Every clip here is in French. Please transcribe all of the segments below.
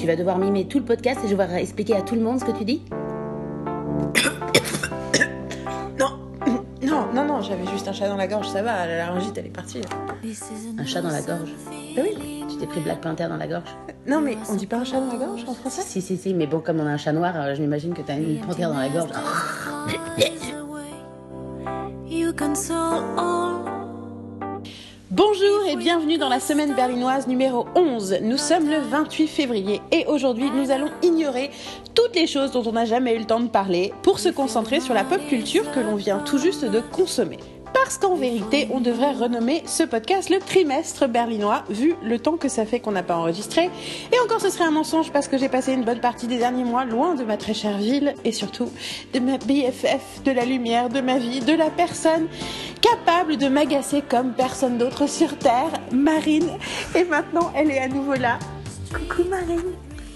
tu vas devoir mimer tout le podcast et je vais devoir expliquer à tout le monde ce que tu dis Non, non, non, non, j'avais juste un chat dans la gorge, ça va, la laryngite elle est partie. Un chat dans la gorge. Ah oui Tu t'es pris Black Panther dans la gorge Non, mais on dit pas un chat dans la gorge en français? Si, si, si, mais bon, comme on a un chat noir, euh, je m'imagine que t'as une panthère dans la gorge. You console all. Bonjour et bienvenue dans la semaine berlinoise numéro 11. Nous sommes le 28 février et aujourd'hui nous allons ignorer toutes les choses dont on n'a jamais eu le temps de parler pour se concentrer sur la pop culture que l'on vient tout juste de consommer. Parce qu'en vérité, on devrait renommer ce podcast le trimestre berlinois, vu le temps que ça fait qu'on n'a pas enregistré. Et encore, ce serait un mensonge parce que j'ai passé une bonne partie des derniers mois loin de ma très chère ville et surtout de ma BFF, de la lumière, de ma vie, de la personne capable de m'agacer comme personne d'autre sur Terre, Marine. Et maintenant, elle est à nouveau là. Coucou Marine.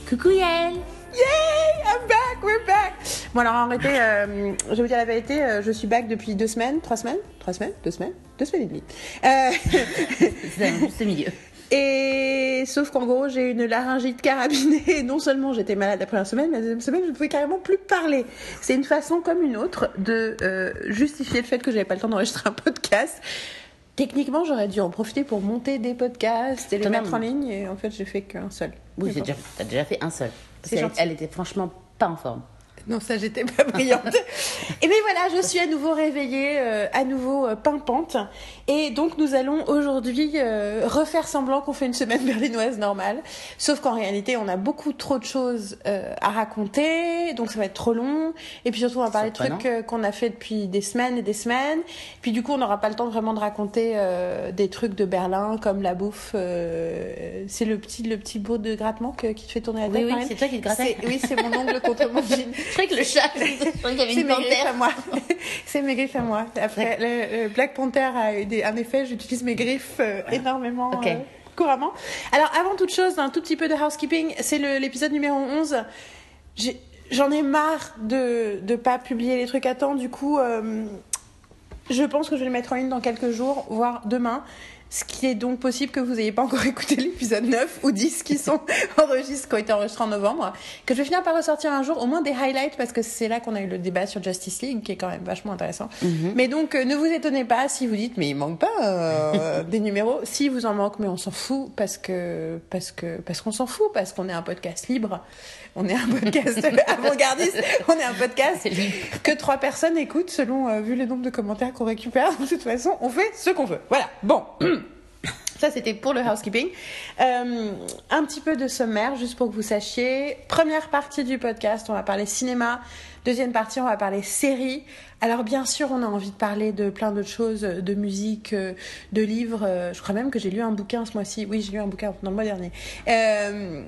Coucou Yael Yay! I'm back, we're back! Bon, alors en réalité, euh, je vais vous dire la vérité, euh, je suis back depuis deux semaines, trois semaines, trois semaines, deux semaines, deux semaines et demie. Euh, C'est milieu. et sauf qu'en gros, j'ai une laryngite carabinée. Non seulement j'étais malade la première semaine, mais la deuxième semaine, je ne pouvais carrément plus parler. C'est une façon comme une autre de euh, justifier le fait que j'avais pas le temps d'enregistrer un podcast. Techniquement, j'aurais dû en profiter pour monter des podcasts et les mettre en ligne. Et en fait, j'ai fait qu'un seul. Oui, bon. déjà, t'as déjà fait un seul. Elle était franchement pas en forme. Non, ça, j'étais pas brillante. et bien voilà, je suis à nouveau réveillée, euh, à nouveau euh, pimpante. Et donc, nous allons aujourd'hui euh, refaire semblant qu'on fait une semaine berlinoise normale. Sauf qu'en réalité, on a beaucoup trop de choses euh, à raconter, donc ça va être trop long. Et puis surtout, on va parler de trucs euh, qu'on a fait depuis des semaines et des semaines. Puis du coup, on n'aura pas le temps vraiment de raconter euh, des trucs de Berlin, comme la bouffe. euh, c'est le petit, le petit bout de grattement que- qui te fait tourner la tête. Oui, oui, c'est toi qui te grattais. Oui, c'est mon ongle contre mon jean. Je croyais que le chat, je croyais qu'il y avait C'est une mes griffes à panthère. moi. c'est mes griffes à moi. Après, le, le Black Panther a eu des- un effet, j'utilise mes griffes euh, énormément. Euh, couramment. Alors, avant toute chose, un tout petit peu de housekeeping, c'est l'épisode numéro 11. J'ai- J'en ai marre de ne pas publier les trucs à temps, du coup, euh, je pense que je vais le mettre en ligne dans quelques jours, voire demain. Ce qui est donc possible que vous n'ayez pas encore écouté l'épisode 9 ou 10 qui sont enregistrés, qui ont été enregistrés en novembre. Que je vais finir par ressortir un jour, au moins des highlights, parce que c'est là qu'on a eu le débat sur Justice League, qui est quand même vachement intéressant. Mais donc, euh, ne vous étonnez pas si vous dites, mais il manque pas euh, des numéros. Si vous en manque, mais on s'en fout, parce que parce que parce qu'on s'en fout, parce qu'on est un podcast libre. On est un podcast avant-gardiste. On est un podcast que trois personnes écoutent selon euh, vu le nombre de commentaires qu'on récupère. De toute façon, on fait ce qu'on veut. Voilà. Bon. Ça, c'était pour le housekeeping. Euh, un petit peu de sommaire, juste pour que vous sachiez. Première partie du podcast, on va parler cinéma. Deuxième partie, on va parler série. Alors, bien sûr, on a envie de parler de plein d'autres choses, de musique, euh, de livres. Je crois même que j'ai lu un bouquin ce mois-ci. Oui, j'ai lu un bouquin dans le mois dernier. Euh,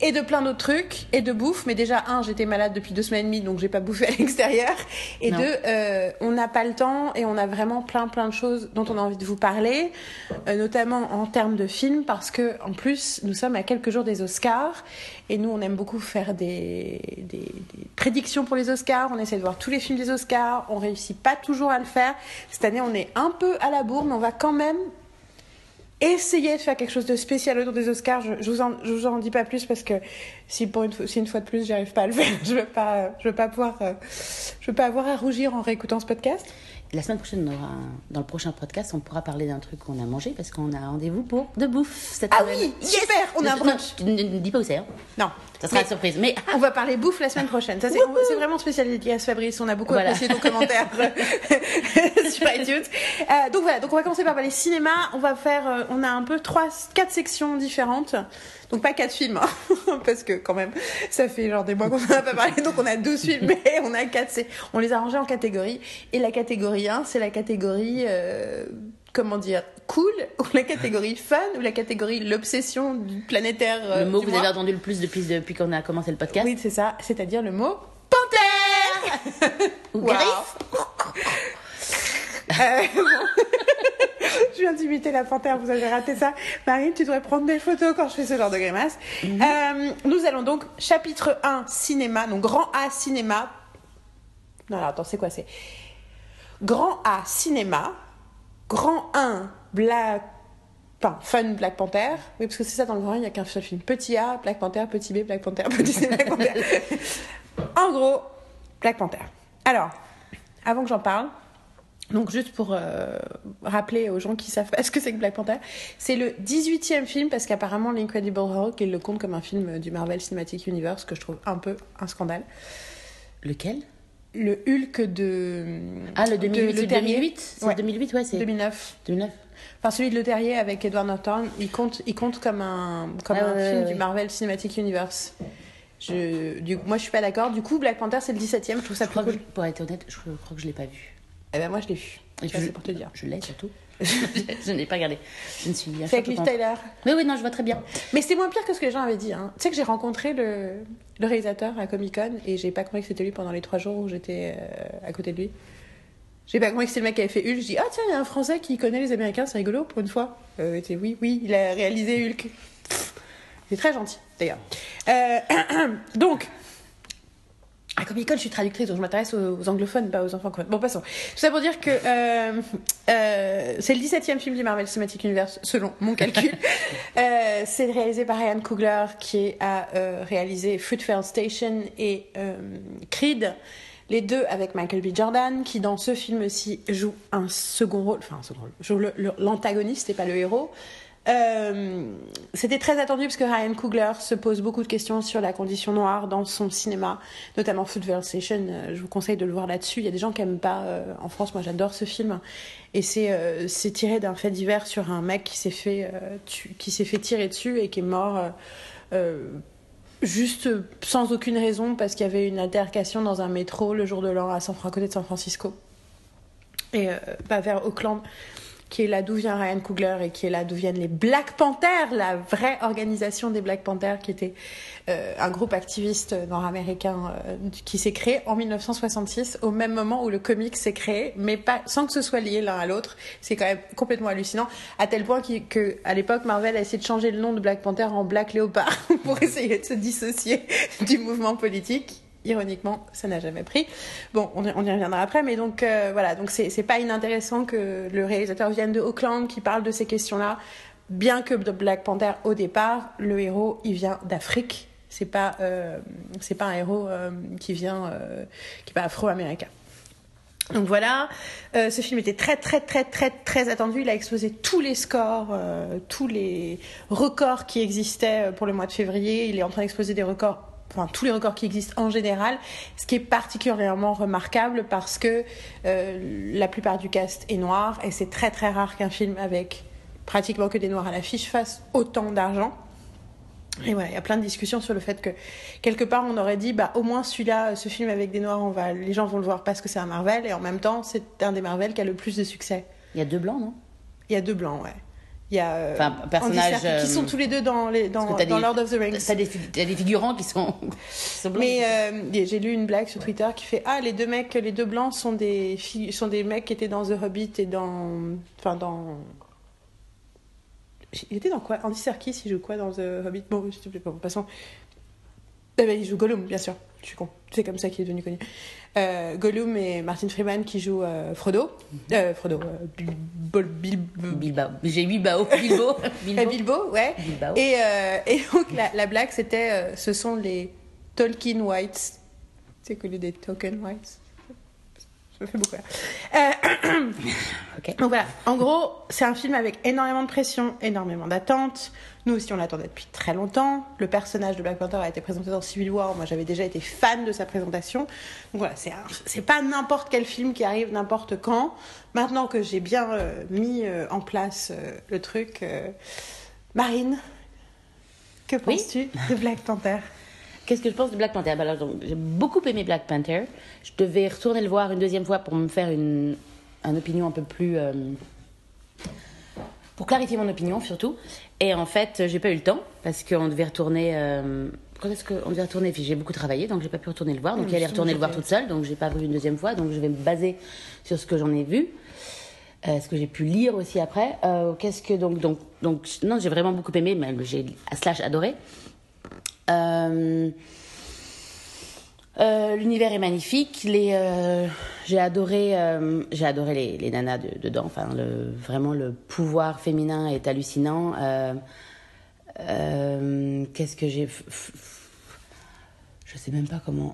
et de plein d'autres trucs et de bouffe. Mais déjà un j'étais malade depuis deux semaines et demie donc j'ai pas bouffé à l'extérieur. Et Non. deux euh, on n'a pas le temps et on a vraiment plein plein de choses dont on a envie de vous parler euh, notamment en termes de films parce que en plus nous sommes à quelques jours des Oscars et nous on aime beaucoup faire des, des, des prédictions pour les Oscars. On essaie de voir tous les films des Oscars. On réussit pas toujours à le faire. Cette année on est un peu à la bourre mais on va quand même essayer de faire quelque chose de spécial autour des Oscars. Je, je vous en dis pas plus parce que si pour une, fois- si une fois de plus j'arrive pas à le faire, je veux pas, je veux pas pouvoir, euh, je veux pas avoir à rougir en réécoutant ce podcast. La semaine prochaine, on aura un- dans le prochain podcast, on pourra parler d'un truc qu'on a mangé parce qu'on a rendez-vous pour de bouffe cette Ah semaine. oui, super, on a un brunch. ne, ne dis pas où c'est. hein. Non, Ça sera Mais la surprise. Mais on va parler bouffe la semaine prochaine. Ça c'est vraiment spécial dédicace Fabrice. On a beaucoup Voilà. apprécié ton commentaire sur iTunes. Euh, donc voilà, donc on va commencer par parler cinéma. On va faire, euh, on a un peu trois, quatre sections différentes. Donc pas quatre films, hein, parce que quand même, ça fait genre des mois qu'on en a pas parlé. Donc on a 12 films, mais on a quatre. On les a rangés en catégories. Et la catégorie 1, c'est la catégorie, euh, comment dire, cool, ou la catégorie fun, ou la catégorie l'obsession du planétaire. euh, le mot que vous mois. avez entendu le plus depuis, depuis qu'on a commencé le podcast. Oui, c'est ça, c'est-à-dire le mot panthère. Ou Wow. griffe. Euh, bon. je viens d'imiter la panthère, vous avez raté ça. Marine, tu devrais prendre des photos quand je fais ce genre de grimace. Euh, nous allons donc, chapitre 1, cinéma, donc grand A, cinéma. Non, alors, attends, c'est quoi C'est grand A, cinéma. Grand 1, Black Enfin, fun Black Panther. Oui, parce que c'est ça dans le grand, il n'y a qu'un seul film. Petit A, Black Panther, petit B, Black Panther, petit C, Black Panther. en gros, Black Panther. Alors, avant que j'en parle, donc juste pour euh, rappeler aux gens qui savent pas ce que c'est que Black Panther, c'est le 18e film parce qu'apparemment l'Incredible Hulk, il le compte comme un film du Marvel Cinematic Universe, que je trouve un peu un scandale. Lequel? Le Hulk de... Ah, le 2008. de Le Terrier. 2008 C'est Ouais. 2008, ouais, c'est 2009. 2009. Enfin, celui de Le Terrier avec Edward Norton, il compte, il compte comme un, comme Ah un ouais, film ouais, du. Marvel Cinematic Universe. Je, du, moi, je suis pas d'accord. Du coup, Black Panther, c'est le 17 e je trouve ça Je plus crois cool. que, pour être honnête, je crois que je l'ai pas vu. Eh ben, moi, je l'ai vu. Et je- c'est pour te dire. Je l'ai surtout. je n'ai pas regardé. Je ne suis bien C'est avec Liv Tyler. Oui, oui, non, je vois très bien. Mais c'était moins pire que ce que les gens avaient dit. Hein. Tu sais que j'ai rencontré le, le réalisateur à Comic Con et j'ai pas compris que c'était lui pendant les trois jours où j'étais euh, à côté de lui. J'ai pas compris que c'était le mec qui avait fait Hulk. Je dis, ah tiens, il y a un Français qui connaît les Américains, c'est rigolo pour une fois. Euh, et oui, oui, il a réalisé Hulk. Pff, Il est très gentil, d'ailleurs. Euh, donc, à Comic Con, je suis traductrice, donc je m'intéresse aux, aux anglophones, pas aux enfants. Bon, passons. Tout ça pour dire que euh, euh, c'est le 17e film du Marvel Cinematic Universe, selon mon calcul. Euh, c'est réalisé par Ryan Coogler, qui a réalisé Fruitvale Station et Creed. Les deux avec Michael B. Jordan, qui dans ce film-ci joue un second rôle, enfin un second rôle, joue l'antagoniste et pas le héros. Euh, C'était très attendu parce que Ryan Coogler se pose beaucoup de questions sur la condition noire dans son cinéma, notamment Fruitvale Station. Euh, Je vous conseille de le voir là-dessus. Il y a des gens qui aiment pas euh, en France. Moi, j'adore ce film et c'est tiré d'un fait divers sur un mec qui s'est fait fait tirer dessus et qui est mort. Juste sans aucune raison parce qu'il y avait une altercation dans un métro le jour de l'an à, San, côté de San Francisco et bah, vers Auckland qui est là d'où vient Ryan Coogler et qui est là d'où viennent les Black Panthers, la vraie organisation des Black Panthers, qui était euh, un groupe activiste nord-américain euh, qui s'est créé en 1966, au même moment où le comic s'est créé, mais pas sans que ce soit lié l'un à l'autre. C'est quand même complètement hallucinant, à tel point qu'il- que à l'époque Marvel a essayé de changer le nom de Black Panther en Black Leopard pour essayer de se dissocier du mouvement politique. Ironiquement, ça n'a jamais pris. Bon, on y, reviendra après, mais donc euh, voilà, donc c'est pas inintéressant que le réalisateur vienne de Auckland, qui parle de ces questions-là, bien que Black Panther au départ, le héros il vient d'Afrique. C'est pas euh, pas un héros euh, qui vient qui est afro-américain. Donc voilà, ce film était très très très très très attendu. Il a explosé tous les scores, tous les records qui existaient pour le mois de février. Il est en train d'exploser des records, enfin tous les records qui existent en général. Ce qui est particulièrement remarquable parce que euh, la plupart du cast est noir et c'est très très rare qu'un film avec pratiquement que des noirs à l'affiche fasse autant d'argent. Et voilà, il y a plein de discussions sur le fait que quelque part on aurait dit bah au moins celui-là, ce film avec des noirs, on va, les gens vont le voir parce que c'est un Marvel et en même temps c'est un des Marvel qui a le plus de succès. Il y a deux blancs, non? Il y a deux blancs, ouais. Il y a euh, Enfin, personnages, qui euh, sont tous les deux dans les dans, Parce que t'as dans des- Lord of the Rings. T'as des, t'as des figurants qui sont, qui sont blancs. Mais euh, j'ai lu une blague sur Twitter qui fait ah les deux mecs, les deux blancs sont des sont des mecs qui étaient dans The Hobbit et dans enfin dans il était dans quoi? Andy Serkis il joue quoi dans The Hobbit? Bon, s'il te plaît, bon, passons. Eh ben, il joue Gollum, bien sûr. Je suis con. C'est comme ça qu'il est devenu connu. Euh, Gollum et Martin Freeman qui jouent euh, Frodo. Euh, Frodo. Bil- Bol- Bil- Bilbao. J'ai. Bilbo. Bilbo. Bilbo, ouais. Bilbao. Et, et donc la, la blague c'était ce sont les Tolkien Whites. C'est connu des Token Whites. Ça me beaucoup. Euh, Ok. donc voilà, en gros, c'est un film avec énormément de pression, énormément d'attentes. Nous aussi, on l'attendait depuis très longtemps. Le personnage de Black Panther a été présenté dans Civil War. Moi, j'avais déjà été fan de sa présentation. Donc voilà, c'est pas n'importe quel film qui arrive n'importe quand. Maintenant que j'ai bien euh, mis euh, en place le truc, Marine, que Oui. penses-tu de Black Panther? Qu'est-ce que je pense de Black Panther? Bah donc, J'ai beaucoup aimé Black Panther. Je devais retourner le voir une deuxième fois pour me faire une, une opinion un peu plus. euh, pour clarifier mon opinion surtout. Et en fait, j'ai pas eu le temps parce qu'on devait retourner. euh, quand est-ce qu'on devait retourner? J'ai beaucoup travaillé donc j'ai pas pu retourner le voir. Donc Oui, il allait sinon, retourner le voir toute seule donc j'ai pas vu une deuxième fois. Donc je vais me baser sur ce que j'en ai vu. euh, ce que j'ai pu lire aussi après. Euh, Qu'est-ce que donc donc donc non j'ai vraiment beaucoup aimé, mais j'ai slash adoré. Euh, Euh, L'univers est magnifique. Euh, j'ai adoré, j'ai adoré les, nanas de- dedans. Enfin, vraiment le pouvoir féminin est hallucinant. Qu'est-ce que j'ai, je sais même pas comment.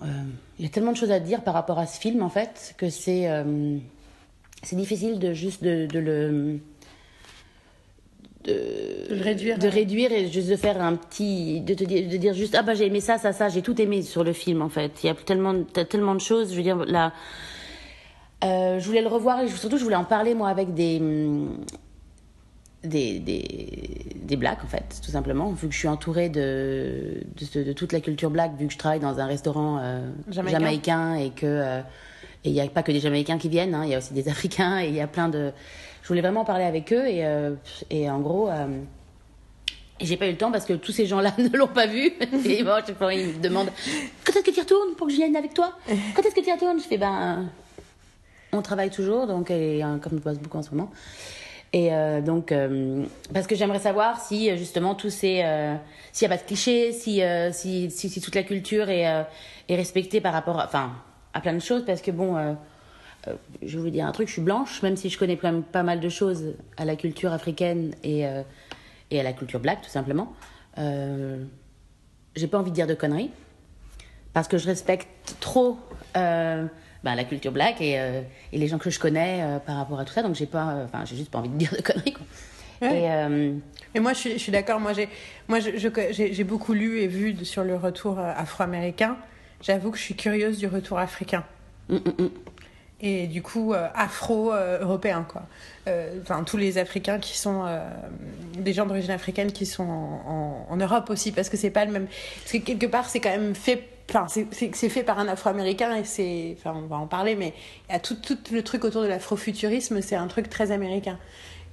Il y a tellement de choses à dire par rapport à ce film en fait que c'est, difficile de juste de le de, réduire, de réduire et juste de faire un petit de te dire de dire juste ah bah j'ai aimé ça ça ça j'ai tout aimé sur le film en fait il y a tellement tellement de choses je veux dire là euh, je voulais le revoir et surtout je voulais en parler moi avec des hum, des, des, des blacks en fait tout simplement vu que je suis entourée de, de, de toute la culture black vu que je travaille dans un restaurant euh, Jamaïcain. jamaïcain et que euh, et il n'y a pas que des jamaïcains qui viennent hein, il y a aussi des africains et il y a plein de je voulais vraiment parler avec eux et, euh, et en gros euh, et j'ai pas eu le temps parce que tous ces gens-là ne l'ont pas vu. Et bon, ils me demandent Quand est-ce que tu retournes pour que je vienne avec toi? Quand est-ce que tu retournes? Je fais Ben, on travaille toujours, donc, et, euh, comme je bosse beaucoup en ce moment. Et euh, donc, euh, parce que j'aimerais savoir si justement tous ces. euh, s'il n'y a pas de clichés, si, si, si, si toute la culture est, est respectée par rapport à, enfin, à plein de choses. Parce que bon. Euh, je vais vous dire un truc, je suis blanche, même si je connais pas mal de choses à la culture africaine et, euh, et à la culture black, tout simplement. Euh, j'ai pas envie de dire de conneries, parce que je respecte trop euh, ben, la culture black et, et les gens que je connais par rapport à tout ça, donc j'ai pas, enfin, j'ai juste pas envie de dire de conneries. Quoi. Ouais. Et, Mais moi, je suis, je suis d'accord. Moi, j'ai, moi, je- je- j'ai, beaucoup lu et vu de- sur le retour afro-américain. J'avoue que je suis curieuse du retour africain. mm, mm. Et du coup, euh, afro-européen, quoi. Euh, Enfin, tous les Africains qui sont. euh, des gens d'origine africaine qui sont en, Europe aussi, parce que c'est pas le même. Parce que quelque part, c'est quand même fait. Enfin, c'est- fait par un afro-américain et c'est. Enfin, on va en parler, mais tout, le truc autour de l'afrofuturisme, c'est un truc très américain.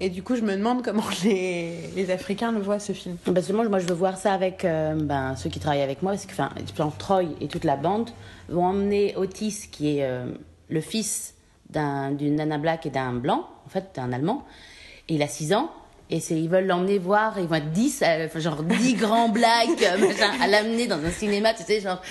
Et du coup, je me demande comment les, Africains le voient, ce film. Parce que moi, je veux voir ça avec ben, ceux qui travaillent avec moi. Parce que, enfin, Troy et toute la bande vont emmener Otis, qui est le fils d'un- d'une nana black et d'un blanc, en fait, d'un allemand. Et il a 6 ans. Et ils veulent l'emmener voir, ils vont être 10, euh, genre 10 grands blacks, machin, à l'amener dans un cinéma, tu sais, genre.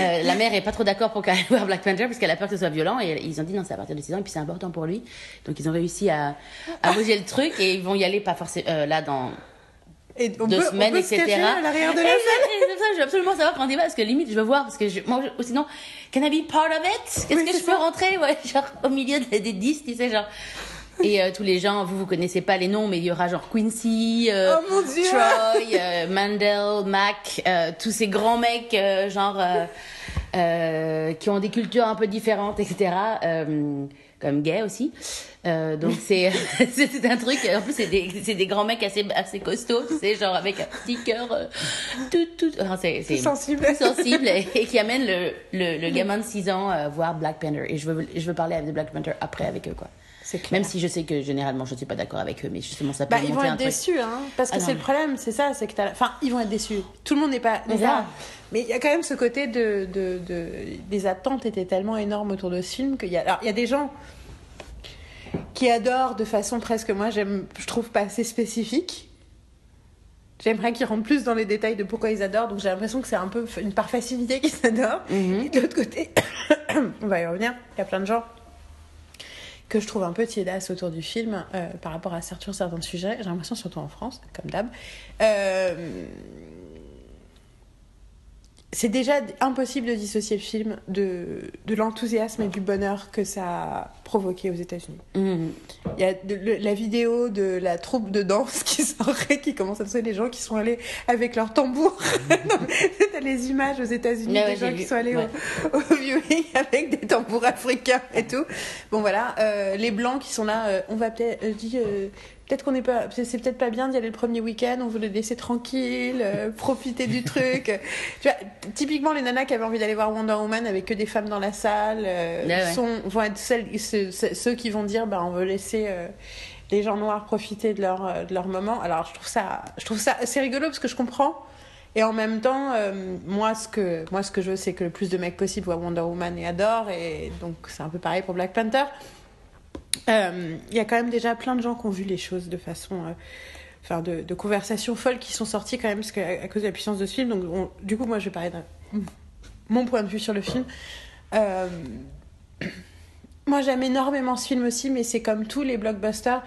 euh, la mère est pas trop d'accord pour qu'elle voir Black Panther, parce qu'elle a peur que ce soit violent, et ils ont dit non, c'est à partir de 6 ans, et puis c'est important pour lui. Donc ils ont réussi à, à bouger le truc, et ils vont y aller, pas forcément, euh, là, dans, Et on deux peut, on semaines, se etc. cacher à l'arrière de la je- ça veux absolument savoir quand on va, parce que limite, je veux voir, parce que je, moi, je- sinon, can I be part of it? Qu'est-ce Oui, que je peux ça. rentrer, ouais, genre au milieu des, des 10, tu sais, genre. Et euh, tous les gens, vous, vous connaissez pas les noms, mais il y aura genre Quincy, euh, Oh. Troy, euh, Mandel, Mac, tous ces grands mecs, genre, qui ont des cultures un peu différentes, etc. Comme gay aussi. Euh, donc c'est c'est c'est un truc. En plus c'est des c'est des grands mecs assez assez costauds, tu sais, genre avec un petit cœur euh, tout tout. Enfin, c'est sensible. tout sensible et, et qui amène le, le le gamin de 6 ans euh, voir Black Panther. Et je veux je veux parler de Black Panther après avec eux quoi. C'est clair. Même si je sais que généralement je ne suis pas d'accord avec eux, mais justement ça peut Bah, ils vont un être truc. déçus, hein, parce que Ah c'est le problème, c'est ça, c'est que t'as... Enfin, ils vont être déçus. Tout le monde n'est pas... Mais pas- Mais il y a quand même ce côté de, de, de... Les attentes étaient tellement énormes autour de ce film qu'il y a... Alors, il y a des gens qui adorent de façon presque, moi, j'aime, je trouve pas assez spécifique. J'aimerais qu'ils rentrent plus dans les détails de pourquoi ils adorent, donc j'ai l'impression que c'est un peu une par facilité qu'ils adorent. Mhm. Et de l'autre côté, on va y revenir, il y a plein de gens que je trouve un peu tiédasse autour du film euh, par rapport à certains, certains sujets. J'ai l'impression, surtout en France, comme d'hab. Euh, c'est déjà impossible de dissocier le film de, de l'enthousiasme et du bonheur que ça a provoqué aux États-Unis. Mhm. Il y a de- le- la vidéo de la troupe de danse qui sortait, qui commence à danser, les gens qui sont allés avec leur tambour. T'as les images aux États-Unis des ouais, gens qui vu. sont allés Ouais. au, au viewing avec des tambours africains et tout. Bon voilà, euh, les blancs qui sont là, euh, on va peut-être, euh, peut-être qu'on n'est pas, c'est peut-être pas bien d'y aller le premier week-end, on veut les laisser tranquilles, euh, profiter du truc. tu vois, typiquement les nanas qui avaient envie d'aller voir Wonder Woman avec que des femmes dans la salle, euh, ouais. sont, vont être celles, ceux, qui vont dire, bah on veut laisser euh, les gens noirs profiter de leur, euh, de leur moment. Alors je trouve ça, je trouve ça assez rigolo parce que je comprends. Et en même temps, euh, moi, ce que, moi, ce que je veux, c'est que le plus de mecs possible voient Wonder Woman et adorent. Et donc, c'est un peu pareil pour Black Panther. Euh, Il y a quand même déjà plein de gens qui ont vu les choses de façon. euh, Enfin, de, de conversations folles qui sont sorties quand même parce que, à, à cause de la puissance de ce film. Donc, on- du coup, moi, je vais parler d'un. mon point de vue sur le film. Euh, Moi, j'aime énormément ce film aussi, mais c'est comme tous les blockbusters.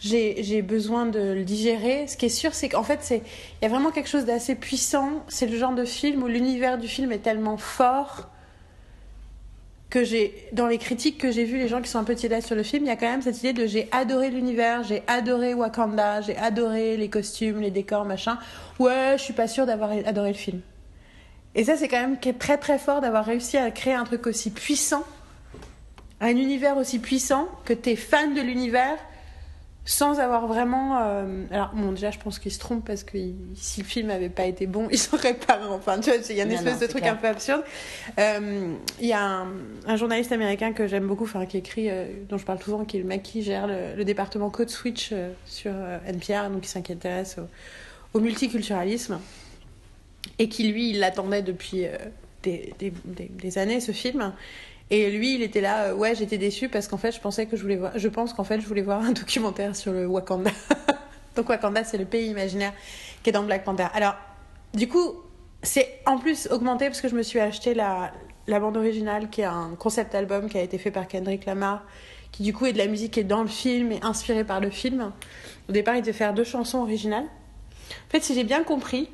J'ai j'ai besoin de le digérer. Ce qui est sûr, c'est qu'en fait, c'est il y a vraiment quelque chose d'assez puissant. C'est le genre de film où l'univers du film est tellement fort que j'ai dans les critiques que j'ai vues, les gens qui sont un peu tièdes sur le film, il y a quand même cette idée de j'ai adoré l'univers, j'ai adoré Wakanda, j'ai adoré les costumes, les décors, machin. Ouais, je suis pas sûre d'avoir adoré le film. Et ça, c'est quand même très très fort d'avoir réussi à créer un truc aussi puissant, un univers aussi puissant, que t'es fan de l'univers, sans avoir vraiment. euh, Alors, bon, déjà, je pense qu'il se trompe parce que si le film avait pas été bon, il serait pas. Enfin, tu vois, il y a une Non, espèce non, de truc clair. un peu absurde. Euh, Il y a un, un journaliste américain que j'aime beaucoup, enfin, qui écrit, euh, dont je parle souvent, qui est le mec qui gère le, le département Code Switch sur NPR, donc qui s'intéresse au, au multiculturalisme. Et qui, lui, il l'attendait depuis des, des, des- des années, ce film. Et lui, il était là, euh, ouais, j'étais déçu parce qu'en fait, je pensais que je voulais voir, je pense qu'en fait, je voulais voir un documentaire sur le Wakanda. Donc Wakanda, c'est le pays imaginaire qui est dans Black Panther. Alors, du coup, c'est en plus augmenté parce que je me suis acheté la, la bande originale qui est un concept album qui a été fait par Kendrick Lamar, qui du coup est de la musique qui est dans le film et inspirée par le film. Au départ, il devait faire deux chansons originales. En fait, si j'ai bien compris,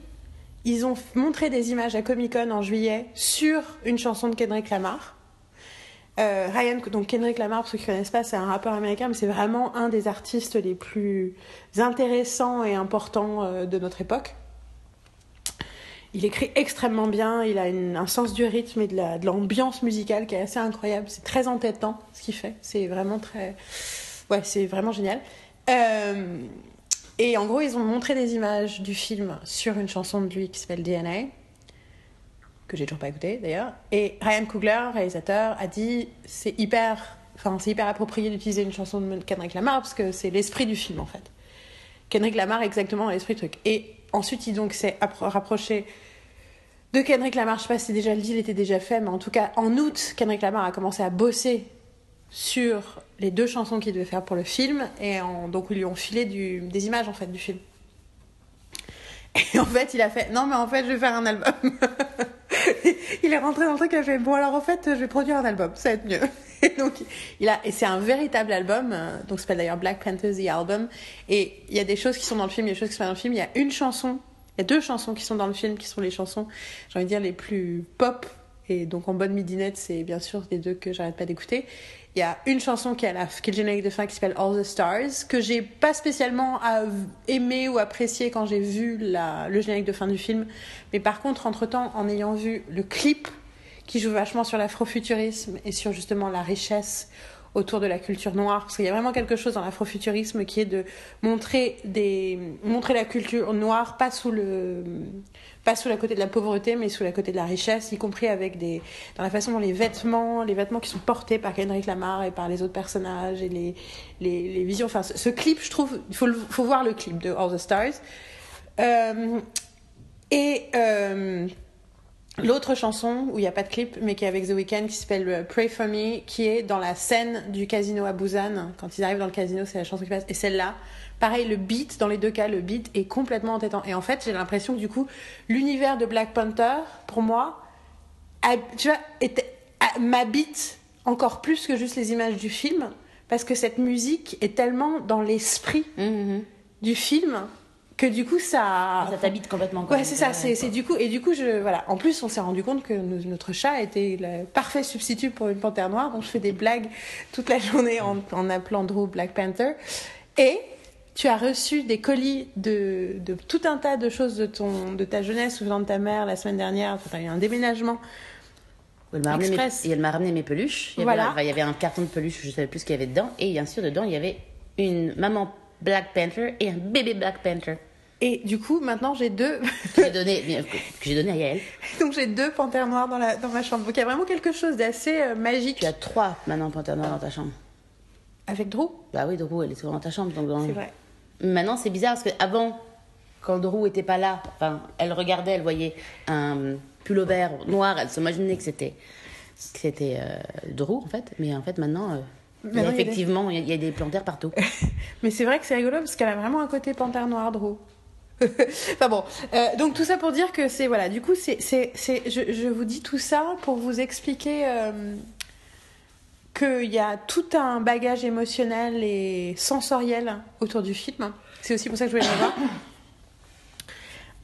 ils ont montré des images à Comic Con en juillet sur une chanson de Kendrick Lamar. Euh, Ryan, donc Kendrick Lamar, pour ceux qui ne connaissent pas, c'est un rappeur américain, mais c'est vraiment un des artistes les plus intéressants et importants euh, de notre époque. Il écrit extrêmement bien, il a un sens du rythme et de l'ambiance musicale qui est assez incroyable. C'est très entêtant ce qu'il fait. C'est vraiment très. Ouais, c'est vraiment génial. Euh, et en gros, ils ont montré des images du film sur une chanson de lui qui s'appelle DNA, que j'ai toujours pas écouté d'ailleurs. Et Ryan Coogler, réalisateur, a dit c'est hyper, enfin c'est hyper approprié d'utiliser une chanson de Kendrick Lamar parce que c'est l'esprit du film en fait. Kendrick Lamar exactement l'esprit du truc. Et ensuite, il donc s'est appro- rapproché de Kendrick Lamar. Je sais pas si déjà le deal était déjà fait, mais en tout cas, en août, Kendrick Lamar a commencé à bosser sur les deux chansons qu'il devait faire pour le film. Et donc, ils lui ont filé des images en fait du film. Et en fait, il a fait non, mais en fait, je vais faire un album. il est rentré dans le truc, il a fait bon, alors en fait, je vais produire un album, ça va être mieux. Et donc, il a, et c'est un véritable album, euh, donc ça s'appelle d'ailleurs Black Panther The Album. Et il y a des choses qui sont dans le film, il y a des choses qui sont pas dans le film. Il y a une chanson, il y a deux chansons qui sont dans le film, qui sont les chansons, j'ai envie de dire, les plus pop. Et donc en bonne midinette, c'est bien sûr les deux que j'arrête pas d'écouter. Il y a une chanson qui à la, est le générique de fin qui s'appelle All the Stars, que j'ai pas spécialement aimé ou apprécié quand j'ai vu le générique de fin du film. Mais par contre, entre-temps, en ayant vu le clip, qui joue vachement sur l'afrofuturisme et sur justement la richesse autour de la culture noire, parce qu'il y a vraiment quelque chose dans l'afrofuturisme qui est de montrer, des, montrer la culture noire, pas sous le pas sous la côté de la pauvreté, mais sous la côté de la richesse, y compris avec des dans la façon dont les vêtements, les vêtements qui sont portés par Kendrick Lamar et par les autres personnages et les les, les visions. Enfin, ce, clip, je trouve, il faut faut voir le clip de All the Stars. Euh, et euh, L'autre chanson où il n'y a pas de clip, mais qui est avec The Weeknd, qui s'appelle euh, Pray for Me, qui est dans la scène du casino à Busan. Quand ils arrivent dans le casino, c'est la chanson qui passe. Et celle-là, pareil, le beat, dans les deux cas, le beat est complètement entêtant. Et en fait, j'ai l'impression que du coup, l'univers de Black Panther, pour moi, a- tu vois, était- m'habite encore plus que juste les images du film, parce que cette musique est tellement dans l'esprit Mhm. du film que du coup, ça. Ça t'habite complètement. quoi. Ouais, c'est ça. C'est, du coup et du coup, je voilà. En plus, on s'est rendu compte que notre chat était le parfait substitut pour une panthère noire. Donc, je fais des blagues toute la journée en, en appelant Drew Black Panther. Et tu as reçu des colis de, de tout un tas de choses de ton de ta jeunesse ou de ta mère la semaine dernière. Tu as eu un déménagement. Elle m'a ramené, mes... Ramené peluches. Il y, avait, Voilà. enfin, il y avait un carton de peluches, je savais plus ce qu'il y avait dedans. Et bien sûr, dedans, il y avait une maman Black Panther et un bébé Black Panther Et du coup, maintenant, j'ai deux. que j'ai donné, bien, que j'ai donné à Yael. Donc, j'ai deux panthères noires dans la dans ma chambre. Donc, il y a vraiment quelque chose d'assez euh, magique Tu as trois maintenant panthères noires dans ta chambre. avec Drew? Bah oui, Drew, elle est souvent dans ta chambre. Donc dans- C'est vrai. Maintenant, c'est bizarre parce qu'avant, quand Drew était pas là, enfin, elle regardait, elle voyait un pullover noir, elle s'imaginait que c'était que c'était euh, Drew en fait. Mais en fait, maintenant, euh, il y a des- effectivement, il y a- a des plantaires partout. Mais c'est vrai que c'est rigolo parce qu'elle a vraiment un côté panthère noire, Drew. enfin bon, euh, donc tout ça pour dire que c'est voilà, du coup c'est c'est je, je vous dis tout ça pour vous expliquer euh, qu'il y a tout un bagage émotionnel et sensoriel autour du film. C'est aussi pour ça que je voulais le voir.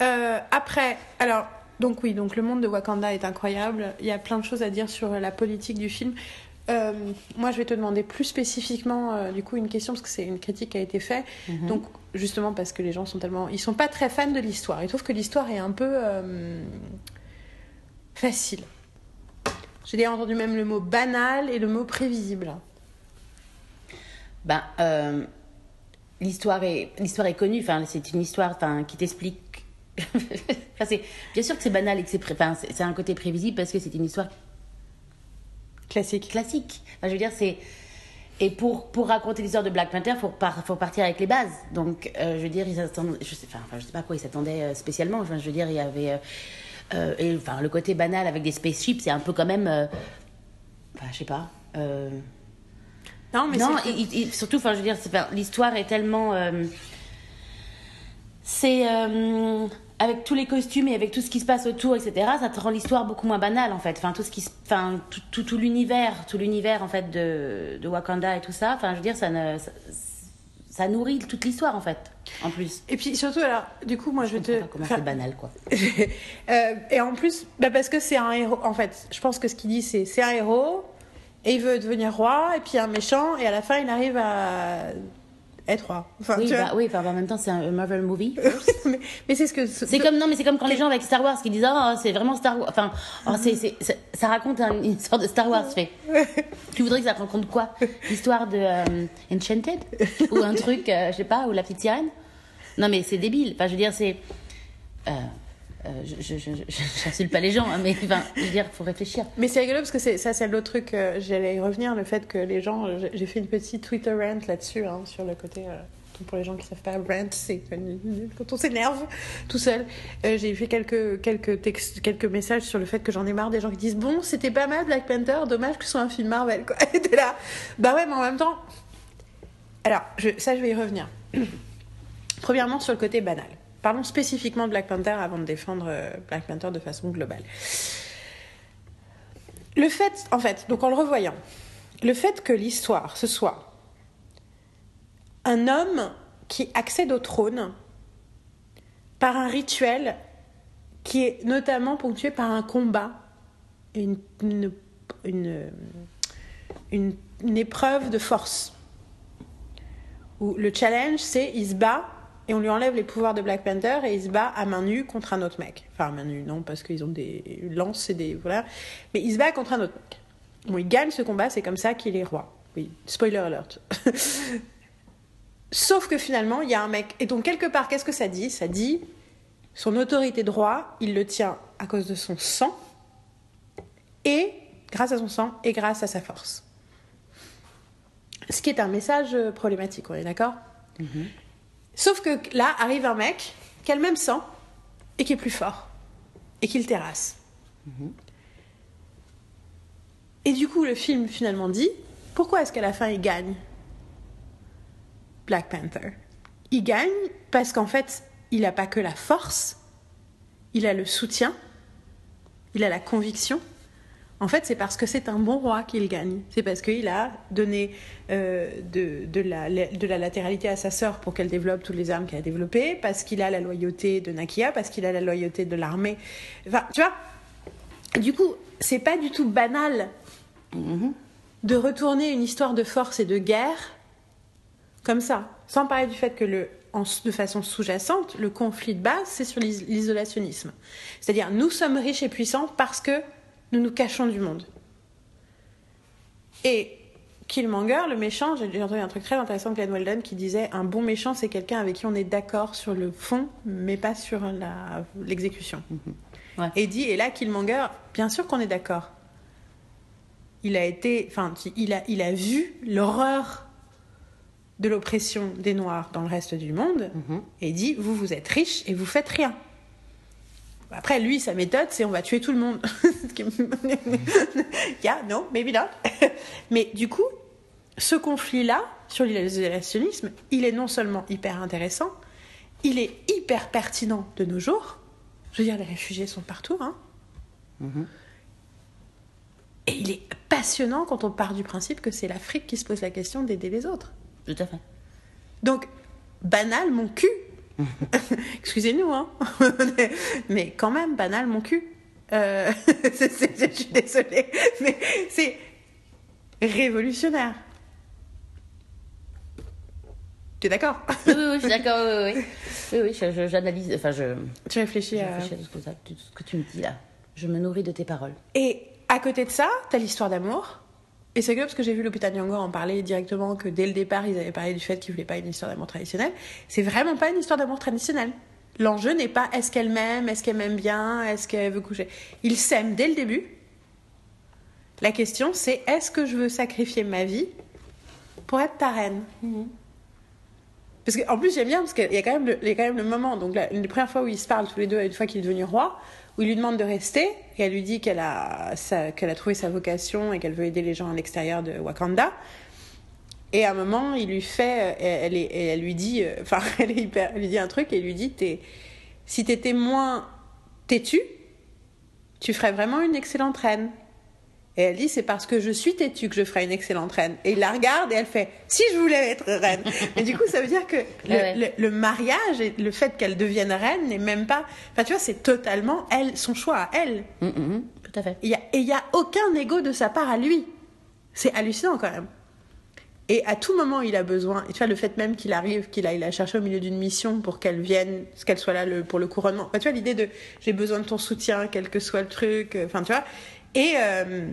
Euh, après, alors donc oui, donc le monde de Wakanda est incroyable. Il y a plein de choses à dire sur la politique du film. Euh, moi, je vais te demander plus spécifiquement, euh, du coup, une question parce que c'est une critique qui a été faite. Mhm. Donc, justement, parce que les gens sont tellement, ils sont pas très fans de l'histoire. Ils trouvent que l'histoire est un peu euh, facile. J'ai déjà entendu même le mot banal et le mot prévisible. Ben, l'histoire est l'histoire est connue. Enfin, c'est une histoire, enfin, qui t'explique. enfin, c'est bien sûr que c'est banal et que c'est, pré- enfin, un côté prévisible parce que c'est une histoire Classique. classique. Enfin, je veux dire, c'est et pour pour raconter l'histoire de Black Panther, faut par- faut partir avec les bases. Donc, euh, je veux dire, ils s'attendaient, je sais, enfin, je sais pas à quoi ils s'attendaient euh, spécialement. Enfin, je veux dire, il y avait euh, et, enfin le côté banal avec des spaceships, c'est un peu quand même, euh, enfin, je sais pas. Non, mais non, il- il- surtout, enfin, je veux dire, l'histoire est tellement. c'est. Avec tous les costumes et avec tout ce qui se passe autour, etc., ça te rend l'histoire beaucoup moins banale, en fait. Enfin, tout ce qui se- Enfin, tout, tout, tout l'univers, tout l'univers, en fait, de, de Wakanda et tout ça, enfin, je veux dire, ça ne. Ça, ça nourrit toute l'histoire, en fait, en plus. Et puis surtout, alors, du coup, moi, je vais Je te. pas comment enfin, c'est banal, quoi. Euh, et en plus, bah parce que c'est un héros. En fait, je pense que ce qu'il dit, c'est c'est un héros et il veut devenir roi et puis un méchant et à la fin, il arrive à roi. Enfin, Oui, tu vois. bah, oui, enfin, en même temps, c'est un Marvel movie. mais mais c'est ce que. C'est comme non mais c'est comme quand les gens avec Star Wars qui disent oh c'est vraiment Star Wars enfin oh, ça raconte un- une histoire de Star Wars fait tu voudrais que ça raconte quoi? L'histoire de euh, Enchanted? Ou un truc euh, je sais pas ou la petite sirène? Non mais c'est débile enfin je veux dire c'est euh, euh, je, je, pas les gens hein, mais enfin je faut réfléchir Mais c'est rigolo parce que ça, c'est l'autre truc, euh, j'allais y revenir, le fait que les gens. j'ai- fait une petite Twitter rant là-dessus, hein, sur le côté. euh, pour les gens qui savent pas, rant, c'est quand on s'énerve tout seul. Euh, j'ai fait quelques, quelques, textes, quelques messages sur le fait que j'en ai marre des gens qui disent Bon, c'était pas mal Black Panther, dommage que ce soit un film Marvel, quoi. Et là. Bah ouais, mais en même temps. Alors, ça, je vais y revenir. Premièrement, sur le côté banal. Parlons spécifiquement de Black Panther avant de défendre euh, Black Panther de façon globale. Le fait, en fait, donc en le revoyant, le fait que l'histoire, ce soit un homme qui accède au trône par un rituel qui est notamment ponctué par un combat, une, une, une, épreuve de force. Où le challenge, c'est il se bat et on lui enlève les pouvoirs de Black Panther et il se bat à main nue contre un autre mec. Enfin, à main nue, non, parce qu'ils ont des lances et des. Voilà. Mais il se bat contre un autre mec. Bon, il gagne ce combat, c'est comme ça qu'il est roi. Oui, spoiler alert. Sauf que finalement, il y a un mec. Et donc, quelque part, qu'est-ce que ça dit? Ça dit son autorité de roi, il le tient à cause de son sang, et grâce à son sang, et grâce à sa force. Ce qui est un message euh, problématique, on est d'accord? Sauf que là arrive un mec qui a le même sang et qui est plus fort et qui le terrasse. Et du coup, le film finalement dit pourquoi est-ce qu'à la fin il gagne Black Panther? Il gagne parce qu'en fait, il n'a pas que la force, il a le soutien, il a la conviction. En fait, c'est parce que c'est un bon roi qu'il gagne. C'est parce qu'il a donné euh, de, la, latéralité à sa sœur pour qu'elle développe toutes les armes qu'elle a développées, parce qu'il a la loyauté de Nakia, parce qu'il a la loyauté de l'armée. Enfin, tu vois Du coup, c'est pas du tout banal de retourner une histoire de force et de guerre comme ça. Sans parler du fait que, le, de façon sous-jacente, le conflit de base, c'est sur l'is- l'isolationnisme. C'est-à-dire, nous sommes riches et puissants parce que nous nous cachons du monde. Et Killmonger, le méchant, j'ai entendu un truc très intéressant de Glenn Weldon qui disait un bon méchant, c'est quelqu'un avec qui on est d'accord sur le fond, mais pas sur l'exécution. Ouais. Et dit, et là, Killmonger, bien sûr qu'on est d'accord. Il a été, enfin, il a, il a vu l'horreur de l'oppression des Noirs dans le reste du monde Mhm. et dit, vous, vous êtes riches et vous faites rien. Après, lui, sa méthode, c'est on va tuer tout le monde. Yeah, no, maybe not. Mais du coup, ce conflit-là, sur l'isolationnisme, il est non seulement hyper intéressant, il est hyper pertinent de nos jours. Je veux dire, les réfugiés sont partout. Hein. Mhm. Et il est passionnant quand on part du principe que c'est l'Afrique qui se pose la question d'aider les autres. Tout à fait. Donc, banal, mon cul. Excusez-nous, hein. mais quand même, banal, mon cul. Euh, c'est- c'est- je suis désolée, mais c'est révolutionnaire. Tu es d'accord? Oui, oui, oui, je suis d'accord, oui, oui. Oui, oui, je- je- j'analyse, enfin, je, Tu réfléchis je à... réfléchis à tout ce, que, tout ce que tu me dis là. Je me nourris de tes paroles. Et à côté de ça, t'as l'histoire d'amour. Et c'est que parce que j'ai vu Lupita Nyong'o en parler directement, que dès le départ, ils avaient parlé du fait qu'ils voulaient pas une histoire d'amour traditionnelle. C'est vraiment pas une histoire d'amour traditionnelle. L'enjeu n'est pas est-ce qu'elle m'aime, est-ce qu'elle m'aime bien, est-ce qu'elle veut coucher. Ils s'aiment dès le début. La question, c'est est-ce que je veux sacrifier ma vie pour être ta reine? Parce qu'en plus, j'aime bien, parce qu'il y, a quand même le- il y a quand même le moment, donc la, une premières fois où ils se parlent tous les deux, une fois qu'il est devenu roi, où il lui demande de rester, et elle lui dit qu'elle a, a trouvé sa vocation et qu'elle veut aider les gens à l'extérieur de Wakanda. Et à un moment, il lui fait, euh, elle, elle lui dit, euh, enfin, elle, est hyper, elle lui dit un truc, et lui dit, t'es, si t'étais moins têtue, tu ferais vraiment une excellente reine. Et elle dit, c'est parce que je suis têtue que je ferais une excellente reine. Et il la regarde et elle fait, si je voulais être reine. Mais du coup, ça veut dire que le, Ouais, ouais. le- le mariage et le fait qu'elle devienne reine n'est même pas. Enfin, tu vois, c'est totalement elle, son choix à elle. Hum, hum, hum, tout à fait. Et il n'y a aucun ego de sa part à lui. C'est hallucinant quand même. Et à tout moment, il a besoin. Et tu vois, le fait même qu'il arrive, qu'il aille la chercher au milieu d'une mission pour qu'elle vienne, qu'elle soit là le- pour le couronnement. Enfin, tu vois, l'idée de j'ai besoin de ton soutien, quel que soit le truc. euh, Enfin, tu vois. Et, euh,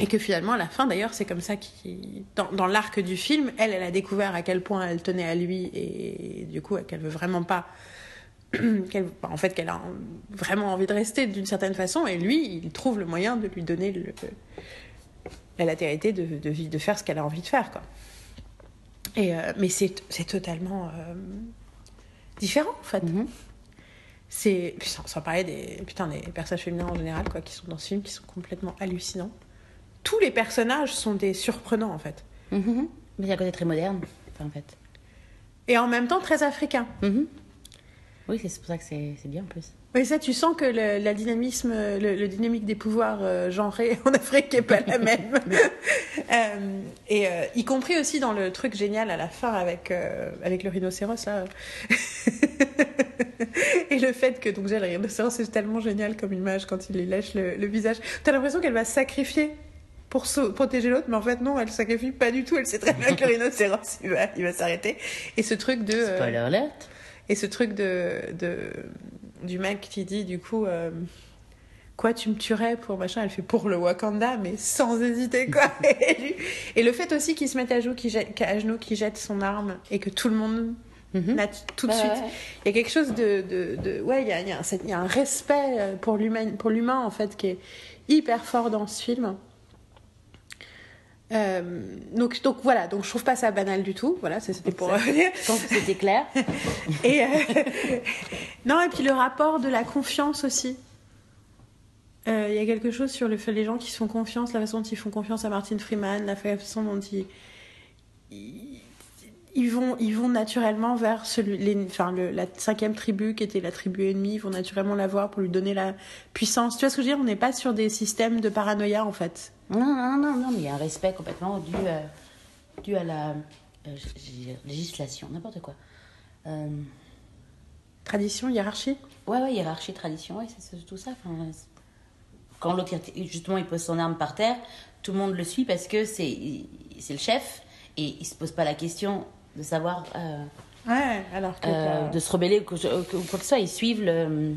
et que finalement, à la fin, d'ailleurs, c'est comme ça qu'il. Dans, l'arc du film, elle, elle a découvert à quel point elle tenait à lui et du coup, qu'elle veut vraiment pas. qu'elle- en fait, qu'elle a vraiment envie de rester d'une certaine façon. Et lui, il trouve le moyen de lui donner la latérité de, de, faire ce qu'elle a envie de faire. Quoi. Et, euh, mais c'est totalement euh, différent, en fait. Mhm. C'est, sans, parler des, putain, des personnages féminins en général, quoi, qui sont dans ce film, qui sont complètement hallucinants. Tous les personnages sont des surprenants, en fait. Mhm, mhm. Mais il y a un côté très moderne, en fait. Et en même temps, très africains. Mhm. Oui, c'est pour ça que c'est bien en plus. Oui, ça, tu sens que le, la dynamisme, le, le dynamique des pouvoirs euh, genrés en Afrique n'est pas la même. Euh, et euh, y compris aussi dans le truc génial à la fin avec, euh, avec le rhinocéros, là. et le fait que, donc, déjà, le rhinocéros, c'est tellement génial comme image quand il lui lèche le, le visage. T'as l'impression qu'elle va sacrifier pour protéger l'autre, mais en fait, non, elle sacrifie pas du tout. Elle sait très bien que le rhinocéros, il va, il va s'arrêter. Et ce truc de. euh, Spoiler alert. et ce truc de, de du mec qui dit du coup euh, quoi tu me tuerais pour machin elle fait pour le Wakanda mais sans hésiter quoi et, le fait aussi qu'il se mette à genoux qu'il jette, à genoux qu'il jette son arme et que tout le monde Mhm. nat- tout de suite ouais. il y a quelque chose de, de, de- ouais il y a, il y a un- il y a un respect euh, pour l'humain en fait qui est hyper fort dans ce film Euh, donc, donc voilà, donc je trouve pas ça banal du tout. Voilà, c'était pour dire. Je pense que c'était clair. Et euh, non, et puis le rapport de la confiance aussi. Euh, Il y a quelque chose sur le fait les gens qui se font confiance, la façon dont ils font confiance à Martin Freeman, la façon dont ils, ils, ils vont, ils vont naturellement vers celui, les, enfin, le, la cinquième tribu qui était la tribu ennemie, ils vont naturellement la voir pour lui donner la puissance. Tu vois ce que je veux dire? On n'est pas sur des systèmes de paranoïa en fait. Non, non, non, non, mais il y a un respect complètement dû, euh, dû à la euh, législation, n'importe quoi. Euh, Tradition, hiérarchie? ouais, ouais, hiérarchie, tradition, ouais, c'est tout ça. Enfin, quand l'autre, justement, il pose son arme par terre, tout le monde le suit parce que c'est c'est le chef et il se pose pas la question de savoir, euh, Ouais, alors que. euh, de se rebeller ou, que- ou quoi que ce soit. Ils suivent le,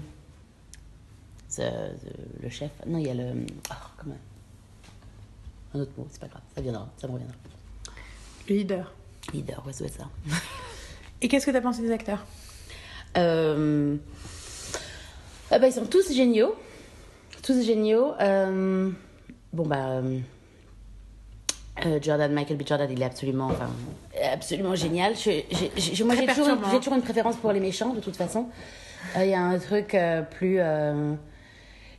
le chef. Non, il y a le. oh, comment Un autre mot, c'est pas grave, ça viendra, ça me reviendra. Le leader. Leader, ouais, c'est ça. Et qu'est-ce que t'as pensé des acteurs? Euh, ah bah, ils sont tous géniaux. Tous géniaux. Euh, bon, bah. Euh, euh, Jordan, Michael B. Jordan, il est absolument, enfin, absolument génial. Je- j'ai- j'ai- moi, j'ai toujours, toujours une préférence pour les méchants, de toute façon. Euh, Il y a un truc euh, plus.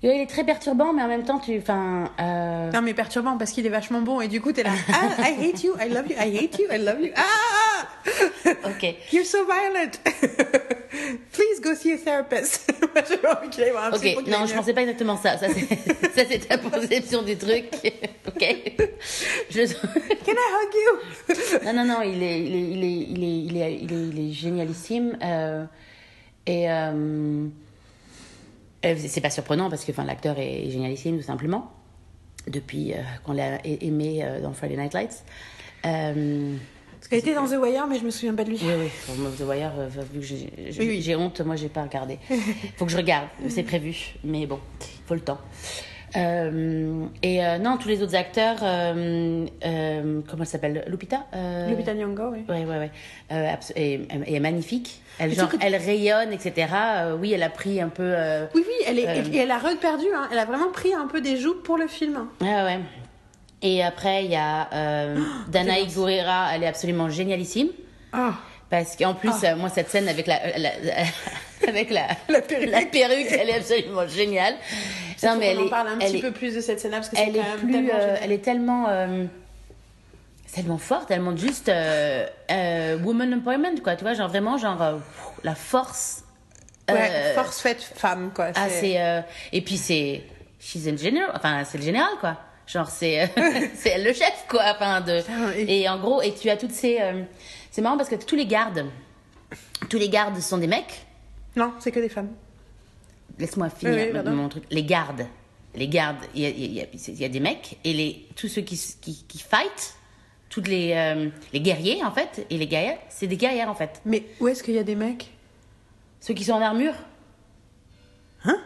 Il est très perturbant, mais en même temps, tu. Enfin. euh, Non, mais perturbant parce qu'il est vachement bon et du coup, t'es là. Ah, I hate you, I love you, I hate you, I love you. Ah ok. You're so violent. Please go see a therapist. Moi, j'avais envie qu'il aille voir un Ok, psy pour qu'il non, je pensais pas exactement ça. Ça, c'est ta conception du truc. ok. Je... Can I hug you? Non, non, non, il est, il est, il est, il est, il est, il est, il est génialissime. euh, et euh, c'est pas surprenant parce que enfin, l'acteur est génialissime, tout simplement. Depuis euh, qu'on l'a aimé euh, dans Friday Night Lights. Euh, Parce qu'elle était dans The Wire, mais je me souviens pas de lui. oui, oui, The Wire, euh, vu que j'ai j'ai- Oui, oui. j'ai honte, moi j'ai pas regardé. faut que je regarde, c'est prévu, mais bon, il faut le temps. Euh, et euh, non, tous les autres acteurs, euh, comment elle s'appelle? Lupita Lupita Nyong'o, oui. Ouais, ouais, ouais. Et, et est magnifique. Elle, genre, elle rayonne, etc. Oui, elle a pris un peu. Oui, oui, elle, est, elle a reperdu. Hein. Elle a vraiment pris un peu des joues pour le film. hein. Ouais, ouais. Et après, il y a Danaï. Gurira, elle est absolument génialissime. Ah. Parce qu'en plus, euh, moi, cette scène avec la, la- avec la, La perruque. la perruque, elle est absolument géniale. Non, mais elle on en est, parle un elle petit est, peu plus de cette scène-là parce que c'est elle quand est même plus, tellement euh, elle est tellement, euh, tellement forte, tellement juste euh, euh, woman empowerment, quoi. Tu vois, genre vraiment, genre la force. Ouais, force faite femme, quoi. ah, c'est et puis c'est she's in general, enfin c'est le général, quoi. Genre c'est c'est elle le chef, quoi. Enfin de et- en gros et tu as toutes ces, c'est marrant parce que tous les gardes, tous les gardes sont des mecs. Non, c'est que des femmes. Laisse-moi finir Oui, oui, mon- truc. Les gardes, les gardes, il y a, il y a- il y a des mecs et les tous ceux qui qui, qui fight, toutes les euh, les guerriers en fait et les guerrières, c'est des guerrières en fait. Mais où est-ce qu'il y a des mecs? Ceux qui sont en armure, Hein?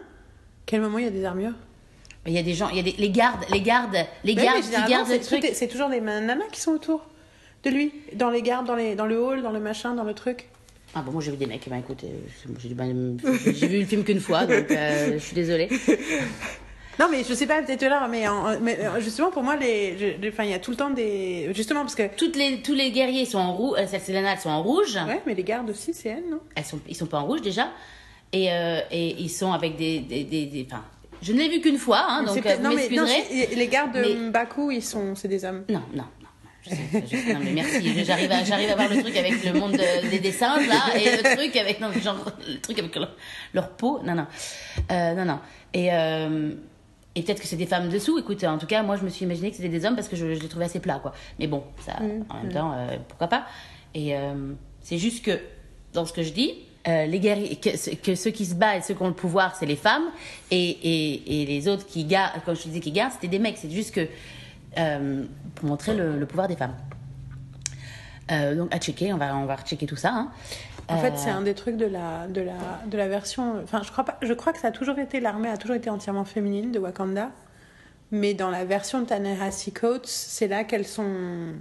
Quel moment il y a des armures? Il y a des gens, il y a des les gardes, les gardes, les Ouais, gardes qui gardent le truc. c'est toujours des nanas qui sont autour de lui. Dans les gardes, dans, les, dans le hall, dans le machin, dans le truc. Ah bon, moi j'ai vu des mecs, bah écoutez, euh, j'ai ben, vu le film qu'une fois, donc euh, je suis désolée. Non, mais je sais pas, peut-être là, mais, en- mais euh, justement, pour moi, les, il y a tout le temps des. Justement, parce que. Toutes les, tous les guerriers sont en rouge, cette Selena, elles sont en rouge. Ouais, mais les gardes aussi, c'est elle, non? Elles sont, ils sont pas en rouge déjà. Et, euh, et ils sont avec des. des, des, des- enfin, je ne l'ai vu qu'une fois, hein, donc vous non, mais, les gardes de Mais- Baku, ils sont, c'est des hommes. Non, non. Je sais, je sais, non, mais merci. J'arrive à, j'arrive à voir le truc avec le monde de- des dessins, là, et le truc avec, non, genre, le truc avec leur, leur peau. Non, non. Euh, non, non. Et, euh, et peut-être que c'est des femmes dessous. Écoute, en tout cas, moi, je me suis imaginé que c'était des hommes parce que je, je les trouvais assez plats, quoi. Mais bon, ça, en même temps, euh, pourquoi pas. Et c'est juste que, dans ce que je dis, euh, les guerriers, que, que ceux qui se battent et ceux qui ont le pouvoir, c'est les femmes, et, et, et les autres qui gardent, comme je te disais, qui gardent, c'était des mecs. C'est juste que euh, pour montrer le, le pouvoir des femmes. Euh, donc à checker, on va on va rechecker tout ça. hein. En fait, Euh, c'est un des trucs de la, de la, de la version. Enfin, je crois pas. Je crois que ça a toujours été l'armée a toujours été entièrement féminine de Wakanda, mais dans la version de Ta-Nehisi Coates, c'est là qu'elles sont,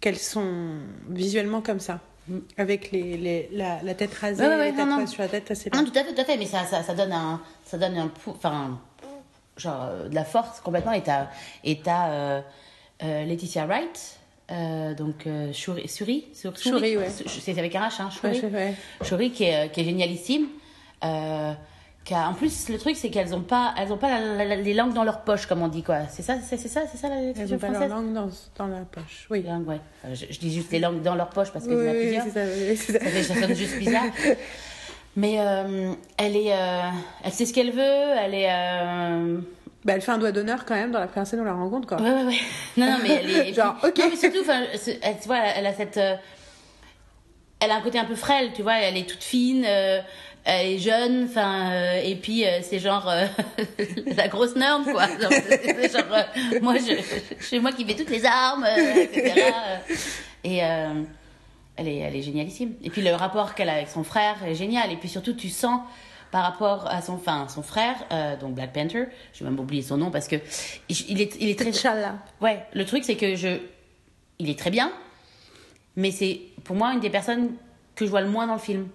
qu'elles sont visuellement comme ça, avec les, les la, la tête rasée, Mm. Ouais, ouais, ouais, les non, tatouages non. sur la tête, c'est Non, tout à fait, tout à fait, mais ça, ça, ça donne un, ça donne un, enfin, genre euh, de la force complètement. Et t'as, et t'as euh, euh, Laetitia Wright, euh, donc euh, Shuri, Shuri, Shuri, Shuri, ouais. c'est avec un H, hein, Shuri. ouais. Shuri qui est, qui est génialissime. Euh, qui a- en plus, le truc, c'est qu'elles ont pas, elles ont pas la- la- la- les langues dans leur poche, comme on dit, quoi. C'est ça, c'est ça, c'est ça la Elles l'expression ont pas leur française? langue dans, dans la poche. Oui. Langues, ouais. Je, je dis juste les langues dans leur poche parce qu'il Oui, y en a oui, c'est ça, oui, ça. Ça, fait, ça sonne juste bizarre. Mais euh, elle est, euh, elle sait ce qu'elle veut. Elle est. euh, Bah, elle fait un doigt d'honneur quand même dans la première scène où on la rencontre, quoi. Ouais, ouais, ouais. Non, non, mais elle est. puis- Genre, ok. Non, mais surtout, elle, tu vois, elle a cette. euh, Elle a un côté un peu frêle, tu vois. Elle est toute fine. euh, elle est jeune, enfin, euh, et puis c'est genre la grosse norme, quoi. Genre, c'est- genre, moi, je, c'est moi qui fais toutes les armes, etc. Et elle est, elle est génialissime. Et puis le rapport qu'elle a avec son frère est génial. Et puis surtout, tu sens par rapport à son, enfin, son frère, euh, donc Black Panther, je vais même oublier son nom parce que il est, il est très, T'Challa. Ouais, le truc c'est que je. Il est très bien, mais c'est pour moi une des personnes que je vois le moins dans le film.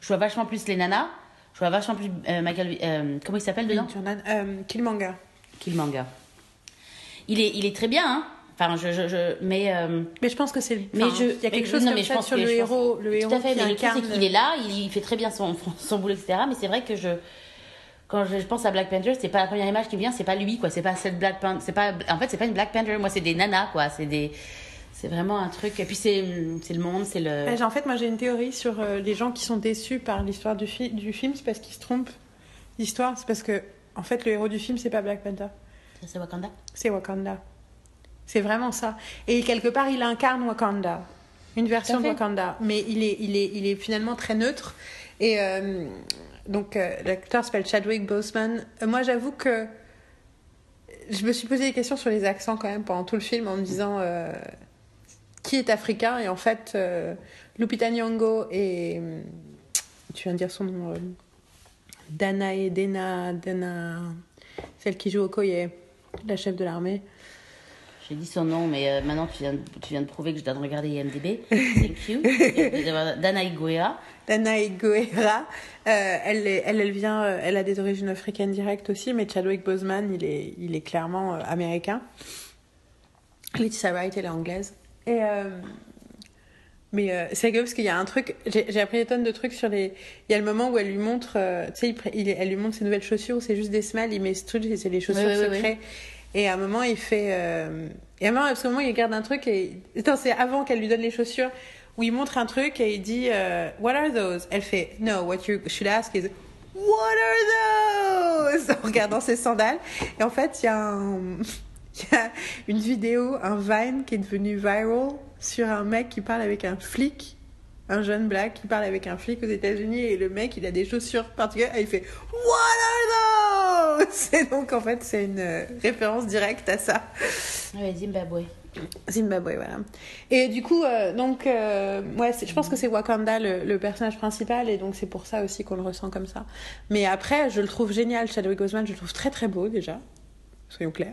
Je vois vachement plus les nanas, je vois vachement plus euh, Michael. euh, comment il s'appelle dedans? Killmonger. Killmonger. Il est, il est très bien, hein. Enfin, je. je, je mais. euh, Mais je pense que c'est. mais je, il y a quelque chose non, comme mais je ça pense sur que- le je pense- héros, le héros Tout à fait, qui mais le truc, c'est qu'il est là, il, fait très bien son, son boulot, etc. Mais c'est vrai que je, quand je pense à Black Panther, c'est pas la première image qui me vient, c'est pas lui, quoi. C'est pas cette Black Panther, c'est pas, en fait, c'est pas une Black Panther. Moi, c'est des nanas, quoi. C'est des, C'est vraiment un truc. Et puis c'est c'est le monde, c'est le. J'ai- En fait, moi j'ai une théorie sur euh, les gens qui sont déçus par l'histoire du, fi- du film, c'est parce qu'ils se trompent d'histoire, c'est parce que en fait le héros du film c'est pas Black Panther, C'est Wakanda? c'est Wakanda. C'est vraiment ça. Et quelque part il incarne Wakanda, une version de. Wakanda, mais il est, il est, il est finalement très neutre. Et euh, donc euh, l'acteur s'appelle Chadwick Boseman. Euh, moi j'avoue que je me suis posé des questions sur les accents quand même pendant tout le film en me disant euh, qui est africain? Et en fait Lupita Nyong'o et tu viens de dire son nom Dana et Dena Dana celle qui joue au Koye la chef de l'armée J'ai dit son nom, mais euh, maintenant tu viens, de, tu viens de prouver que je dois regarder IMDb. Thank you. Et d'avoir Dana Iguera. Dana Iguera euh, elle, elle elle vient euh, elle a des origines africaines directes aussi mais Chadwick Boseman il est il est clairement américain Letitia Wright elle est anglaise et Mais euh, c'est rigolo parce qu'il y a un truc, j'ai appris des tonnes de trucs sur les. Il y a le moment où elle lui montre, euh, tu sais, il elle lui montre ses nouvelles chaussures, c'est juste des semelles, il met ce truc, c'est les chaussures Oui, oui, oui, secrets. Et à un moment, il fait. Euh... Et à un moment, qu'à un moment, il regarde un truc et. Attends, c'est avant qu'elle lui donne les chaussures, où il montre un truc et il dit euh, What are those? Elle fait No, what you should ask is What are those? En regardant ses sandales. Et en fait. Il y a une vidéo, un Vine qui est devenu viral sur un mec qui parle avec un flic, un jeune black qui parle avec un flic aux États-Unis et le mec il a des chaussures particulières et il fait What are those? Et donc en fait c'est une euh, référence directe à ça. Ouais, Zimbabwe. Zimbabwe, voilà. Et du coup, euh, donc, euh, ouais, c'est- je pense que c'est Wakanda le, le personnage principal, et donc c'est pour ça aussi qu'on le ressent comme ça. Mais après, je le trouve génial, Chadwick Boseman, je le trouve très très beau déjà, soyons clairs.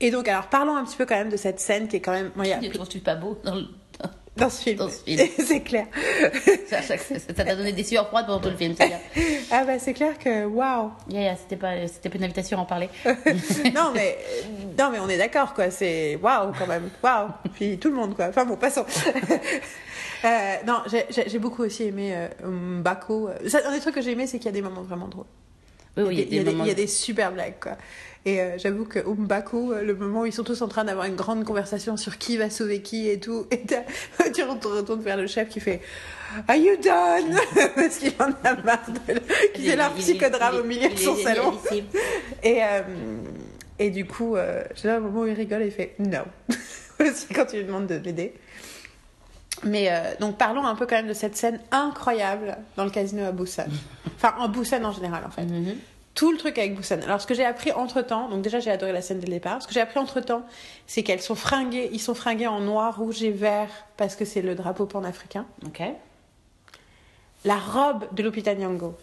Et donc, alors, parlons un petit peu quand même de cette scène qui est quand même. Il y a- Tu trouves-tu pas beau dans, le... dans ce film, Dans ce film. c'est clair. ça t'a donné des sueurs froides pendant tout le film, c'est bien. Ah bah, c'est clair que, waouh! Yeah, yeah, c'était pas, c'était pas une invitation à en parler. non mais non mais on est d'accord quoi c'est waouh quand même waouh puis tout le monde quoi enfin bon passons Euh, non j'ai- beaucoup aussi aimé euh, Mbako Ça, un des trucs que j'ai aimé c'est qu'il y a des moments vraiment drôles Oui, oui, il y a, des, moments- il y a des super blagues quoi et euh, j'avoue que Mbako le moment où ils sont tous en train d'avoir une grande conversation sur qui va sauver qui et tout et tu retournes vers le chef qui fait Are you done? Parce qu'il en a marre de qui fait leur psychodrame au milieu de son salon et, euh, et du coup, euh, j'ai là un moment où il rigole et il fait no. Aussi quand tu lui demandes de l'aider. Mais euh, donc parlons un peu quand même de cette scène incroyable dans le casino à Busan. Enfin, en Busan en général en fait. Mhm. Tout le truc avec Busan. Alors ce que j'ai appris entre temps, donc déjà j'ai adoré la scène dès le départ. Ce que j'ai appris entre temps, c'est qu'elles sont fringuées, ils sont fringués en noir, rouge et vert parce que c'est le drapeau panafricain. Ok. La robe de Lupita Nyong'o.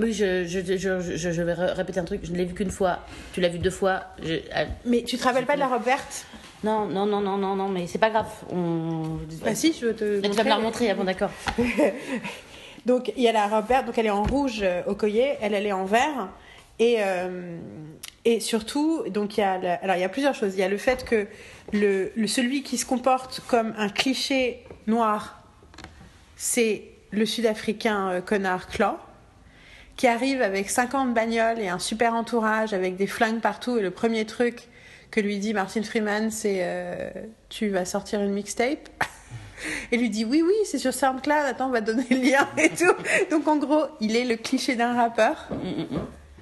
Oui, je, je, je, je, je vais ré- répéter un truc. Je ne l'ai vu qu'une fois. Tu l'as vu deux fois. Ah, Mais tu te rappelles pas de la robe verte? Non, non, non, non, non, non, mais c'est pas grave. On... Bah si, je veux te. Mais tu vas me la montrer. remontrer avant, d'accord. Donc il y a la robe verte, donc elle est en rouge euh, au collier, elle elle est en vert. Et euh, et surtout donc il y a alors il y a plusieurs choses. Il y a le fait que le, le- celui qui se comporte comme un cliché noir, c'est le Sud-Africain euh, connard Claw qui arrive avec 50 bagnoles et un super entourage avec des flingues partout. Et le premier truc que lui dit Martin Freeman c'est euh, tu vas sortir une mixtape? et lui dit oui oui c'est sur SoundCloud attends on va donner le lien et tout. Donc en gros il est le cliché d'un rappeur.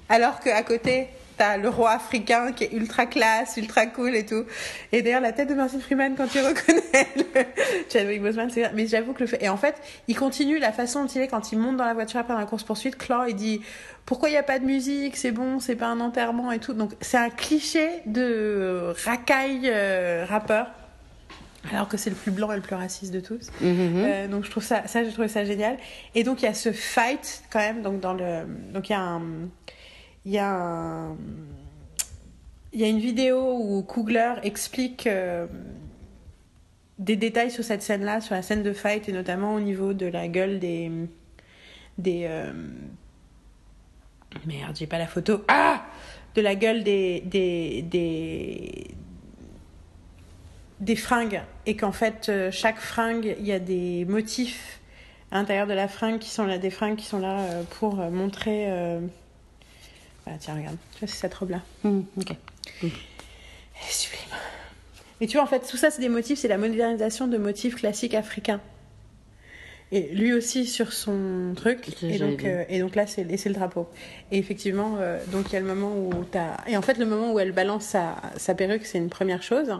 Alors qu'à côté t'as le roi africain qui est ultra classe ultra cool et tout. Et d'ailleurs la tête de Martin Freeman quand tu reconnais le Chadwick Boseman c'est mais j'avoue que le fait et en fait il continue la façon dont il est quand il monte dans la voiture après la course poursuite Claw il dit pourquoi il n'y a pas de musique? C'est bon c'est pas un enterrement et tout. Donc c'est un cliché de racaille euh, rappeur alors que c'est le plus blanc et le plus raciste de tous. Mhm. Euh, donc je trouve ça, ça j'ai trouvé ça génial. Et donc il y a ce fight quand même, donc dans le, donc il y a un, il y a un, il y a une vidéo où Kugler explique euh, des détails sur cette scène-là, sur la scène de fight et notamment au niveau de la gueule des, des, euh, merde j'ai pas la photo, ah, de la gueule des, des, des des fringues et qu'en fait euh, chaque fringue il y a des motifs à l'intérieur de la fringue qui sont là des fringues qui sont là euh, pour euh, montrer euh... voilà, tiens regarde tu vois c'est cette robe là Mhm, ok. elle est sublime Et tu vois, en fait, tout ça, c'est des motifs, c'est la modernisation de motifs classiques africains. Et lui aussi sur son truc. Et donc, euh, et donc là, c'est le drapeau. Et effectivement, euh, donc il y a le moment où t'as. Et en fait, le moment où elle balance sa, sa perruque, c'est une première chose.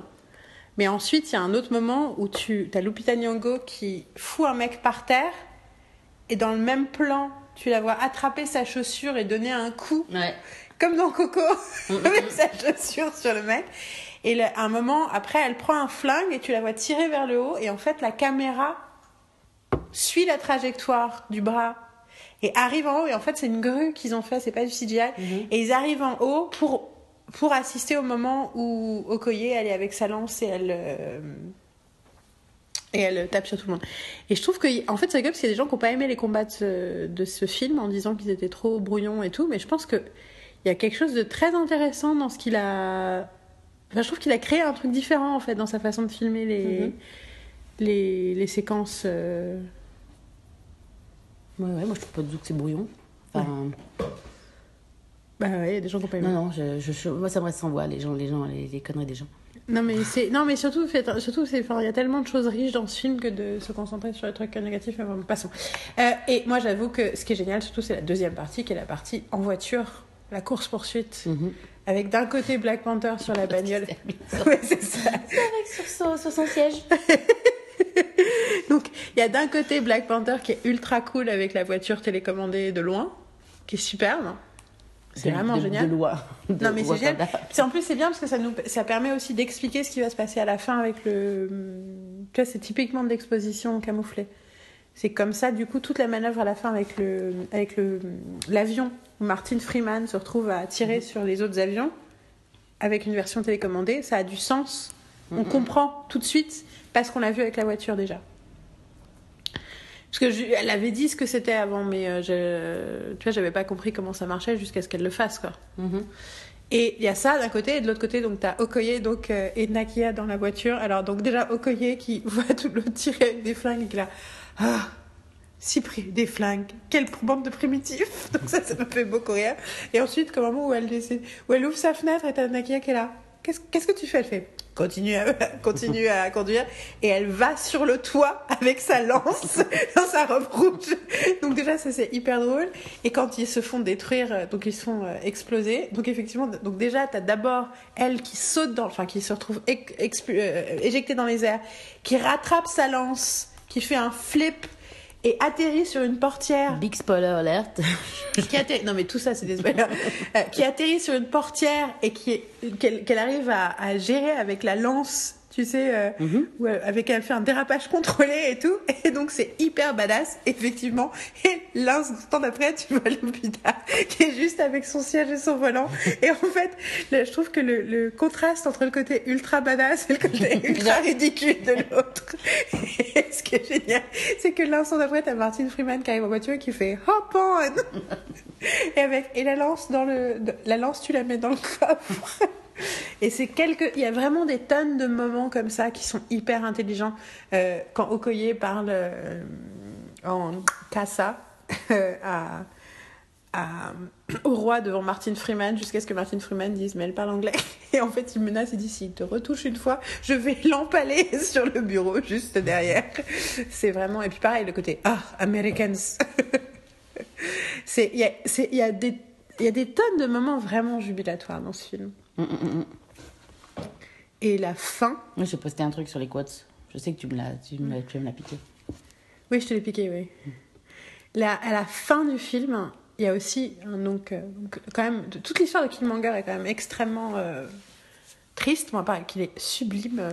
Mais ensuite, il y a un autre moment où tu as Lupita Nyong'o qui fout un mec par terre. Et dans le même plan, tu la vois attraper sa chaussure et donner un coup Ouais. comme dans Coco, avec sa chaussure sur le mec. Et à un moment, après, elle prend un flingue et tu la vois tirer vers le haut. Et en fait, la caméra suit la trajectoire du bras et arrive en haut. Et en fait, c'est une grue qu'ils ont fait, c'est pas du CGI. Et ils arrivent en haut pour, pour assister au moment où Okoye, elle est avec sa lance et elle. euh, et elle tape sur tout le monde. Et je trouve que, en fait, c'est rigolo parce qu'il y a des gens qui n'ont pas aimé les combats de ce, de ce film en disant qu'ils étaient trop brouillons et tout. Mais je pense que il y a quelque chose de très intéressant dans ce qu'il a. Enfin, je trouve qu'il a créé un truc différent en fait dans sa façon de filmer les, Mhm. les, les séquences. euh, Ouais, ouais, moi je trouve pas du tout que c'est brouillon. Enfin, Bah ouais, il y a des gens qui n'ont pas aimé. non, non, je, je- je- moi ça me reste sans voix, les gens, les gens, les, les conneries des gens. Non mais c'est non mais surtout fait surtout c'est il y a tellement de choses riches dans ce film que de se concentrer sur les trucs négatifs mais bon, passons. Euh, et moi j'avoue que ce qui est génial surtout c'est la deuxième partie qui est la partie en voiture, la course poursuite Mhm. avec d'un côté Black Panther sur la bagnole. ouais, c'est ça. Avec sur son, sur son siège. Donc il y a d'un côté Black Panther qui est ultra cool avec la voiture télécommandée de loin qui est superbe. C'est vraiment de- génial. De loi. Non mais c'est génial. En plus c'est bien parce que ça nous ça permet aussi d'expliquer ce qui va se passer à la fin avec le tu vois c'est typiquement de l'exposition camouflée. C'est comme ça du coup toute la manœuvre à la fin avec le avec le l'avion où Martin Freeman se retrouve à tirer sur les autres avions avec une version télécommandée, ça a du sens. On comprend tout de suite parce qu'on l'a vu avec la voiture déjà. Parce que je- elle avait dit ce que c'était avant, mais euh, je, tu vois, j'avais pas compris comment ça marchait jusqu'à ce qu'elle le fasse, quoi. Mhm. Et il y a ça d'un côté, et de l'autre côté, donc t'as Okoye donc, euh, et Nakia dans la voiture. Alors, donc déjà, Okoye qui voit tout le tirer avec des flingues et qui là. Ah, pris des flingues, quelle bande de primitifs Donc ça, ça me fait beaucoup rire. Et ensuite, comme un moment où elle, décide, où elle ouvre sa fenêtre et t'as Nakia qui est là. Qu'est-ce qu'est-ce que tu fais Elle fait continue à, continue à conduire et elle va sur le toit avec sa lance dans sa robe rouge. Donc déjà ça c'est hyper drôle et quand ils se font détruire euh, donc ils se font euh, exploser. Donc effectivement donc déjà tu as d'abord elle qui saute dans enfin qui se retrouve euh, éjectée dans les airs, qui rattrape sa lance, qui fait un flip et atterrit sur une portière Big spoiler alert. qui atterrit, non mais tout ça c'est des spoilers, Euh, qui atterrit sur une portière et qui qu'elle arrive à, à gérer avec la lance, tu sais, euh, Mhm. où elle- avec elle fait un dérapage contrôlé et tout, et donc c'est hyper badass effectivement. Et l'instant d'après tu vois Lupita qui est juste avec son siège et son volant, et en fait là, je trouve que le, le contraste entre le côté ultra badass et le côté ultra ridicule de l'autre, ce qui est génial, c'est que l'instant d'après t'as Martin Freeman qui arrive en voiture et qui fait hop on et avec et la lance dans le la lance tu la mets dans le coffre et c'est quelques il y a vraiment des tonnes de moments comme ça qui sont hyper intelligents. Euh, quand Okoye parle euh, en Kassa euh, à, au roi devant Martin Freeman jusqu'à ce que Martin Freeman dise mais elle parle anglais. Et en fait il menace il dit s'il te retouche une fois je vais l'empaler sur le bureau juste derrière. C'est vraiment et puis pareil le côté ah Americans. Il y a y a y a des tonnes de moments vraiment jubilatoires dans ce film Mm, mm, mm. et la fin Moi j'ai posté un truc sur les quotes. Je sais que tu me l'as, tu me tu piqué. oui je te l'ai piqué oui la, à la fin du film il y a aussi un, donc, euh, donc, quand même toute l'histoire de Killmonger est quand même extrêmement euh, triste moi pareil qu'il est sublime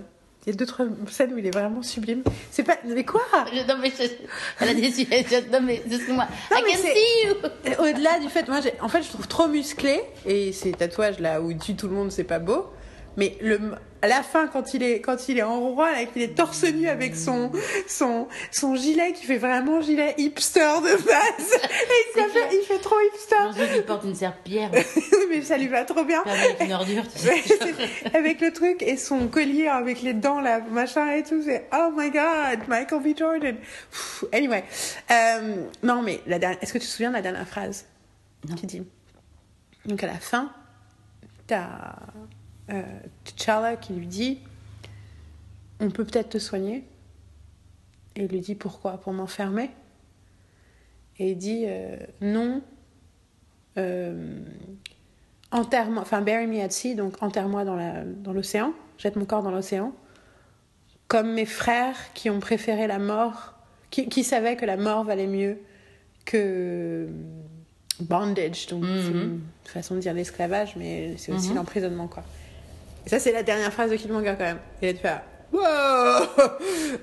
il y a deux trois scènes où il est vraiment sublime c'est pas mais quoi? Je- non mais je, elle a des je- non mais excuse-moi. Au-delà du fait, moi, en fait, je trouve trop musclé et ces tatouages là où il tue tout le monde, c'est pas beau. Mais le, à la fin, quand il est, quand il est en roi, là, qu'il est torse nu avec son, son, son gilet qui fait vraiment gilet hipster de base. Et il, fait, il fait trop hipster. Il porte une serpillère. mais ça lui va trop bien. Avec une ordure. Tu sais. Avec le truc et son collier avec les dents là machin et tout c'est oh my god Michael B Jordan Pff, anyway euh, non mais la dernière est-ce que tu te souviens de la dernière phrase Non. qui dit donc à la fin t'as euh, T'Challa qui lui dit on peut peut-être te soigner. Et il lui dit pourquoi? Pour m'enfermer? Et il dit euh, non. Euh, enterre-moi, enfin bury me at sea, donc enterre-moi dans l'océan, jette mon corps dans l'océan, comme mes frères qui ont préféré la mort, qui, qui savaient que la mort valait mieux que bondage, donc Mhm. c'est une façon de dire l'esclavage, mais c'est aussi Mhm. l'emprisonnement quoi. Ça c'est la dernière phrase de Killmonger quand même. Il est de faire wow,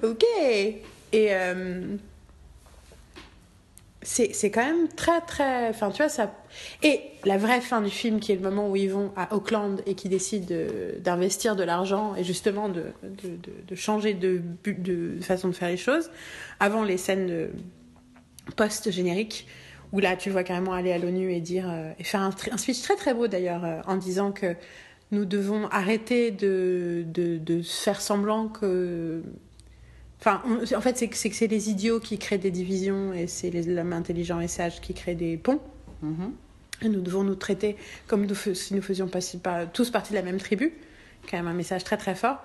ok. Et euh, c'est quand même très très enfin tu vois ça et la vraie fin du film qui est le moment où ils vont à Auckland et qui décident de- d'investir de, l'argent et justement de, de, changer de, façon de faire les choses avant les scènes de post générique où là tu vois carrément aller à l'ONU et dire euh, et faire un, un speech très très beau d'ailleurs euh, en disant que nous devons arrêter de, de, de faire semblant que Enfin, on- en fait, c'est que c'est les idiots qui créent des divisions et c'est les hommes intelligents et sages qui créent des ponts. Mhm. Et nous devons nous traiter comme nous si nous faisions pas, pas- tous partie de la même tribu. Quand même un message très très fort.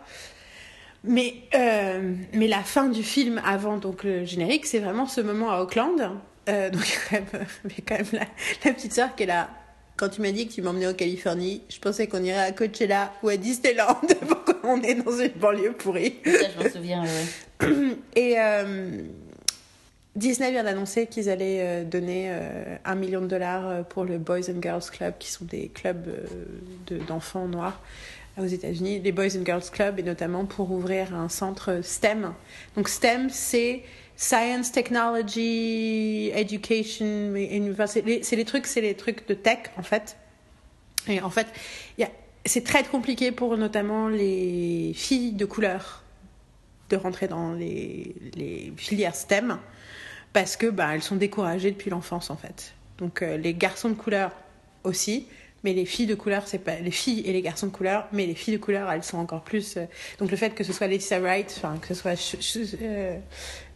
Mais, euh, mais la fin du film avant donc le générique, c'est vraiment ce moment à Auckland. Euh, donc il y a quand même, il y a quand même la, la petite sœur qui est là. Quand tu m'as dit que tu m'emmenais en Californie, je pensais qu'on irait à Coachella ou à Disneyland. Pourquoi on est dans une banlieue pourrie Ça, je m'en souviens, ouais, et euh, Disney vient d'annoncer qu'ils allaient euh, donner euh, un million de dollars pour le Boys and Girls Club, qui sont des clubs de- d'enfants noirs aux États-Unis, les Boys and Girls Club, et notamment pour ouvrir un centre STEM. Donc STEM, c'est Science, Technology, Education, enfin, c'est les, trucs, c'est les trucs de tech en fait. Et en fait, c'est très compliqué pour notamment les filles de couleur de rentrer dans les, les filières STEM parce que bah, elles sont découragées depuis l'enfance en fait. Donc euh, les garçons de couleur aussi, mais les filles de couleur c'est pas les filles et les garçons de couleur, mais les filles de couleur elles sont encore plus. euh, donc le fait que ce soit Laetitia Wright, enfin que ce soit euh,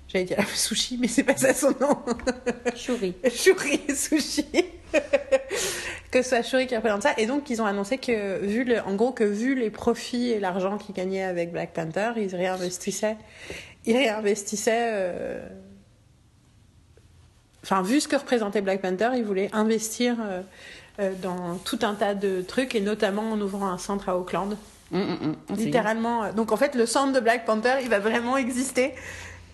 j'allais dire Sushi, mais c'est pas ça son nom. Chouri. Shuri Sushi. que ce soit Shuri qui représente ça. Et donc, ils ont annoncé que, vu le, en gros, que vu les profits et l'argent qu'ils gagnaient avec Black Panther, ils réinvestissaient. Ils réinvestissaient. euh, Enfin, vu ce que représentait Black Panther, ils voulaient investir euh, euh, dans tout un tas de trucs, et notamment en ouvrant un centre à Auckland. Hum. C'est Littéralement. Donc en fait, le centre de Black Panther, il va vraiment exister,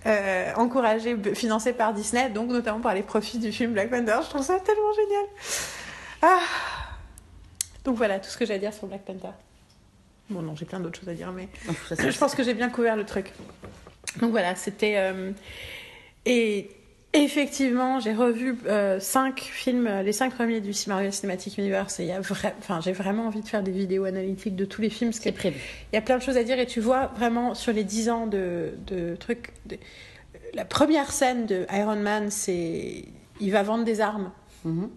euh, encouragé, financé par Disney, donc notamment par les profits du film Black Panther. Je trouve ça tellement génial. Ah. Donc voilà tout ce que j'ai à dire sur Black Panther. Bon non, j'ai plein d'autres choses à dire, mais je pense que j'ai bien couvert le truc. Donc voilà, c'était. euh, Et effectivement, j'ai revu euh, cinq films, euh, les cinq premiers du Marvel Cinematic Universe, et il y a vra- enfin, j'ai vraiment envie de faire des vidéos analytiques de tous les films, C'est prévu. il y a plein de choses à dire et tu vois vraiment sur les 10 ans de, de trucs. de- La première scène de Iron Man, c'est. Il va vendre des armes Mhm.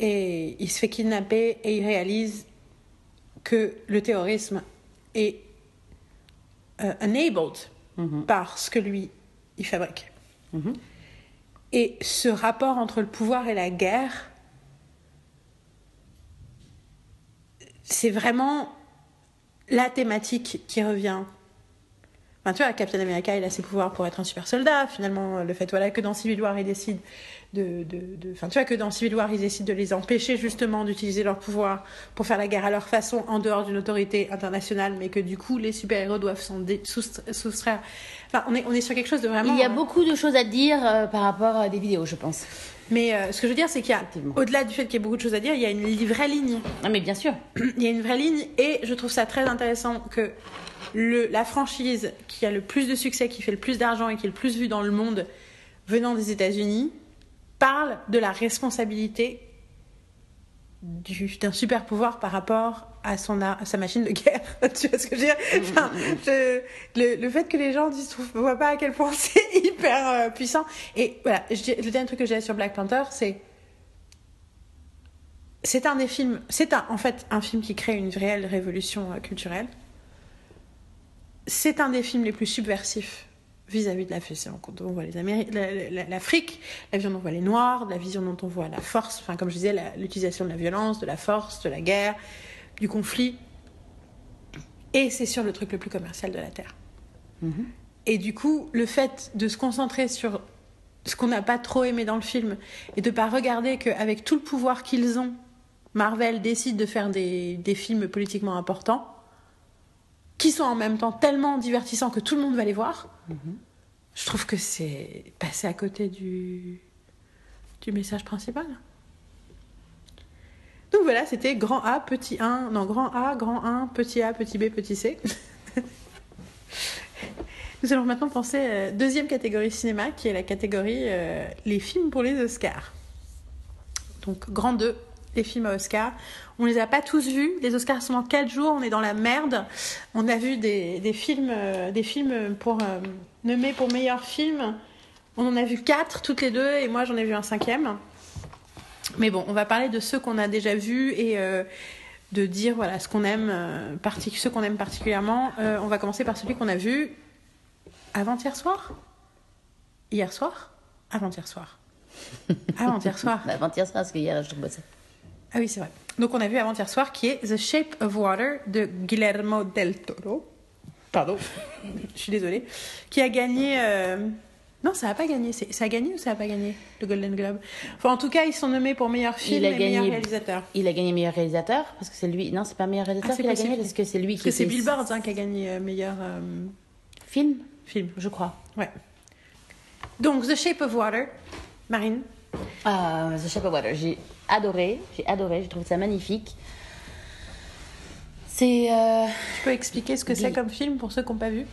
et il se fait kidnapper et il réalise que le terrorisme est euh, enabled Mhm. par ce que lui, il fabrique. Mhm. Et ce rapport entre le pouvoir et la guerre, c'est vraiment la thématique qui revient. Enfin, tu vois, Captain America, il a ses pouvoirs pour être un super soldat. Finalement, le fait voilà, que dans Civil War, il décide de, de, tu vois, que dans Civil War, ils décident de les empêcher justement d'utiliser leur pouvoir pour faire la guerre à leur façon, en dehors d'une autorité internationale, mais que du coup, les super-héros doivent s'en soustraire. Enfin, on est, on est sur quelque chose de vraiment... Il y a euh, beaucoup de choses à dire euh, par rapport à des vidéos, je pense. Mais euh, ce que je veux dire, c'est qu'il y a, au-delà du fait qu'il y ait beaucoup de choses à dire, il y a une vraie ligne. Ah, mais bien sûr. Il y a une vraie ligne et je trouve ça très intéressant que le, la franchise qui a le plus de succès, qui fait le plus d'argent et qui est le plus vue dans le monde venant des États-Unis parle de la responsabilité du- d'un super pouvoir par rapport à, son, sa machine de guerre. tu vois ce que je veux dire? Le, le fait que les gens ne voient pas à quel point c'est hyper euh, puissant. Et voilà, je le dernier truc que j'ai sur Black Panther, c'est c'est un des films, c'est en fait un film qui crée une réelle révolution euh, culturelle. C'est un des films les plus subversifs vis-à-vis de la vision dont on voit Améri- la- la- l'Afrique, la vision dont on voit les Noirs, la vision dont on voit la force, enfin comme je disais, l'utilisation de la violence, de la force, de la guerre, du conflit. et c'est sur le truc le plus commercial de la Terre. Et du coup, le fait de se concentrer sur ce qu'on n'a pas trop aimé dans le film et de pas regarder qu'avec tout le pouvoir qu'ils ont, Marvel décide de faire des, des films politiquement importants qui sont en même temps tellement divertissants que tout le monde va les voir, je trouve que c'est passé à côté du, du message principal. Donc voilà, c'était grand A, petit 1, non, grand A, grand 1, petit A, petit B, petit C. Nous allons maintenant penser à deuxième catégorie cinéma, qui est la catégorie euh, les films pour les Oscars. Donc, grand 2, les films à Oscars. On les a pas tous vus. Les Oscars sont dans 4 jours. On est dans la merde. On a vu des, des films, euh, des films pour euh, nommer pour meilleur film. On en a vu 4 toutes les deux et moi j'en ai vu un cinquième. Mais bon, on va parler de ceux qu'on a déjà vus et euh, de dire voilà ce qu'on aime, euh, ceux qu'on aime particulièrement. Euh, on va commencer par celui qu'on a vu avant-hier soir, hier soir, avant-hier soir, avant-hier soir. Bah, Avant-hier soir, parce que hier, je bossais. Ah oui, c'est vrai. Donc on a vu avant-hier soir qui est The Shape of Water de Guillermo del Toro. Pardon, je suis désolée. Qui a gagné. Non, ça n'a pas gagné. Ça a gagné ou ça n'a pas gagné le Golden Globe? Enfin, en tout cas, ils sont nommés pour meilleur film Il a et meilleur gagné- réalisateur. Il a gagné meilleur réalisateur, parce que c'est lui. Non, c'est pas meilleur réalisateur Ah, qu'il a gagné, parce que c'est lui Parce qui que c'est Billboard hein, qui a gagné euh, meilleur euh, Film, film. je crois. Ouais. Donc, The Shape of Water, Marine? Ah, The Shape of Water, j'ai adoré, j'ai adoré, j'ai trouvé ça magnifique. C'est euh, Tu peux expliquer ce que c'est comme film pour ceux qui n'ont pas vu?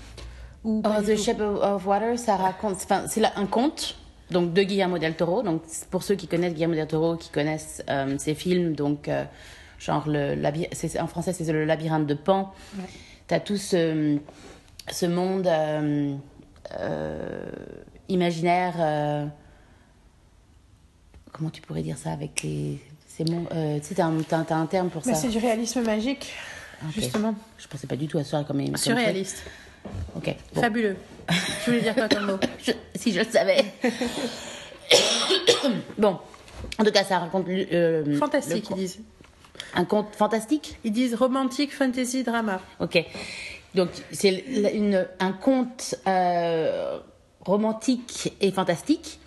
Ou oh, The Shape of Water, ça raconte, enfin, c'est un conte, donc de Guillermo del Toro. Donc c'est pour ceux qui connaissent Guillermo del Toro, qui connaissent euh, ses films, donc euh, genre le c'est en français c'est le labyrinthe de Pan. Ouais. T'as tout ce, ce monde euh, imaginaire. comment tu pourrais dire ça avec les ces mondes euh, Tu sais, t'as un, terme pour Mais ça. c'est du réalisme magique, Ok. justement. Je pensais pas du tout à ça comme comme Surréaliste. Ok. bon. Fabuleux. Je voulais dire quoi comme mot Je- si je le savais. bon, en tout cas, ça raconte euh, Fantastique, le- ils disent. un conte fantastique. Ils disent romantique, fantasy, drama. Ok. Donc c'est un conte euh, romantique et fantastique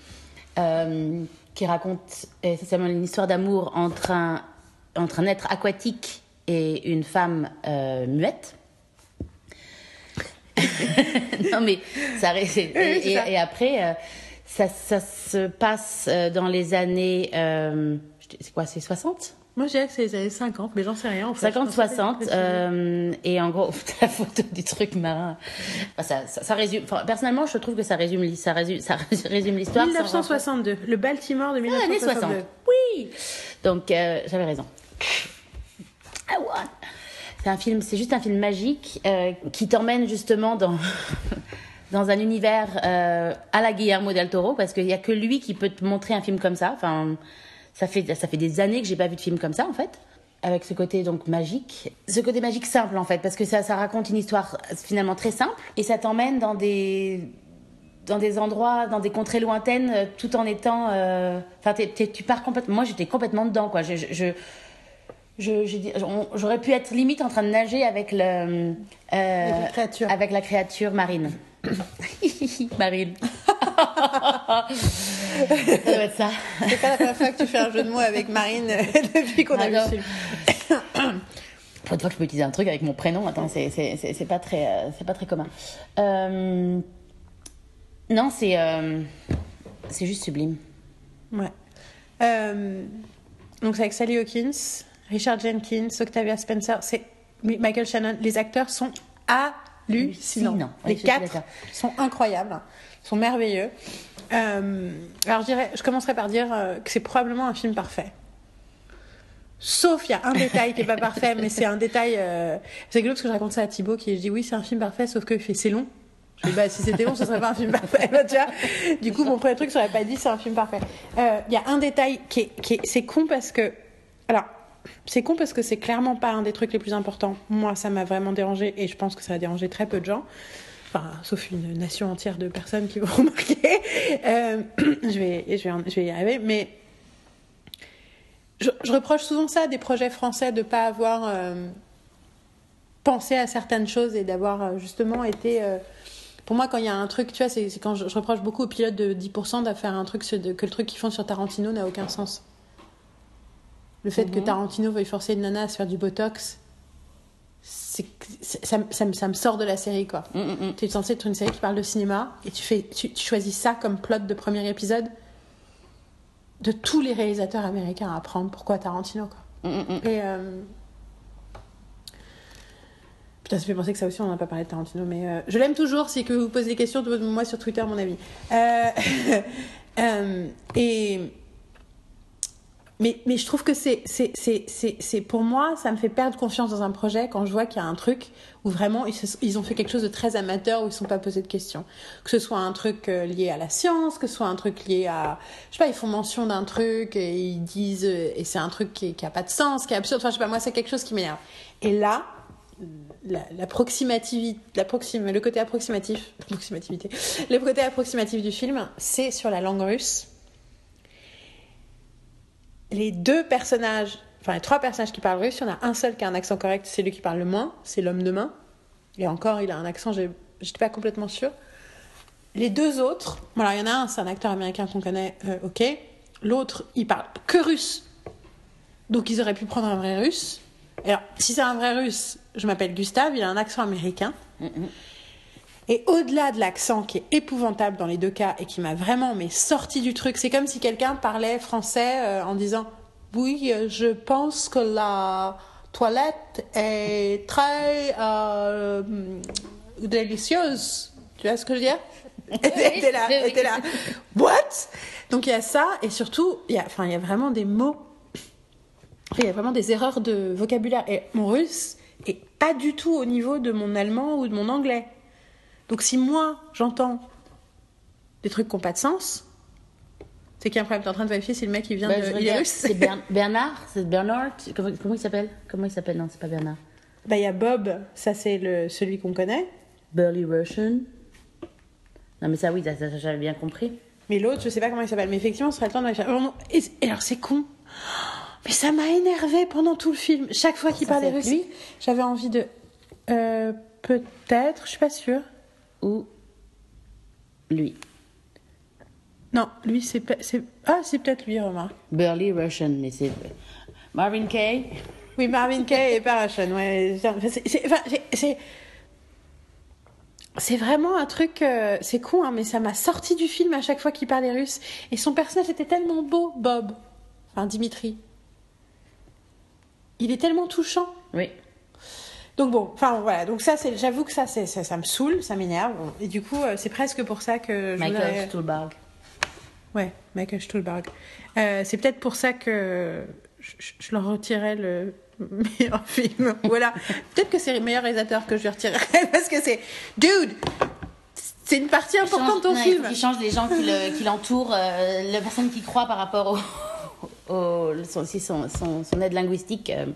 euh, qui raconte essentiellement une histoire d'amour entre un entre un être aquatique et une femme euh, muette. non mais ça Oui, c'est et, ça. et après euh, ça, ça se passe euh, dans les années euh, c'est quoi c'est 60 Moi, je dirais que c'est les années 50, mais j'en sais rien. En fait. Je pense pas 50-60 que c'est- euh, et en gros la photo du truc marin Enfin, ça, ça, ça résume enfin, personnellement je trouve que ça résume ça résume ça résume l'histoire sans 1962, le Baltimore de rentrer- Ah, années 60 1962. oui donc euh, j'avais raison I won. C'est un film c'est juste un film magique euh, qui t'emmène justement dans dans un univers euh, à la Guillermo del Toro parce qu'il y a que lui qui peut te montrer un film comme ça enfin ça fait ça fait des années que j'ai pas vu de film comme ça en fait avec ce côté donc magique ce côté magique simple en fait parce que ça ça raconte une histoire finalement très simple et ça t'emmène dans des dans des endroits, dans des contrées lointaines, euh, tout en étant. Enfin, tu pars complètement. Moi, j'étais complètement dedans, quoi. J'aurais pu être limite en train de nager avec le. euh, Avec la créature. Avec la créature marine. marine. ça doit être ça. C'est pas la première fois que tu fais un jeu de mots avec Marine euh, depuis qu'on a vu film. Pour une fois que je peux utiliser un truc avec mon prénom, attends, c'est, pas très, euh, c'est pas très commun. Euh, non, c'est, c'est juste sublime. Ouais. Donc c'est avec Sally Hawkins, Richard Jenkins, Octavia Spencer, c'est Michael Shannon. Les acteurs sont hallucinants. Les je quatre sont incroyables, sont merveilleux. Euh, alors je dirais, je commencerai par dire euh, que c'est probablement un film parfait. Sauf il y a un détail qui est pas parfait, mais c'est un détail. euh, C'est rigolo parce que je raconte ça à Thibaut qui je dis oui c'est un film parfait, sauf que c'est long. Je dis bah si c'était long ce serait pas un film parfait. Bah, tu vois du coup mon premier truc j'aurais pas dit c'est un film parfait. Euh, Il y a un détail qui est, qui est- c'est con parce que alors c'est con parce que c'est clairement pas un des trucs les plus importants. Moi ça m'a vraiment dérangé et je pense que ça a dérangé très peu de gens. Enfin, sauf une nation entière de personnes qui vont remarquer. Euh, je, vais, je, vais, je vais y arriver. Mais je, reproche souvent ça à des projets français de pas avoir euh, pensé à certaines choses et d'avoir euh, justement été. pour moi, quand il y a un truc, tu vois, c'est quand je, je reproche beaucoup aux pilotes de 10% de faire un truc que le truc qu'ils font sur Tarantino n'a aucun sens. Le fait que Tarantino veuille forcer une nana à se faire du botox, c'est ça, me- ça, me- ça me sort de la série, quoi. Mm, mm, mm. Tu es censé être une série qui parle de cinéma et tu, fais, tu, tu choisis ça comme plot de premier épisode de tous les réalisateurs américains à apprendre pourquoi Tarantino, quoi? Mm. Et. euh, Putain, ça fait penser que ça aussi, on n'a pas parlé de Tarantino, mais euh, je l'aime toujours. Si que vous posez des questions, moi sur Twitter, mon ami. Euh, et. Mais, je trouve que c'est, pour moi, ça me fait perdre confiance dans un projet quand je vois qu'il y a un truc où vraiment ils, ont fait quelque chose de très amateur où ils ne sont pas posés de questions. Que ce soit un truc euh, lié à la science, que ce soit un truc lié à. Je sais pas, ils font mention d'un truc et ils disent. euh, Et c'est un truc qui n'a pas de sens, qui est absurde. Enfin, je sais pas, moi, c'est quelque chose qui m'énerve. Et là, la, le côté approximatif, approximativité, le côté approximatif du film, c'est sur la langue russe. Les deux personnages, enfin les trois personnages qui parlent russe, il y en a un seul qui a un accent correct, c'est lui qui parle le moins, c'est l'homme de main. Et encore, il a un accent, j'étais pas complètement sûre. Les deux autres, voilà, il y en a un, c'est un acteur américain qu'on connaît, euh, ok. L'autre, il parle que russe. Donc ils auraient pu prendre un vrai russe. Alors, si c'est un vrai russe, je m'appelle Gustave, il a un accent américain. Et au-delà de l'accent qui est épouvantable dans les deux cas et qui m'a vraiment mais sorti du truc, c'est comme si quelqu'un parlait français euh, en disant oui, euh, je pense que la toilette est très euh, délicieuse. Tu vois ce que je veux dire? Était là, était là. What? Donc il y a ça et surtout il y a, enfin il y a vraiment des mots il y a vraiment des erreurs de vocabulaire. Et mon russe est pas du tout au niveau de mon allemand ou de mon anglais. Donc si moi, j'entends des trucs qui n'ont pas de sens, c'est qu'il y a un problème. T'es en train de vérifier si le mec il vient Bah, de... Il est russe C'est Bern- Bernard C'est Bernard comment, comment il s'appelle? Comment il s'appelle? Non, c'est pas Bernard. Bah il y a Bob, ça c'est le... celui qu'on connaît. Burly Russian Non, mais ça, oui, ça, ça, j'avais bien compris. Mais l'autre, je sais pas comment il s'appelle. Mais effectivement, ce serait le temps de. Et, et alors c'est con. Mais ça m'a énervé pendant tout le film. Chaque fois qu'il parlait russe, lui? j'avais envie de... Euh, Peut-être, je suis pas sûre. Ou lui? Non, lui c'est... pas- c'est- Ah, c'est peut-être lui, remarque. Burly Russian, mais c'est. Marvin Kaye Oui, Marvin Gaye et Parachon, ouais. C'est vraiment un truc, euh, c'est con, hein, mais ça m'a sorti du film à chaque fois qu'il parlait russe. Et son personnage était tellement beau, Bob. Enfin, Dimitri. Il est tellement touchant. Oui. Donc bon, enfin voilà, donc ça, c'est, j'avoue que ça, c'est, ça, ça me saule, ça m'énerve. Et du coup, euh, c'est presque pour ça que je Michael voudrais- Stuhlbarg. Ouais, Michael Stuhlbarg. Euh, c'est peut-être pour ça que je, je- je leur retirais le meilleur film. Voilà. peut-être que c'est le meilleur réalisateur que je lui retirerais parce que c'est. Dude! C'est une partie importante de ton Ouais, film. Qu'il change les gens qui le- qui l'entourent, euh, la personne qui croit par rapport au, au- son, son, aide linguistique. euh,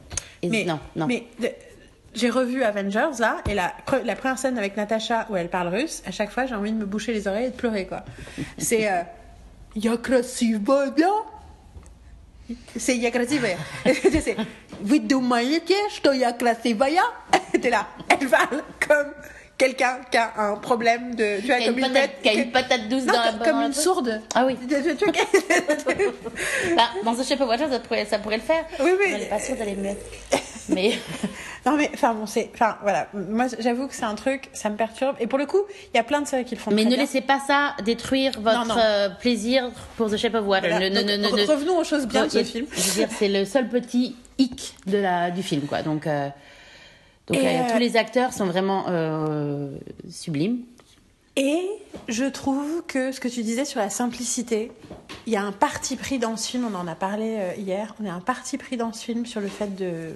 Mais, non, non. mais j'ai revu Avengers là, et la, la première scène avec Natasha où elle parle russe, à chaque fois j'ai envie de me boucher les oreilles et de pleurer quoi. C'est euh, bien C'est Yakrasivaya. C'est Yakrasivaya. T'es là, elle parle comme quelqu'un qui a un problème de. Tu vois, comme une, patate, bête, qui a une patate douce non, dans la bouche. Comme une truc. sourde. Ah oui. Tu bah, dans The Shape of Water, ça pourrait, ça pourrait le faire. Oui, oui. Mais... Elle n'est pas sûre d'aller me mettre. Mais. Non mais enfin bon c'est enfin voilà moi j'avoue que c'est un truc ça me perturbe et pour le coup il y a plein de séries qui le font Mais ne bien. laissez pas ça détruire votre Non, non. euh, plaisir pour The Shape of Water. Voilà. Ne- ne- Donc, ne- ne- revenons aux choses bien de ce film. Je veux dire, c'est le seul petit hic de la, du film, quoi. Donc, euh, donc euh, tous les acteurs sont vraiment sublimes. Et je trouve que ce que tu disais sur la simplicité, il y a un parti pris dans ce film, on en a parlé hier, on a un parti pris dans ce film sur le fait de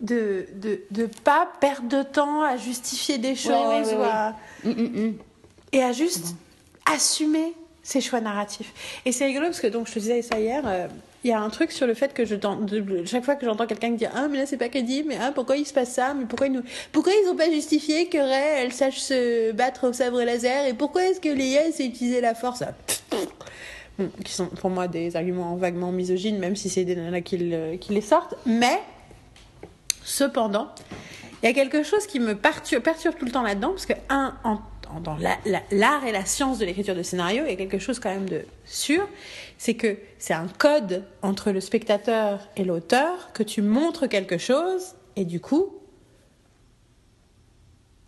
de de, de pas perdre de temps à justifier des choses ouais, ouais, ou à- Mm, mm, mm. et à juste assumer ses choix narratifs. Et c'est rigolo parce que donc je te disais ça hier, euh, il y a un truc sur le fait que je de- chaque fois que j'entends quelqu'un dit ah mais là c'est pas crédible, mais ah pourquoi il se passe ça, mais pourquoi ils nous, pourquoi ils ont pas justifié que Ray elle sache se battre au sabre laser et pourquoi est-ce que Leia sait utiliser la force Bon, qui sont pour moi des arguments vaguement misogynes, même si c'est des nanas qui, le- qui les sortent, mais Cependant, il y a quelque chose qui me perturbe, perturbe tout le temps là-dedans, parce que, un, en- en- dans la- la- l'art et la science de l'écriture de scénario, il y a quelque chose quand même de sûr, c'est que c'est un code entre le spectateur et l'auteur, que tu montres quelque chose, et du coup,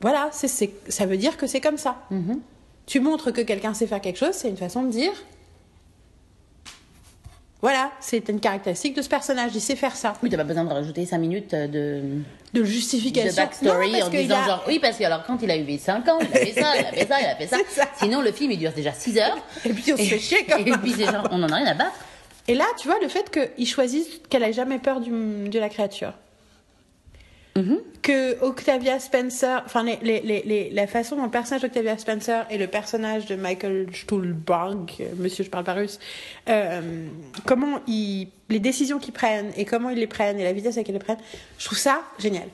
voilà, ça veut dire que c'est comme ça. Mhm. Tu montres que quelqu'un sait faire quelque chose, c'est une façon de dire. Voilà, c'est une caractéristique de ce personnage, il sait faire ça. Oui, t'as pas besoin de rajouter 5 minutes de, De de justification. backstory Non, parce en qu'il disant a- genre, oui, parce que alors quand il a eu 5 ans, il a fait ça, il a fait ça, il a fait ça. Sinon, le film, il dure déjà 6 heures. Et puis on se fait chier quand Et même. puis c'est genre, on en a rien à battre. Et là, tu vois, le fait qu'ils choisissent qu'elle ait jamais peur du- de la créature. Mhm. Que Octavia Spencer, enfin, les, les, les, la façon dont le personnage d'Octavia Spencer et le personnage de Michael Stuhlbarg, euh, monsieur, je parle pas russe, euh, comment ils, les décisions qu'ils prennent et comment ils les prennent et la vitesse à laquelle ils les prennent, je trouve ça génial.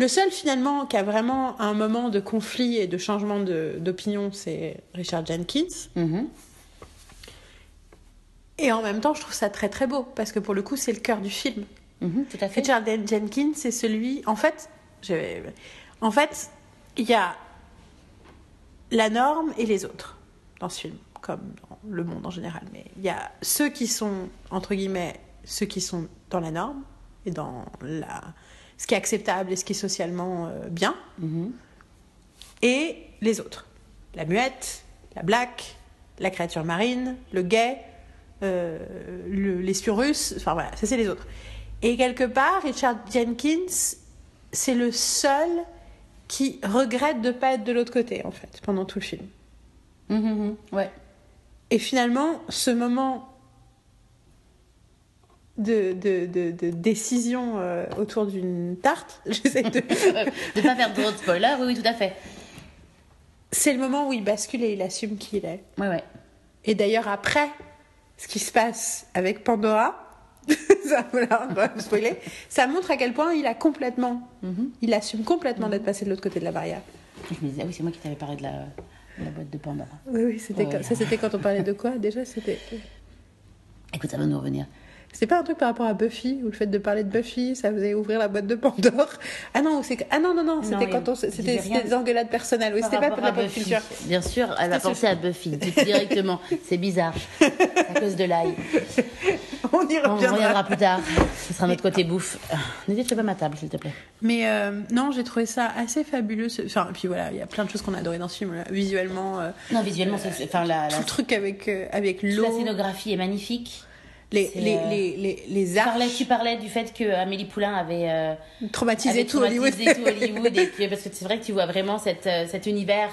Le seul finalement qui a vraiment un moment de conflit et de changement de- d'opinion, c'est Richard Jenkins. Mhm. Et en même temps, je trouve ça très très beau parce que pour le coup, c'est le cœur du film. Mhm, tout à fait. Richard Jenkins, c'est celui. En fait, je en fait, il y a la norme et les autres dans ce film, comme dans le monde en général. Mais il y a ceux qui sont entre guillemets ceux qui sont dans la norme et dans la ce qui est acceptable et ce qui est socialement euh, bien, Mhm. et les autres. La muette, la black, la créature marine, le gay, euh, le- l'espion russe, enfin voilà, ça c'est les autres. Et quelque part, Richard Jenkins, c'est le seul qui regrette de pas être de l'autre côté, en fait, pendant tout le film. Mhm, mhm. Ouais. Et finalement, ce moment de, de, de, de décision euh, autour d'une tarte, j'essaie de... de pas faire trop de spoilers, oui, oui, tout à fait. c'est le moment où il bascule et il assume qui il est. Ouais, ouais. Et d'ailleurs, après, ce qui se passe avec Pandora, ça, voilà, on va pas spoiler, ça montre à quel point il a complètement, il assume complètement d'être passé de l'autre côté de la barrière. Je me disais, ah oui, c'est moi qui t'avais parlé de la, de la boîte de Pandora. Oui, oui, c'était Ouais. quand- ça c'était quand on parlait de quoi Déjà, c'était. Écoute, ça va nous revenir. C'est pas un truc par rapport à Buffy, ou le fait de parler de Buffy, ça faisait ouvrir la boîte de Pandore. Ah non, c'est ah non non non, c'était quand on c'était des engueulades personnelles. Oui, c'était pas de la pop culture. Bien sûr, elle C'était penser à Buffy di- directement. C'est bizarre. À cause de l'ail. On y On reviendra. plus tard. Ce sera notre côté bouffe. Ne détruis pas ma table, s'il te plaît. Mais euh, non, j'ai trouvé ça assez fabuleux. Enfin, et puis voilà, il y a plein de choses qu'on a adoré dans ce film. là. Visuellement, euh, Non, visuellement, c'est- c'est- enfin, la, tout le truc avec euh, avec toute la l'eau, scénographie est magnifique. Les les, euh, les les les Tu parlais, arches tu parlais du fait que Amélie Poulain avait, euh, traumatisé avait tout Hollywood. traumatisé tout Hollywood. et que- parce que c'est vrai que tu vois vraiment cette, euh, cet univers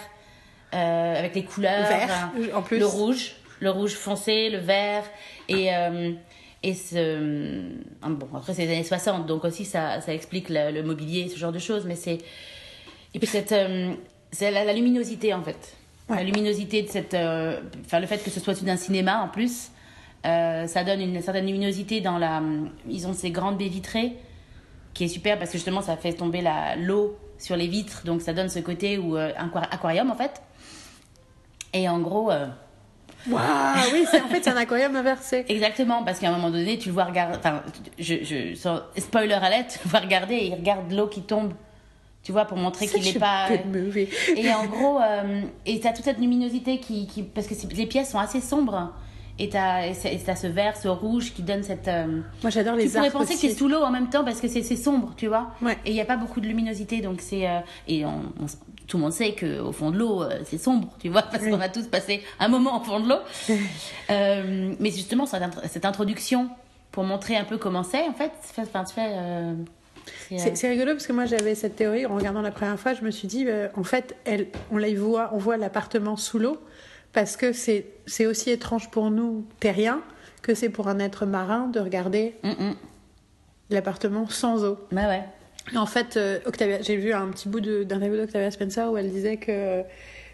euh, avec les couleurs. Vert, hein, en plus. Le rouge, le rouge foncé, le vert. Et, euh, et ce. ah, Bon, après, c'est les années 60, donc aussi ça, ça explique le, le mobilier, ce genre de choses. Mais c'est. Et puis, cette, euh, c'est la, la luminosité, en fait. Ouais. La luminosité de cette. euh, Enfin, le fait que ce soit d'un cinéma, en plus. Euh, ça donne une certaine luminosité dans la. Ils ont ces grandes baies vitrées qui est super parce que justement ça fait tomber l'eau sur les vitres donc ça donne ce côté où euh, un aqua- aquarium en fait et en gros euh, Waouh, oui, c'est en fait c'est un aquarium inversé. exactement parce qu'à un moment donné tu le vois regarder enfin je, je sans- spoiler alert tu le vois regarder et il regarde l'eau qui tombe tu vois pour montrer qu'il n'est pas et en gros euh, et t'as toute cette luminosité qui, qui parce que les pièces sont assez sombres et t'as t'as ce vert ce rouge qui donne cette euh, Moi j'adore les tu pourrais penser que aussi. c'est sous l'eau en même temps parce que c'est sombre, tu vois. Ouais. Et il n'y a pas beaucoup de luminosité, donc c'est euh, et on- on s- tout le monde sait que au fond de l'eau euh, c'est sombre, tu vois, parce Oui. qu'on a tous passé un moment au fond de l'eau. Euh, mais justement cette, int- cette introduction pour montrer un peu comment c'est, en fait, enfin tu fais. c'est, rigolo parce que moi j'avais cette théorie en regardant la première fois, je me suis dit euh, en fait elle, on la voit, on voit l'appartement sous l'eau parce que c'est aussi étrange pour nous terriens que c'est pour un être marin de regarder hum, hum. l'appartement sans eau. Bah ouais. En fait, euh, Octavia, j'ai vu un petit bout d'interview d'Octavia Spencer où elle disait que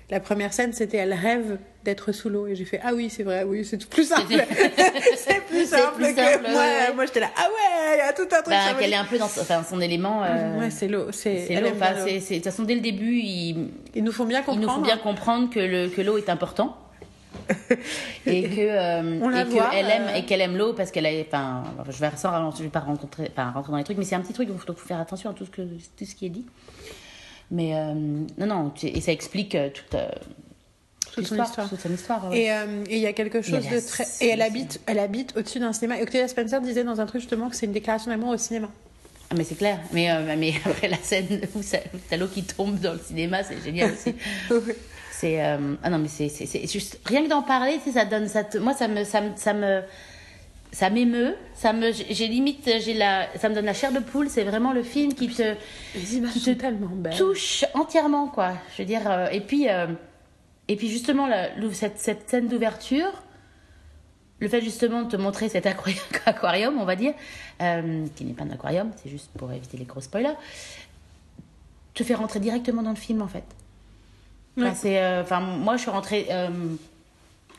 la première scène c'était elle rêve d'être sous l'eau et j'ai fait ah oui c'est vrai oui c'est plus simple c'est plus simple plus que simple, moi ouais. moi j'étais là ah ouais il y a tout un truc Bah, qu'elle est un peu dans son, enfin, son élément. euh, ouais c'est l'eau c'est l'eau. l'eau. de toute façon, dès le début, ils, Ils nous font bien ils comprendre. nous font bien comprendre que le que l'eau est important. et que euh, On la et que voit, elle aime euh, et qu'elle aime l'eau parce qu'elle a enfin je vais sans je vais pas rencontrer enfin, rentrer dans les trucs mais c'est un petit truc il faut, faut faire attention à tout ce que tout ce qui est dit mais euh, non non et ça explique euh, toute euh, Toute son histoire. toute son histoire ouais. Et euh, il y a quelque chose a de très. Et elle habite, elle habite au-dessus d'un cinéma. Et Octavia Spencer disait dans un truc justement que c'est une déclaration d'amour au cinéma. Ah, mais c'est clair mais euh, mais après la scène où t'as l'eau qui tombe dans le cinéma c'est génial aussi C'est euh, ah non mais c'est juste rien que d'en parler, ça donne ça te- moi ça me ça me ça me ça m'émeut, ça me j'ai limite j'ai la ça me donne la chair de poule, c'est vraiment le film qui te qui te tellement touche entièrement quoi. Je veux dire euh, et puis euh, et puis justement la- cette cette scène d'ouverture le fait justement de te montrer cet aquari- aquarium, on va dire, euh, qui n'est pas un aquarium, c'est juste pour éviter les gros spoilers, te fait rentrer directement dans le film en fait. Enfin, Ouais. c'est, enfin, moi je suis rentrée.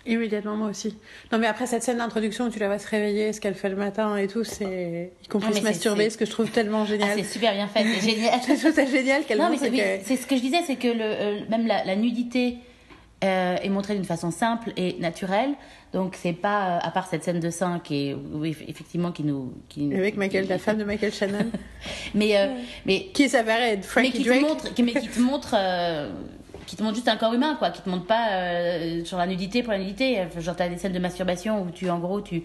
Immédiatement, moi aussi. Non, mais après cette scène d'introduction où tu la vois se réveiller, ce qu'elle fait le matin et tout, c'est. Y compris Ah, se masturber, ce que je trouve tellement ah, génial. c'est super bien fait, c'est génial. je trouve ça génial qu'elle Non, mais c'est, que- ce que je disais, c'est que le, euh, même la, la nudité euh, est montrée d'une façon simple et naturelle. Donc c'est pas, euh, à part cette scène de sein qui est, oui, effectivement, qui nous. Qui, Avec Michael, qui- la femme de Michael Shannon, Mais, mais qui s'avérait être mais Frankie te Drake. montre, mais qui te montre, qui te montre juste un corps humain, quoi. Qui te montre pas euh, sur la nudité pour la nudité. Genre t'as des scènes de masturbation où tu, en gros, tu,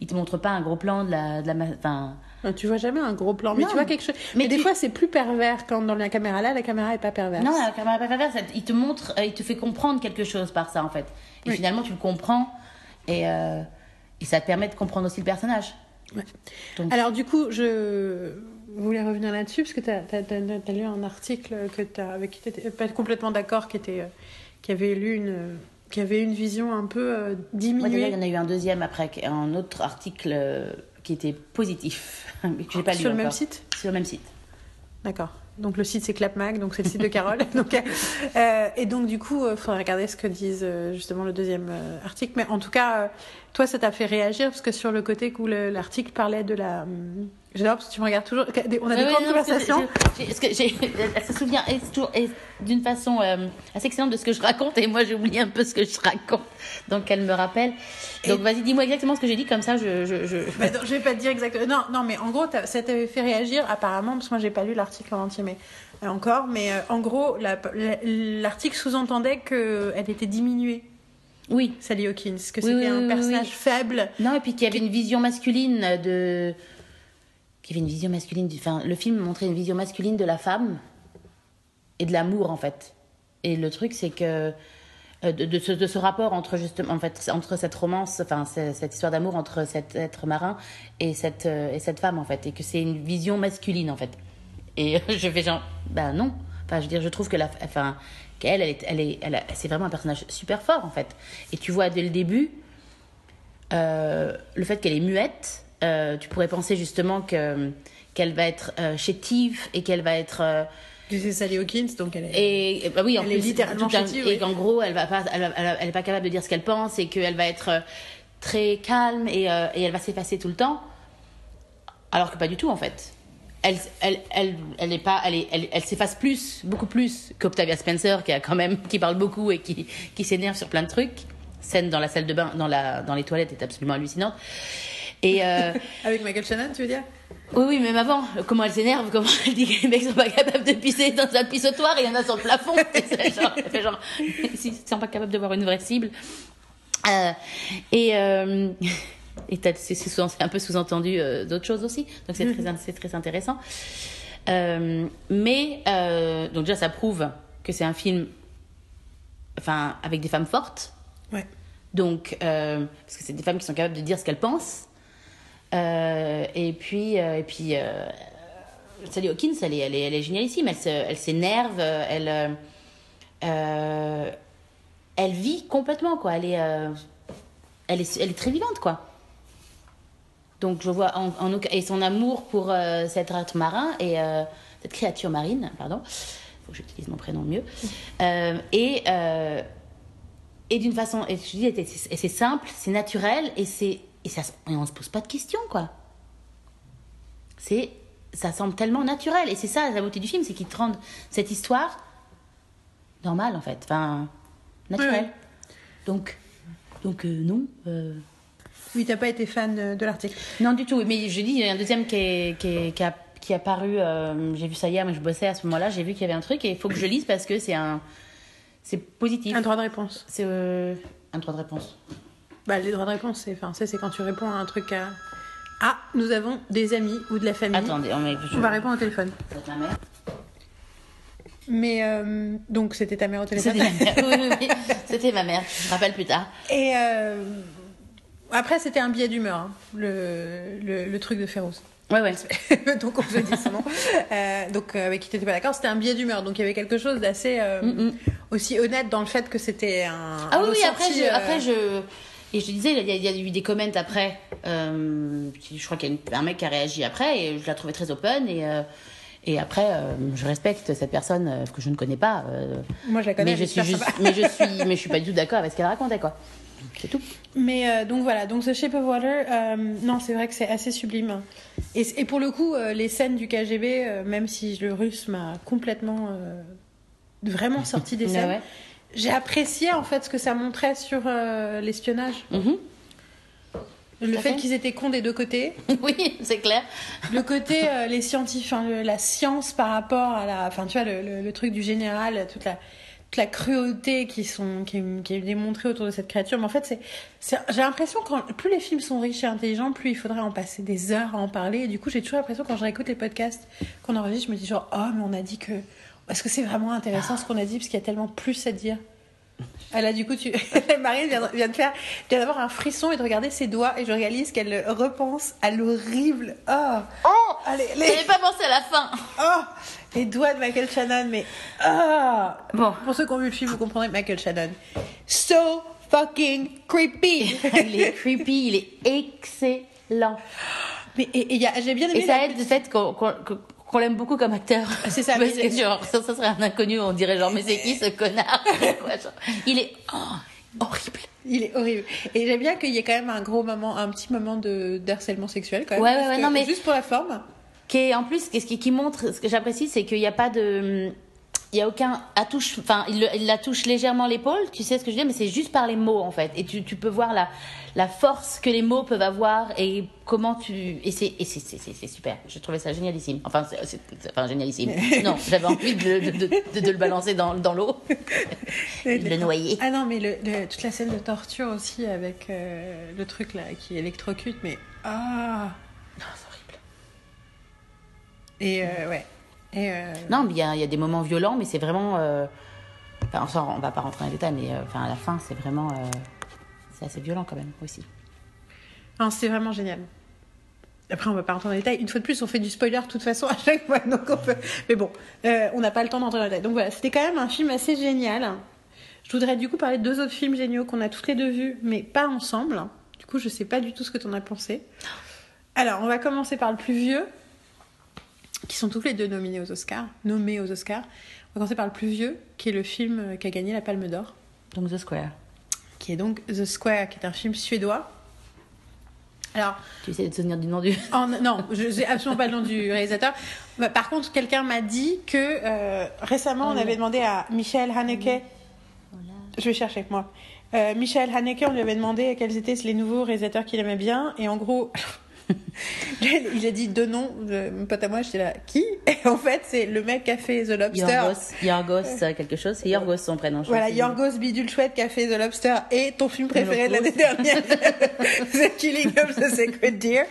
il te montre pas un gros plan de la, de la, enfin. Tu vois jamais un gros plan, mais Non. tu vois quelque chose. Mais, Mais des tu- fois, c'est plus pervers quand dans la caméra là, la caméra est pas perverse. Non, la caméra pas perverse, il te montre, euh, il te fait comprendre quelque chose par ça, en fait. Et Oui. finalement, tu le comprends et, euh, et ça te permet de comprendre aussi le personnage. Ouais. Donc- Alors du coup, je voulais revenir là-dessus parce que tu as, lu un article que t'as- avec qui tu n'étais pas complètement d'accord, qui, était, euh, qui avait lu une, qui avait une vision un peu euh, Moi, diminuée. déjà, il y en a eu un deuxième après, un autre article euh, qui était positif, mais que j'ai pas lu Sur le même site Sur le même site. D'accord. Donc le site c'est Clapmag, donc c'est le site de Carole. donc, euh, et donc du coup, il faudrait regarder ce que disent justement le deuxième article. Mais en tout cas, toi, ça t'a fait réagir parce que sur le côté où le- l'article parlait de la... J'adore parce que tu me regardes toujours. On a des grandes non, conversations. parce que Elle se souvient et toujours- et d'une façon euh, assez excellente de ce que je raconte et moi j'oublie un peu ce que je raconte. Donc elle me rappelle. Donc vas-y, dis-moi exactement ce que j'ai dit, comme ça je. je, je... Bah, non, je vais pas te dire exactement. Non, non, mais en gros, ça t'avait fait réagir apparemment, parce que moi j'ai pas lu l'article en entier, mais euh, encore. Mais euh, en gros, la- la- l'article sous-entendait qu'elle était diminuée, Oui. Sally Hawkins, que Oui, c'était oui, un personnage faible. Non, et puis qu'il y avait une vision masculine de. Qu'il y avait une vision masculine. Du... Enfin, le film montrait une vision masculine de la femme et de l'amour, en fait. Et le truc, c'est que. euh, De, de ce, de ce rapport entre justement en fait entre cette romance enfin cette histoire d'amour entre cet être marin et cette euh, et cette femme en fait et que c'est une vision masculine en fait et je fais genre ben non enfin je veux dire je trouve que la enfin qu'elle elle est elle est elle c'est vraiment un personnage super fort en fait et tu vois dès le début euh, le fait qu'elle est muette, euh, tu pourrais penser justement que qu'elle va être euh, chétive et qu'elle va être euh, C'est Sally Hawkins, donc elle est. et, bah oui en Elle est littéralement tout un- chétive, et qu'en gros elle va pas elle, va- elle est pas capable de dire ce qu'elle pense et qu'elle va être euh, très calme et, euh, et elle va s'effacer tout le temps alors que pas du tout en fait. Elle elle elle elle est pas elle est elle, elle s'efface plus beaucoup plus qu'Octavia Spencer qui a quand même qui parle beaucoup et qui qui s'énerve sur plein de trucs. Scène dans la salle de bain dans la dans les toilettes est absolument hallucinante et euh, Avec Michael Shannon, tu veux dire? Oui, oui, même avant, comment elle s'énerve, comment elle dit que les mecs sont pas capables de pisser dans un pissoir et il y en a sur le plafond. C'est genre, genre, s'ils sont pas capables de voir une vraie cible. Euh, et euh, et c'est un peu sous-entendu euh, d'autres choses aussi, donc c'est très, c'est très intéressant. Euh, mais, donc déjà, ça prouve que c'est un film enfin, avec des femmes fortes. Ouais. Donc, parce que c'est des femmes qui sont capables de dire ce qu'elles pensent. Euh, et puis, euh, et puis euh, Sally Hawkins, elle est, elle est, elle est génialissime. Elle, elle s'énerve, elle, euh, elle vit complètement, quoi. Elle est, elle est, elle est très vivante, quoi. Donc, je vois en, en et son amour pour euh, cet marin et euh, cette créature marine, pardon. Faut que j'utilise mon prénom mieux. Euh, et et d'une façon, et je dis, c'est simple, c'est naturel et c'est et ça, et on se pose pas de questions, quoi. C'est, ça semble tellement naturel et c'est ça la beauté du film, c'est qu'ils te rendent cette histoire normale en fait, enfin naturelle. Oui, Donc Donc euh, non. euh, Oui, t'as pas été fan de l'article. Non, du tout. Mais je dis, il y a un deuxième qui est, qui est, qui a, qui a paru. euh, j'ai vu ça hier, mais je bossais à ce moment-là. J'ai vu qu'il y avait un truc et il faut que je lise parce que c'est un. C'est positif. Un droit de réponse. C'est euh, un droit de réponse. Bah, les droits de réponse, c'est enfin, ça, c'est quand tu réponds à un truc à. Ah, nous avons des amis ou de la famille. Attendez, on, met, je- On va répondre au téléphone. C'est ma mère. Mais euh, donc, c'était ta mère au téléphone. C'était ma mère. Oui, oui, oui. C'était ma mère. Je me rappelle plus tard. Et euh, après, c'était un billet d'humeur, hein, le, le, le truc de Férouz. Ouais, ouais. donc, on se dit son nom. Euh, donc, euh, avec qui t'étais pas d'accord, c'était un billet d'humeur. Donc, il y avait quelque chose d'assez Mm, mm. aussi honnête dans le fait que c'était un. Ah un oui, oui, après, je, après je. Et je disais, il y, a, il y a eu des comments après. euh, je crois qu'il y a une- un mec qui a réagi après et je la trouvais très open. Et, euh, et après, euh, je respecte cette personne que je ne connais pas. Moi, je la connais. mais, je suis juste, mais, je suis, mais je suis pas du tout d'accord avec ce qu'elle racontait, quoi. C'est tout. Mais euh, donc voilà, donc The Shape of Water, euh, non, c'est vrai que c'est assez sublime. Et, et pour le coup, euh, les scènes du KGB, même si le russe m'a complètement vraiment sorti des Ouais, scènes, ouais. J'ai apprécié en fait ce que ça montrait sur euh, l'espionnage. Mhm. Le fait fait. qu'ils étaient cons des deux côtés. oui, c'est clair. Le côté, euh, les scientifiques, la science par rapport à la. Enfin, tu vois, le, le- le truc du général, toute la, toute la cruauté qui, sont, qui, est- qui est démontrée autour de cette créature. Mais en fait, c'est, c'est- j'ai l'impression que plus les films sont riches et intelligents, plus il faudrait en passer des heures à en parler. Et du coup, j'ai toujours l'impression, quand je réécoute les podcasts qu'on enregistre, je me dis genre, oh, mais on a dit que. Est-ce que c'est vraiment intéressant ce qu'on a dit Parce qu'il y a tellement plus à dire. Ah là, du coup, tu... Marie vient, de- vient de faire, vient d'avoir un frisson et de regarder ses doigts et je réalise qu'elle repense à l'horrible. Oh, Oh Allez, les... J'avais pas pensé à la fin. Oh Les doigts de Michael Shannon, mais. Ah Bon. Pour ceux qui ont vu le film, vous comprendrez Michael Shannon. So fucking creepy il est creepy, il est excellent. Mais et, et y a- j'ai bien aimé. Et ça la- aide le fait qu'on qu'on- qu'on l'aime beaucoup comme acteur. C'est ça, Parce mais- que genre, ça, ça serait un inconnu, on dirait genre, mais c'est qui ce connard Quoi, genre, Il est oh, horrible. Il est horrible. Et j'aime bien qu'il y ait quand même un gros moment, un petit moment de d'harcèlement sexuel quand même. Ouais, ouais, ouais, non, mais- Juste pour la forme. Qui est, en plus, ce qui, qui montre, ce que j'apprécie, c'est qu'il n'y a pas de. Il n'y a aucun attouche, enfin, il, le- il la touche légèrement l'épaule, tu sais ce que je veux dire, mais c'est juste par les mots en fait. Et tu, tu peux voir la, la force que les mots peuvent avoir et comment tu. Et c'est c'est- super. J'ai trouvé ça génialissime. Enfin, c'est- enfin génialissime. non, j'avais envie de, de, de, de- de le balancer dans, dans l'eau, de le noyer. Ah non, mais le, le- toute la scène de torture aussi avec euh, le truc là qui électrocute, mais. Ah Non, c'est horrible. Et euh, ouais. Et euh, Non, mais il y a, il y a des moments violents, mais c'est vraiment. euh, Enfin, on s'en- on va pas rentrer dans les détails, mais euh, enfin, à la fin, c'est vraiment. C'est assez violent quand même aussi. Non, c'était vraiment génial. Après, on va pas rentrer dans les détails. Une fois de plus, on fait du spoiler de toute façon à chaque fois. Donc on peut... Mais bon, on n'a pas le temps d'entrer dans les détails. Donc voilà, c'était quand même un film assez génial. Je voudrais du coup parler de deux autres films géniaux qu'on a toutes les deux vus, mais pas ensemble. Du coup, je sais pas du tout ce que tu en as pensé. Alors, on va commencer par le plus vieux, qui sont tous les deux nominés aux Oscars, nommés aux Oscars. On va commencer par le plus vieux, qui est le film euh, qui a gagné la Palme d'Or, Donc The Square. qui est donc The Square, qui est un film suédois. Alors, Tu essaies de te souvenir du nom du. Oh, non, je sais absolument pas le nom du réalisateur. Bah, Par contre, quelqu'un m'a dit que euh, récemment, on avait demandé à Michel Haneke. Je vais chercher moi. Euh, Michel Haneke, on lui avait demandé quels étaient les nouveaux réalisateurs qu'il aimait bien, et en gros, il a dit deux noms. Mon pote à moi, j'étais là, qui? Et en fait, c'est le mec qui a fait The Lobster. Yorgos. Yorgos, euh, quelque chose. C'est Yorgos son prénom. je Voilà. Yorgos Bidule Chouette qui a fait The Lobster et ton film préféré de l'année dernière, The Killing of the Sacred Deer.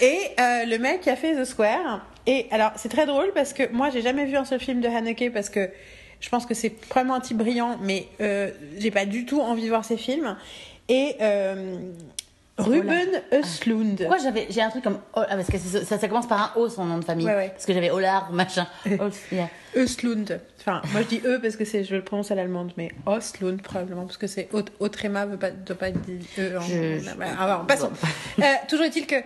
Et euh, le mec qui a fait The Square. Et alors, c'est très drôle parce que moi, j'ai jamais vu un seul film de Haneke parce que je pense que c'est probablement un type brillant, mais euh, j'ai pas du tout envie de voir ses films. Et euh, Ruben Östlund. Pourquoi j'avais j'ai un truc comme oh, ah, parce que ça, ça commence par un O son nom de famille Ouais, ouais. parce que j'avais Olar machin Oh, yeah. Östlund. Enfin, moi je dis E parce que c'est, je le prononce à l'allemande, mais Östlund probablement parce que c'est Autrema veut pas, doit pas dire E en. Je- je- Voilà, alors, passons. Euh, toujours est-il que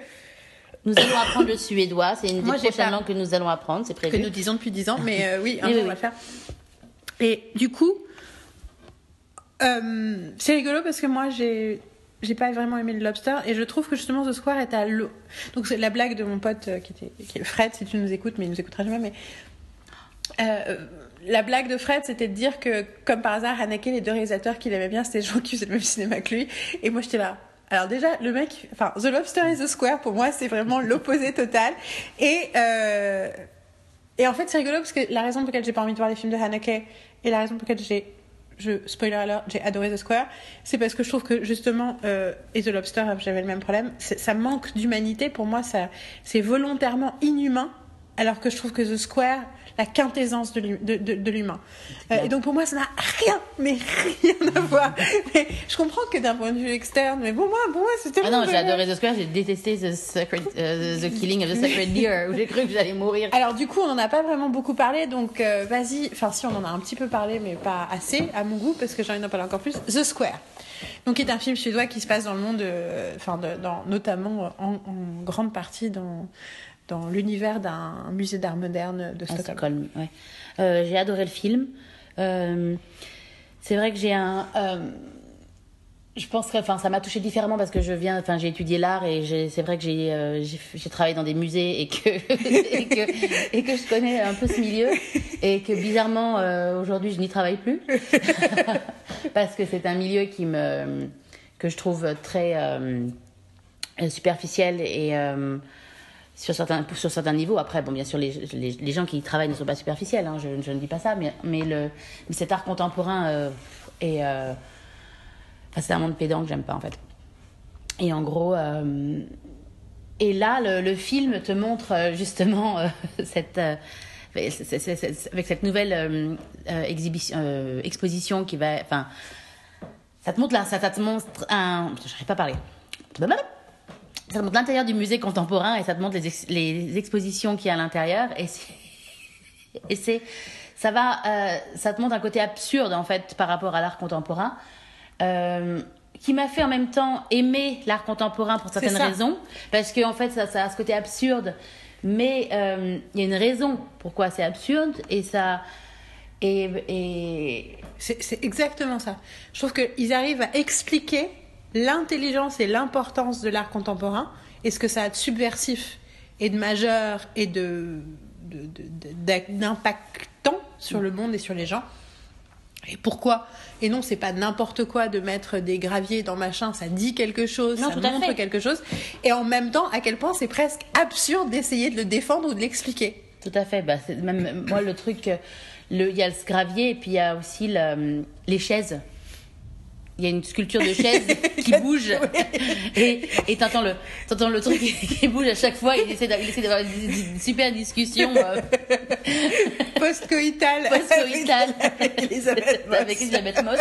nous allons apprendre le suédois c'est une des Moi, prochaines langues que nous allons apprendre c'est que prévu nous disons depuis 10 ans, mais euh, oui, un jour oui, on va le faire. Et du coup, euh, c'est rigolo parce que moi j'ai j'ai pas vraiment aimé le lobster et je trouve que justement The Square est à l'eau. Donc c'est la blague de mon pote euh, qui était qui est Fred si tu nous écoutes, mais il nous écoutera jamais. Mais euh, la blague de Fred, c'était de dire que, comme par hasard, Haneke, les deux réalisateurs qu'il aimait bien, c'était des gens qui faisaient le même cinéma que lui. Et moi, j'étais là. Alors déjà, le mec, enfin, The Lobster is the Square, pour moi, c'est vraiment l'opposé total. Et, euh, et en fait, c'est rigolo parce que la raison pour laquelle j'ai pas envie de voir les films de Haneke et la raison pour laquelle j'ai, je, spoiler alert, j'ai adoré The Square, c'est parce que je trouve que justement, euh, et The Lobster, j'avais le même problème, ça manque d'humanité. Pour moi, ça, c'est volontairement inhumain, alors que je trouve que The Square, la quintessence de l'hu- de, de, de l'humain. Euh, et donc pour moi, ça n'a rien, mais rien à voir. Mais je comprends que d'un point de vue externe, mais pour moi, pour moi, c'était Ah non, j'ai adoré The Square, j'ai détesté The, Sacred, euh, the Killing of the Sacred Deer, où j'ai cru que j'allais mourir. Alors du coup, on n'en a pas vraiment beaucoup parlé, donc euh, vas-y. Enfin, si on en a un petit peu parlé, mais pas assez à mon goût, parce que j'ai envie d'en parler encore plus. The Square, donc qui est un film suédois qui se passe dans le monde, euh, enfin, dans, notamment euh, en, en grande partie dans dans l'univers d'un musée d'art moderne de Stockholm. Stockholm, ouais. Euh, j'ai adoré le film. Euh, c'est vrai que j'ai un. euh, je pense que, enfin, ça m'a touché différemment parce que je viens, enfin, j'ai étudié l'art et c'est vrai que j'ai, j'ai, travaillé dans des musées et que, et que, et que je connais un peu ce milieu et que bizarrement aujourd'hui je n'y travaille plus parce que c'est un milieu qui me, que je trouve très superficiel et sur certains, sur certains niveaux. Après, bon, bien sûr, les, les, les gens qui y travaillent ne sont pas superficiels, hein, je, je ne dis pas ça, mais, mais, le, mais cet art contemporain euh, est. euh, c'est un monde pédant que j'aime pas, en fait. Et en gros. euh, et là, le, le film te montre euh, justement euh, cette. avec cette nouvelle exhibition, exposition qui va. Enfin. Ça te montre là, ça, ça te montre un. Je n'arrive pas à parler. Ça te montre l'intérieur du musée contemporain et ça te montre les, ex- les expositions qu'il y a à l'intérieur. Et c'est. Et c'est. Ça va. euh, ça te montre un côté absurde, en fait, par rapport à l'art contemporain. euh, qui m'a fait en même temps aimer l'art contemporain pour certaines raisons. Parce que, en fait, ça, ça a ce côté absurde. Mais euh, il y a une raison pourquoi c'est absurde. Et ça. Et. et C'est c'est exactement ça. Je trouve qu'ils arrivent à expliquer l'intelligence et l'importance de l'art contemporain et ce que ça a de subversif et de majeur et de d'impactant sur le monde et sur les gens? Et pourquoi? Et non, c'est pas n'importe quoi de mettre des graviers dans machin, ça dit quelque chose, Non, ça montre fait. quelque chose. Et en même temps, à quel point c'est presque absurde d'essayer de le défendre ou de l'expliquer. Tout à fait. Bah, même moi le truc, euh, le il y a le gravier et puis il y a aussi le- les chaises. Il y a une sculpture de chaise qui bouge et et t'entends le t'entends le truc qui bouge à chaque fois. Il essaie d'avoir une, super discussion euh, Post-coïtal. post-coïtale Avec Elisabeth Moss. avec Elisabeth Moss.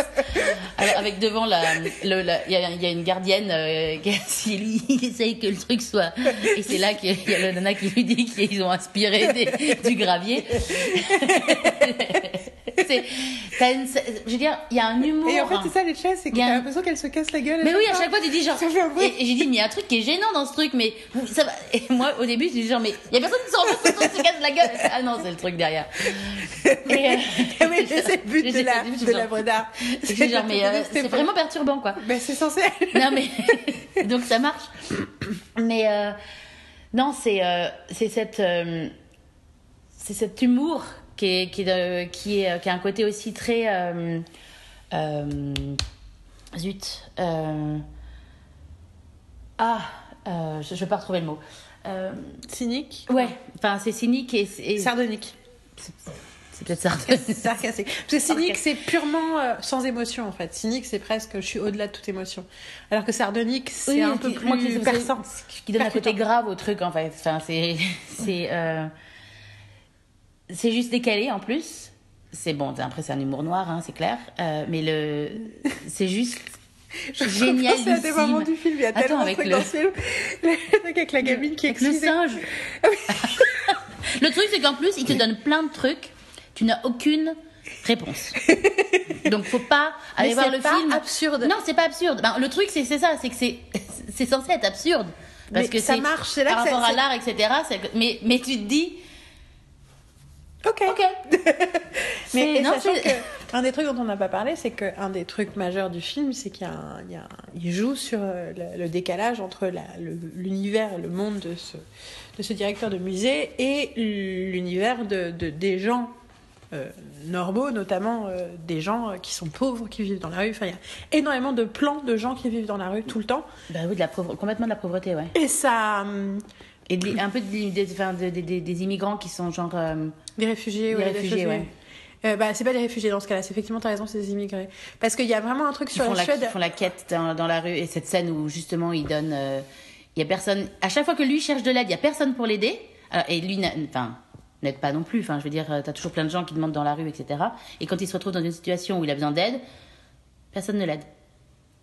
Alors, avec devant la il y, a, il y a une gardienne euh, qui il, il essaye que le truc soit et c'est là qu'il y a le nana qui lui dit qu'ils ont inspiré des- du gravier. c'est, t'as une- je veux dire, il y a un humour. Et en fait, c'est ça les chaises, c'est que t'as l'impression qu'elles se cassent la gueule. Mais oui, à chaque fois tu dis genre. Et, et j'ai dit, mais il y a un truc qui est gênant dans ce truc, mais ça va. Et moi, au début, je dis genre, mais il y a personne qui s'en rend compte quand on se casse la gueule. Ah non, c'est le truc derrière. Et, euh, oui, mais c'est le but de la, de je dis genre, mais euh, c'est vraiment perturbant, quoi. Ben, c'est censé. Non, mais. Donc ça marche. Mais. euh, non, c'est euh, c'est cette. euh, c'est cet humour qui, est, qui, est, euh, qui, est, qui a un côté aussi très. euh, euh, zut. euh, ah, euh, je ne vais pas retrouver le mot. Euh, Cynique. ouais, enfin, c'est cynique et. et- Sardonique. C'est peut-être ça. Sarcastique. Parce que cynique, c'est purement euh, sans émotion, en fait. Cynique, c'est presque, je suis au-delà de toute émotion. Alors que sardonique, c'est Oui, un qui- peu plus moi, qui- perçant. qui donne un côté grave au truc en fait. Enfin, c'est c'est euh, c'est juste décalé en plus. C'est bon, après c'est un humour noir, hein, c'est clair. Euh, mais le c'est juste Je génial. repense à des moments du film, il y a Attends, tellement de avec trucs le- dans ce film. Le truc avec la gamine qui avec le singe. le truc c'est qu'en plus il te donne plein de trucs, tu n'as aucune réponse. Donc faut pas aller voir c'est le pas film. absurde. Non, c'est pas absurde. Ben, le truc c'est c'est ça, c'est que c'est c'est censé être absurde. Parce Mais que ça c'est- marche, c'est là par que ça- rapport à c'est- l'art, etc. c'est Mais, mais tu te dis, Ok. Mais non, sachant que un des trucs dont on n'a pas parlé, c'est qu'un des trucs majeurs du film, c'est qu'il y a un- il y a un- il joue sur euh, le, le décalage entre la- le- l'univers, le monde de ce, de ce directeur de musée et l'univers de, de- des gens euh, normaux, notamment euh, des gens euh, qui sont pauvres, qui vivent dans la rue. Enfin, il y a énormément de plans de gens qui vivent dans la rue tout le temps. Bah oui, de la pauvre- complètement de la pauvreté, ouais. Et ça, hum, Et de- un peu de- de- des- immigrants qui sont genre. euh, des réfugiés, Des ouais, réfugiés, ouais. Euh, bah, c'est pas des réfugiés dans ce cas-là, c'est effectivement, t'as raison, c'est des immigrés. Parce qu'il y a vraiment un truc qui sur font, la Suède. qui font la quête dans, dans la rue et cette scène où justement il donne. euh, Il y a personne. À chaque fois que lui cherche de l'aide, il y a personne pour l'aider. Et lui, enfin, n'aide pas non plus. Enfin, je veux dire, euh, t'as toujours plein de gens qui demandent dans la rue, etc. Et quand il se retrouve dans une situation où il a besoin d'aide, personne ne l'aide.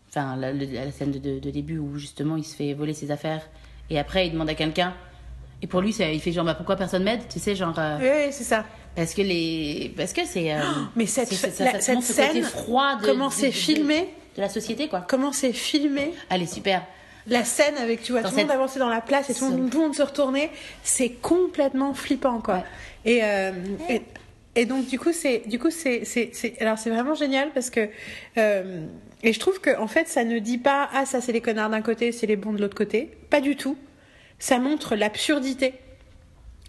Enfin, la, scène de, de- de début où justement il se fait voler ses affaires et après il demande à quelqu'un. Et pour lui, il fait genre, bah, pourquoi personne m'aide? Tu sais, genre. euh, Oui, c'est ça. Parce que les. Parce que c'est. euh, mais cette- c'est- c'est- ça- la- cette scène, froid de, comment c'est de- filmé? de la société, quoi. Comment c'est filmé? Allez, super. La scène avec, tu vois, Dans tout le monde avancer dans la place et tout, le monde- se retourner, c'est complètement flippant, quoi. Ouais. Et, euh, et, et donc, du coup, c'est, du coup, c'est, c'est, c'est, alors c'est vraiment génial parce que, et je trouve que, en fait, ça ne dit pas, ah, ça c'est les connards d'un côté, c'est les bons de l'autre côté. Pas du tout. Ça montre l'absurdité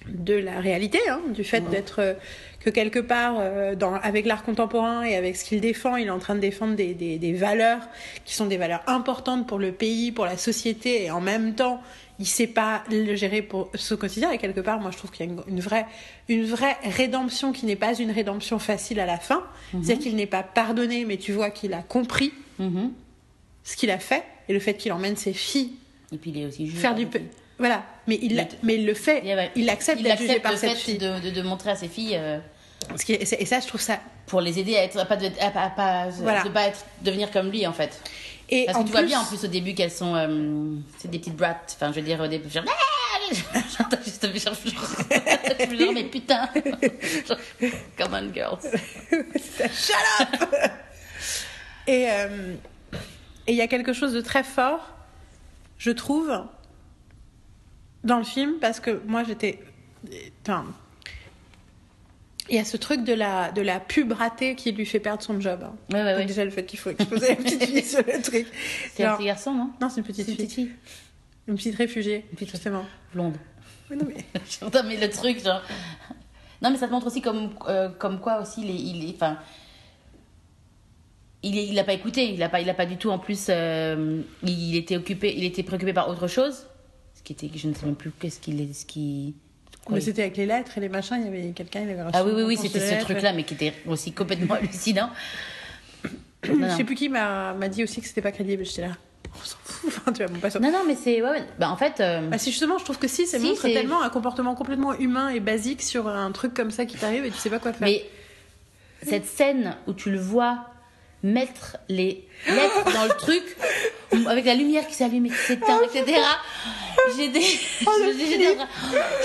de la réalité, hein, du fait d'être euh, que quelque part, euh, dans, avec l'art contemporain et avec ce qu'il défend, il est en train de défendre des, des, des valeurs qui sont des valeurs importantes pour le pays, pour la société, et en même temps, il sait pas le gérer pour ce quotidien. Et quelque part, moi, je trouve qu'il y a une, une vraie, une vraie rédemption qui n'est pas une rédemption facile à la fin. C'est-à-dire qu'il n'est pas pardonné, mais tu vois qu'il a compris Mhm. ce qu'il a fait et le fait qu'il emmène ses filles Et puis il est aussi juge. faire du peu. Voilà, mais il, mais il le fait. Il, accepte d'être jugé par le cette fait fille. de, de, de montrer à ses filles euh, qui et ça, je trouve ça. pour les aider à être à pas de, à, Voilà. de pas être devenir comme lui en fait. Et Parce que tu plus, vois bien en plus au début qu'elles sont euh, c'est des petites brats. Enfin je veux dire au début genre Ah j'entends juste genre, genre, je me dis, mais putain Genre, come on girls. Shut up Et euh, et il y a quelque chose de très fort, je trouve, dans le film, parce que moi j'étais. Enfin. Il y a ce truc de la, de la pub ratée qui lui fait perdre son job. hein. Ouais ouais Donc ouais. Déjà le fait qu'il faut exposer la petite fille sur le truc. C'est un petit garçon non? Non, c'est une petite C'est une fille. petite fille Une petite réfugiée, petite- justement. blonde. Oui, non, mais- mais le truc, genre. Non, mais ça te montre aussi comme, euh, comme quoi aussi, il est. Il est enfin. Il, est, il a pas écouté, il a pas, il a pas du tout. En plus, euh, il était occupé, il était préoccupé par autre chose. Ce qui était, je ne sais même plus qu'est-ce qu'il est, ce qui. Quoi, Mais c'était avec les lettres et les machins, il y avait quelqu'un, il avait reçu Ah oui, oui, oui, c'était ce truc-là, mais qui était aussi complètement hallucinant. Non, Je sais plus qui m'a dit aussi que c'était pas crédible. J'étais là, on s'en fout. Enfin, tu vois, bon, pas. Non, non, mais c'est. Ouais. Bah, en fait. euh, Bah, si justement, je trouve que si, ça Si, montre tellement un comportement complètement humain et basique sur un truc comme ça qui t'arrive et tu sais pas quoi faire. Mais cette scène où tu le vois mettre les lettres dans le truc, avec la lumière qui s'allume et qui s'éteint, etc. J'ai des... je, j'ai des-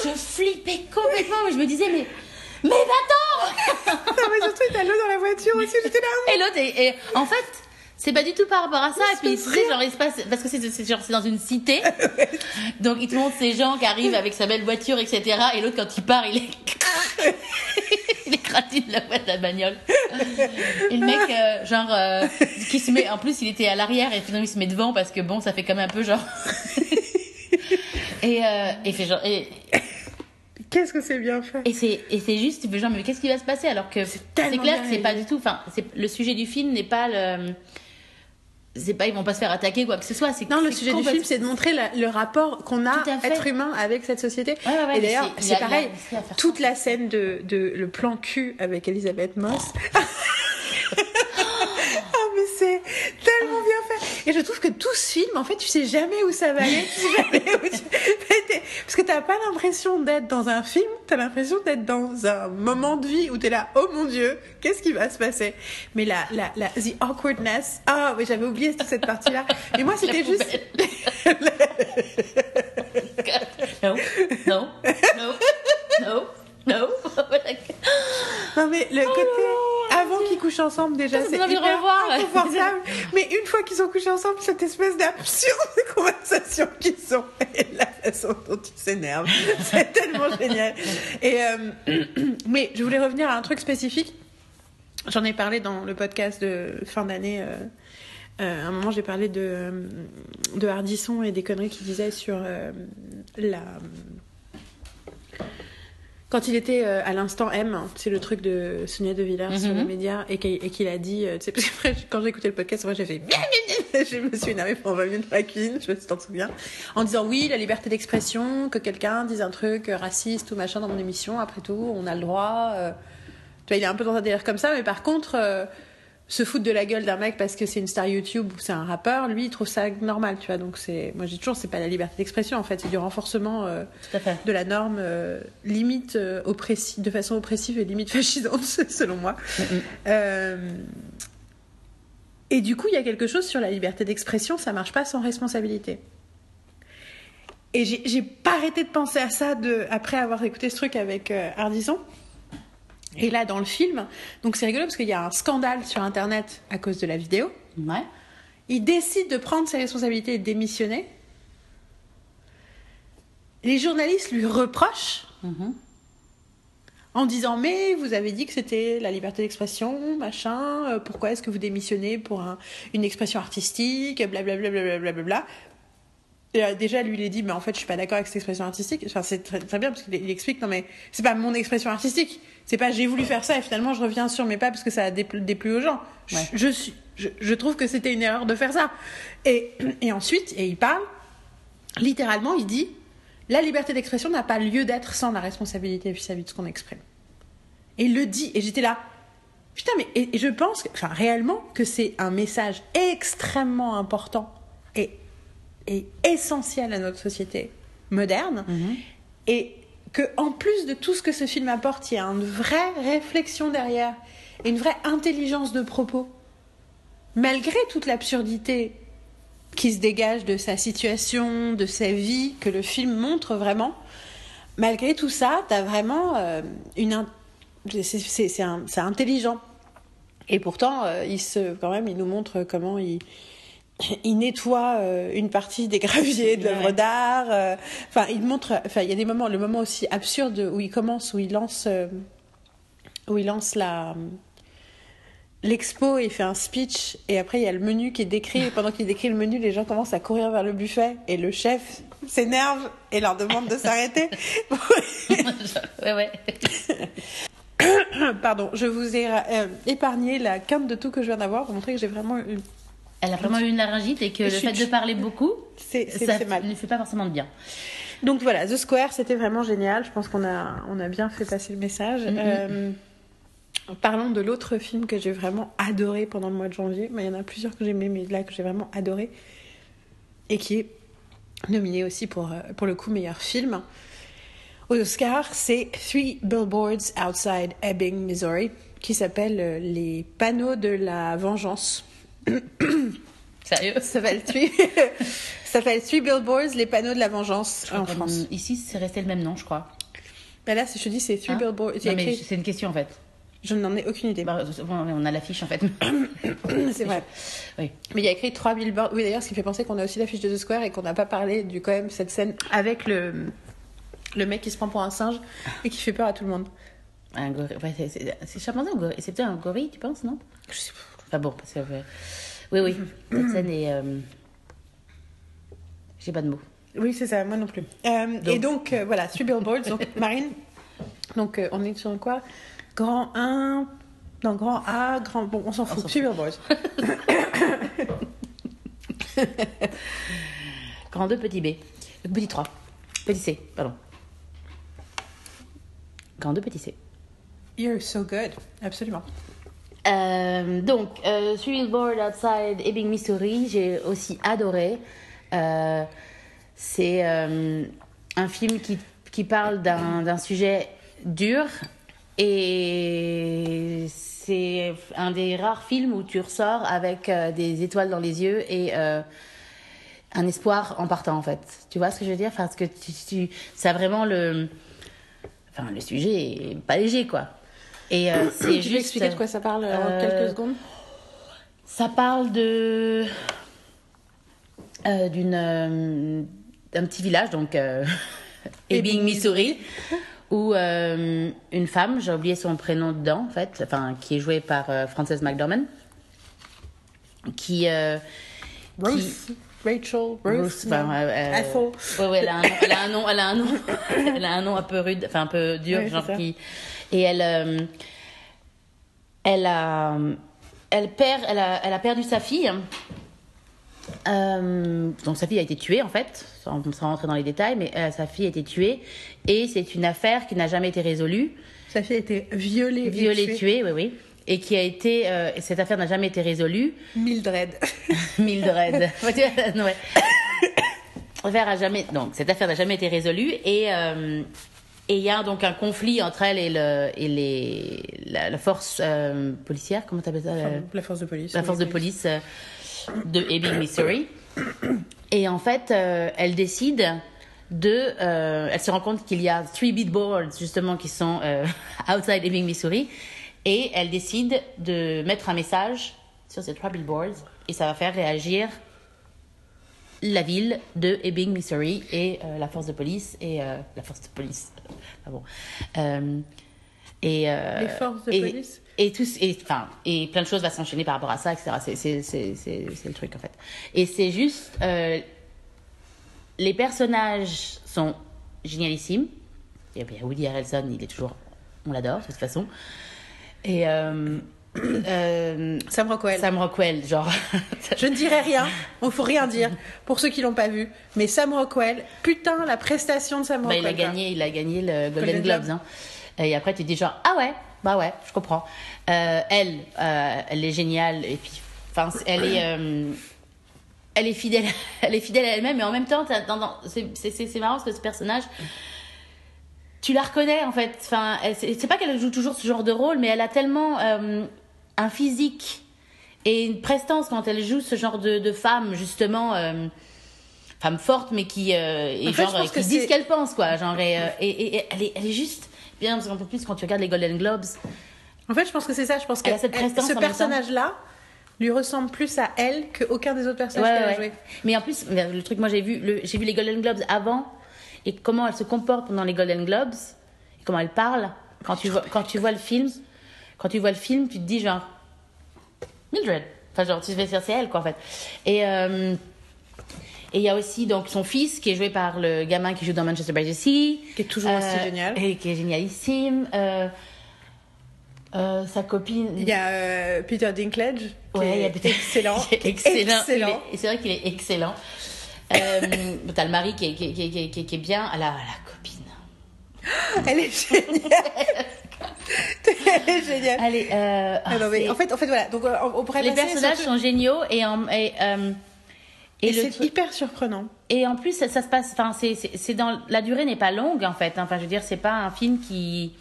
je flippais complètement, mais je me disais, mais. Mais va-t'en Non, mais surtout, t'as l'eau dans la voiture aussi, j'étais là. Et l'autre, et, et en fait, c'est pas du tout par rapport à ça. Et puis, tu sais, genre, il se passe. Parce que c'est c'est genre, c'est dans une cité. Donc, il te montre ces gens qui arrivent avec sa belle voiture, etc. Et l'autre, quand il part, il est. il écratine la voie de la bagnole. Et le mec, euh, genre, euh, qui se met. En plus, il était à l'arrière et finalement, il se met devant parce que bon, ça fait quand même un peu genre. et, euh, et fait genre. Et, Qu'est-ce que c'est bien fait. et c'est et c'est juste tu fais genre mais qu'est-ce qui va se passer alors que c'est clair que c'est pas du tout enfin c'est le sujet du film n'est pas le c'est pas ils vont pas se faire attaquer quoi que ce soit c'est Non, le sujet du film, c'est de montrer la- le rapport qu'on a, être humain, avec cette société. Ouais, ouais, ouais, et d'ailleurs, c'est- a- pareil, toute la scène de, de le plan cul avec Elisabeth Moss. Mais c'est tellement bien fait. Et je trouve que tout ce film, en fait, tu sais jamais où ça va aller. tu sais où tu- Parce que t'as pas l'impression d'être dans un film, t'as l'impression d'être dans un moment de vie où t'es là, oh mon dieu, qu'est-ce qui va se passer? Mais la, la, la, the awkwardness. Ah, oui, j'avais oublié toute cette partie-là. Et moi, c'était juste. non non non non non Non mais le côté avant qu'ils couchent ensemble déjà c'est hyper revoir. inconfortable. mais une fois qu'ils ont couché ensemble cette espèce d'absurde conversation qu'ils ont et la façon dont ils s'énervent c'est tellement génial. Et euh, mais je voulais revenir à un truc spécifique. J'en ai parlé dans le podcast de fin d'année. euh, euh, à un moment, j'ai parlé de, de Hardisson et des conneries qu'il disait sur la. Quand il était euh, à l'instant M, hein, c'est le truc de Sonia De Villers sur Mhm. les médias, et qu'il qu'il a dit, euh, tu sais, parce qu'après, quand j'ai écouté le podcast, moi j'ai fait, je me suis énervée pendant 20 minutes dans la cuisine, je t'en souviens, en disant oui, la liberté d'expression, que quelqu'un dise un truc euh, raciste ou machin dans mon émission, après tout, on a le droit. euh. Tu vois, il est un peu dans un délire comme ça, mais par contre, euh, se foutre de la gueule d'un mec parce que c'est une star YouTube ou c'est un rappeur, lui, il trouve ça normal, tu vois. Donc c'est, moi, j'ai toujours, c'est pas la liberté d'expression, en fait, c'est du renforcement. euh, de la norme euh, limite euh, oppressi- de façon oppressive et limite fascisante selon moi. Et du coup, il y a quelque chose sur la liberté d'expression, ça marche pas sans responsabilité. Et j'ai pas arrêté de penser à ça de, après avoir écouté ce truc avec Ardisson. Et là, dans le film, donc c'est rigolo parce qu'il y a un scandale sur Internet à cause de la vidéo. Ouais. Il décide de prendre ses responsabilités et de démissionner. Les journalistes lui reprochent Mhm. en disant mais vous avez dit que c'était la liberté d'expression, machin, euh, pourquoi est-ce que vous démissionnez pour un- une expression artistique, blablabla. Bla, bla, bla, déjà, lui, il est dit, mais en fait, je suis pas d'accord avec cette expression artistique. Enfin, c'est très, très bien parce qu'il il explique, non mais c'est pas mon expression artistique. C'est pas j'ai voulu faire ça et finalement je reviens sur mes pas parce que ça a déplu, déplu aux gens. Je, Ouais. je suis, je, je trouve que c'était une erreur de faire ça. Et, et ensuite, et il parle, littéralement, il dit, la liberté d'expression n'a pas lieu d'être sans la responsabilité vis-à-vis de ce qu'on exprime. Et il le dit, et j'étais là. Putain, mais et, et je pense, que, enfin, réellement, que c'est un message extrêmement important et, et essentiel à notre société moderne. Et que, en plus de tout ce que ce film apporte, il y a une vraie réflexion derrière et une vraie intelligence de propos. Malgré toute l'absurdité qui se dégage de sa situation, de sa vie, que le film montre vraiment, malgré tout ça, t'as vraiment euh, une. in- c'est- C'est c'est un- c'est intelligent. Et pourtant, euh, il se, quand même, il nous montre comment il, il nettoie euh, une partie des graviers de l'œuvre d'art. euh, Enfin, il montre. Enfin, il y a des moments, le moment aussi absurde où il commence, où il lance, euh, où il lance la l'expo et il fait un speech et après il y a le menu qui est décrit et pendant qu'il décrit le menu les gens commencent à courir vers le buffet et le chef s'énerve et leur demande de s'arrêter ouais, ouais. pardon je vous ai épargné la quinte de tout que je viens d'avoir pour montrer que j'ai vraiment eu Elle a vraiment eu une laryngite et que le fait de parler beaucoup, c'est c'est- ça c'est mal ne fait pas forcément de bien. Donc voilà, The Square, c'était vraiment génial. Je pense qu'on a, on a bien fait passer le message. Euh, parlons de l'autre film que j'ai vraiment adoré pendant le mois de janvier. Mais il y en a plusieurs que j'ai aimé, mais là que j'ai vraiment adoré. Et qui est nominé aussi pour, euh, pour le coup meilleur film. Aux Oscars, c'est Three Billboards Outside Ebbing, Missouri, qui s'appelle euh, Les panneaux de la vengeance. Sérieux? Ça s'appelle Three, ça s'appelle Three Billboards, les panneaux de la vengeance en France. Ici, c'est resté le même nom, je crois. Bah là, si je te dis, c'est Three Hein? Billboards. Mais écrit- c'est une question en fait. Je n'en ai aucune idée. Bah, on a l'affiche en fait. c'est vrai. Oui. Mais il y a écrit trois billboards. Oui, d'ailleurs, ce qui fait penser qu'on a aussi l'affiche de The Square et qu'on n'a pas parlé du quand même cette scène avec le le mec qui se prend pour un singe et qui fait peur à tout le monde. Un gorille. Ouais, c'est- c'est c'est chimpanzé ou gorille C'est peut-être un gorille, tu penses, non? Je sais pas. Enfin bon, parce que. euh, Oui, oui. Cette scène est. euh, J'ai pas de mots. Oui, c'est ça, moi non plus. Euh, Et donc, euh, voilà, Three Billboards. Donc, Marine, donc euh, on est sur quoi? Grand 1, non, grand A, grand. Bon, on s'en fout. Three Billboards. Grand 2, petit B. Petit 3. Petit C, pardon. Grand 2, petit C. You're so good. Absolument. Euh, donc, euh, Three Billboards Outside Ebbing, Missouri, j'ai aussi adoré. Euh, c'est euh, un film qui, qui parle d'un sujet dur et c'est un des rares films où tu ressors avec des étoiles dans les yeux et un espoir en partant en fait. Tu vois ce que je veux dire? Parce que tu, ça a vraiment le... Enfin, le sujet est pas léger quoi. Et euh, c'est Tu peux juste... expliquer de quoi ça parle euh, en euh, quelques secondes? Ça parle de euh, d'une d'un petit village donc Ebbing, Missouri, où une femme, j'ai oublié son prénom dedans en fait, enfin qui est jouée par Frances McDormand, qui, qui- Ruth. Rachel, Ruth, Ruth, enfin, non. euh, Ethel. Ouais, ouais, elle a un nom, elle a un nom, elle a un nom, elle a un nom un peu rude, enfin un peu dur, c'est genre qui. Et elle, euh, elle a, elle perd, elle a, elle a perdu sa fille. Euh, donc sa fille a été tuée en fait, sans, sans rentrer dans les détails, mais euh, sa fille a été tuée et c'est une affaire qui n'a jamais été résolue, Sa fille a été violée. et violée, tuée. tuée, oui, oui, et qui a été, euh, cette affaire n'a jamais été résolue. Mildred. Mildred. Ouais. L'affaire a jamais, donc cette affaire n'a jamais été résolue et et il y a donc un conflit entre elle et le et les la, la force euh, policière, comment t'appelles ça la- la force de police. la force de police euh, de Ebbing, Missouri. Et en fait, euh, elle décide de. euh, elle se rend compte qu'il y a three billboards justement qui sont euh, outside Ebbing, Missouri, et elle décide de mettre un message sur ces trois billboards et ça va faire réagir la ville de Ebbing, Missouri et euh, la force de police et euh, la force de police. Ah bon. Euh, et Les forces de et- police et tout et enfin et plein de choses va s'enchaîner par rapport à ça etc c'est le truc en fait et c'est juste les personnages sont génialissimes et puis Woody Harrelson il est toujours on l'adore de toute façon et euh, Sam Rockwell. Sam Rockwell genre Je ne dirai rien, il faut rien dire pour ceux qui l'ont pas vu. Mais Sam Rockwell, putain, la prestation de Sam Bah, Rockwell. il a gagné, il a gagné le Golden, Globes. Globe. hein. Et après, tu dis genre, ah ouais, bah ouais, je comprends. Euh, elle, euh, elle est géniale. Et puis, enfin, elle est, elle est fidèle, elle est fidèle à elle-même. Mais en même temps, c'est- marrant parce que ce personnage, tu la reconnais en fait. Enfin, c'est pas qu'elle joue toujours ce genre de rôle, mais elle a tellement un physique et une prestance quand elle joue ce genre de, de femme, justement. euh, femme forte mais qui euh, et En fait, genre qui dit ce qu'elle pense quoi genre et, euh, et, et- et elle est elle est juste bien parce qu'en plus quand tu regardes les Golden Globes En fait, je pense que c'est ça. Je pense que cette prestance ce personnage-là lui ressemble plus à elle qu'aucun des autres ouais, personnages qu'elle ouais, a joué. mais en plus le truc moi j'ai vu j'ai vu les Golden Globes avant et comment elle se comporte pendant les Golden Globes et comment elle parle quand tu vois quand tu vois le film quand tu vois le film tu te dis genre Mildred enfin genre tu te fais dire c'est elle quoi en fait et euh, et il y a aussi donc son fils qui est joué par le gamin qui joue dans Manchester by the Sea Qui est toujours aussi génial. et qui est génialissime euh, euh, sa copine Il y a euh, Peter Dinklage qui Ouais, il y a peut-être- excellent. est excellent. excellent. Et C'est vrai qu'il est excellent. Euh, T'as le mari qui est, qui, est- qui, est- qui est- bien. La, la copine. Elle est géniale. Elle est géniale. Allez, euh, Ah non, mais en fait, en fait, voilà. Donc, euh, on on pourrait les personnages surtout- sont géniaux et en et, euh, et, Et le c'est truc- hyper surprenant. et en plus ça, ça se passe. Enfin, c'est dans la durée n'est pas longue en fait. hein. Enfin, je veux dire, c'est pas un film qui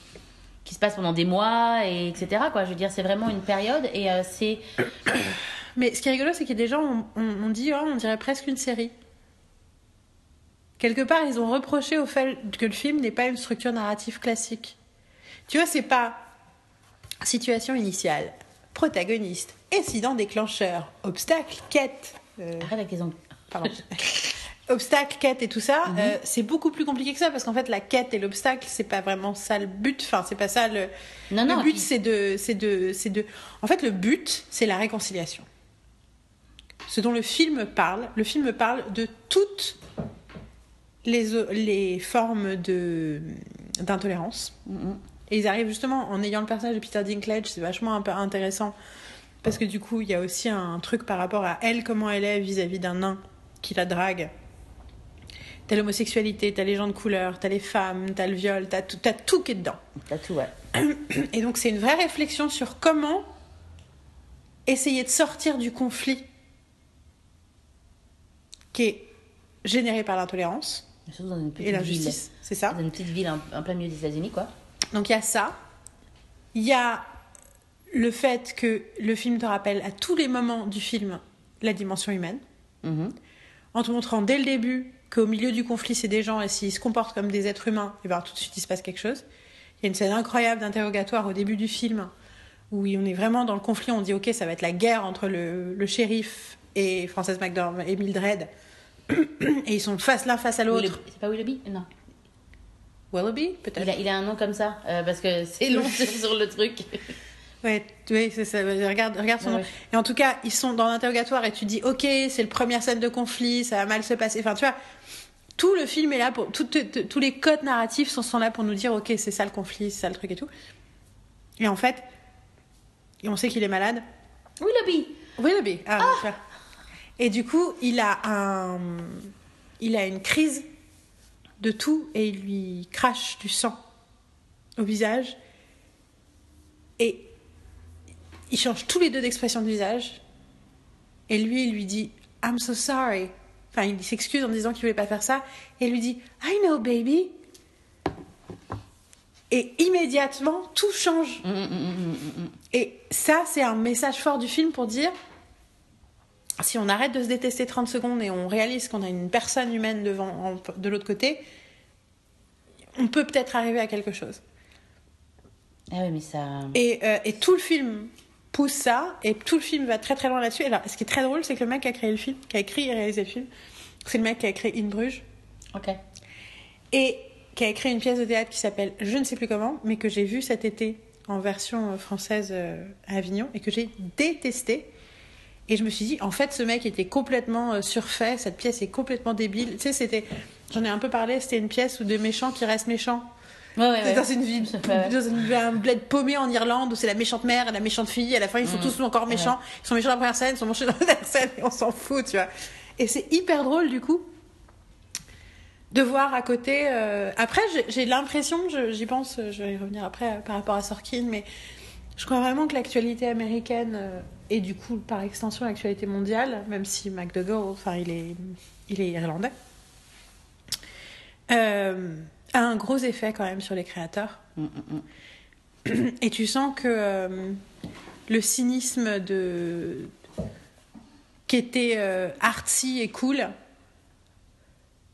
qui se passe pendant des mois et etc. Quoi. Je veux dire, c'est vraiment une période et euh, c'est Mais ce qui est rigolo, c'est qu'il y a des gens ont- ont dit, oh, on dirait presque une série. Quelque part, ils ont reproché au fait que le film n'est pas une structure narrative classique. Tu vois, c'est pas situation initiale, protagoniste, incident déclencheur, obstacle, quête. euh, arrête avec les ongles. pardon. obstacle, quête et tout ça, Mhm. euh, c'est beaucoup plus compliqué que ça parce qu'en fait, la quête et l'obstacle, c'est pas vraiment ça le but. Enfin, c'est pas ça le. Non, non, le but, c'est de, c'est de, c'est de. En fait, le but, c'est la réconciliation. Ce dont le film parle, le film parle de toutes les, formes de d'intolérance. Et ils arrivent justement en ayant le personnage de Peter Dinklage, c'est vachement un peu intéressant parce que du coup, il y a aussi un truc par rapport à elle, comment elle est vis-à-vis d'un nain qui la drague. T'as l'homosexualité, t'as les gens de couleur, t'as les femmes, t'as le viol, t'as tout, t'as tout qui est dedans. T'as tout, ouais. Et donc c'est une vraie réflexion sur comment essayer de sortir du conflit qui est généré par l'intolérance et ville. l'injustice, c'est ça Dans une petite ville en plein milieu des États-Unis, quoi. Donc il y a ça. Il y a le fait que le film te rappelle à tous les moments du film la dimension humaine, Mhm. en te montrant dès le début qu'au milieu du conflit, c'est des gens et s'ils se comportent comme des êtres humains, et ben tout de suite il se passe quelque chose. Il y a une scène incroyable d'interrogatoire au début du film où on est vraiment dans le conflit. On dit ok, ça va être la guerre entre le, le shérif et Frances McDormand et Mildred, et ils sont face l'un face à l'autre. C'est pas Willoughby? Non. Willoughby, peut-être. Il a, il a un nom comme ça, euh, parce que c'est long sur le truc. Ouais, oui, c'est ça. Regarde, regarde son Ouais, nom. ouais. Et en tout cas, ils sont dans l'interrogatoire et tu dis, ok, c'est le première scène de conflit, ça va mal se passer. Enfin, tu vois, tout le film est là pour, tout- tous les codes narratifs sont, sont là pour nous dire, ok, c'est ça le conflit, c'est ça le truc et tout. Et en fait, et on sait qu'il est malade. Willoughby Willoughby. Ah, vois. Et du coup, il a un, il a une crise de tout et il lui crache du sang au visage. Et ils changent tous les deux d'expression de visage. Et lui, il lui dit I'm so sorry. Enfin, il s'excuse en disant qu'il voulait pas faire ça. Et il lui dit I know, baby. Et immédiatement, tout change. Et ça, c'est un message fort du film pour dire si on arrête de se détester 30 secondes et on réalise qu'on a une personne humaine devant, en- de l'autre côté, on peut peut-être arriver à quelque chose. Ah oui, mais ça. Et, euh, et tout le film pousse ça, et tout le film va très très loin là-dessus. Et Alors, ce qui est très drôle, c'est que le mec qui a créé le film, qui a écrit et réalisé le film, c'est le mec qui a créé In Bruges, Ok. et qui a écrit une pièce de théâtre qui s'appelle Je ne sais plus comment, mais que j'ai vue cet été en version euh, française euh, à Avignon, et que j'ai détesté. Et je me suis dit, en fait, ce mec était complètement euh, surfait, cette pièce est complètement débile. Tu sais, c'était, j'en ai un peu parlé, c'était une pièce où des méchants qui restent méchants. Ouais, ouais, C'est ouais. dans une ville, dans une- un bled paumé en Irlande où c'est la méchante mère et la méchante fille. À la fin, ils sont tous encore méchants. Ils sont méchants dans la première scène, ils sont méchants dans la dernière scène et on s'en fout, tu vois. Et c'est hyper drôle du coup de voir à côté. euh, Après, j'ai- l'impression, j'y pense, euh, je vais y revenir après par rapport à Sorkin, mais je crois vraiment que l'actualité américaine euh, et du coup par extension l'actualité mondiale, même si McDougall, enfin il est, il est irlandais, euh, a un gros effet quand même sur les créateurs. Mm, mm, mm. Et tu sens que euh, le cynisme de qui était euh, artsy et cool,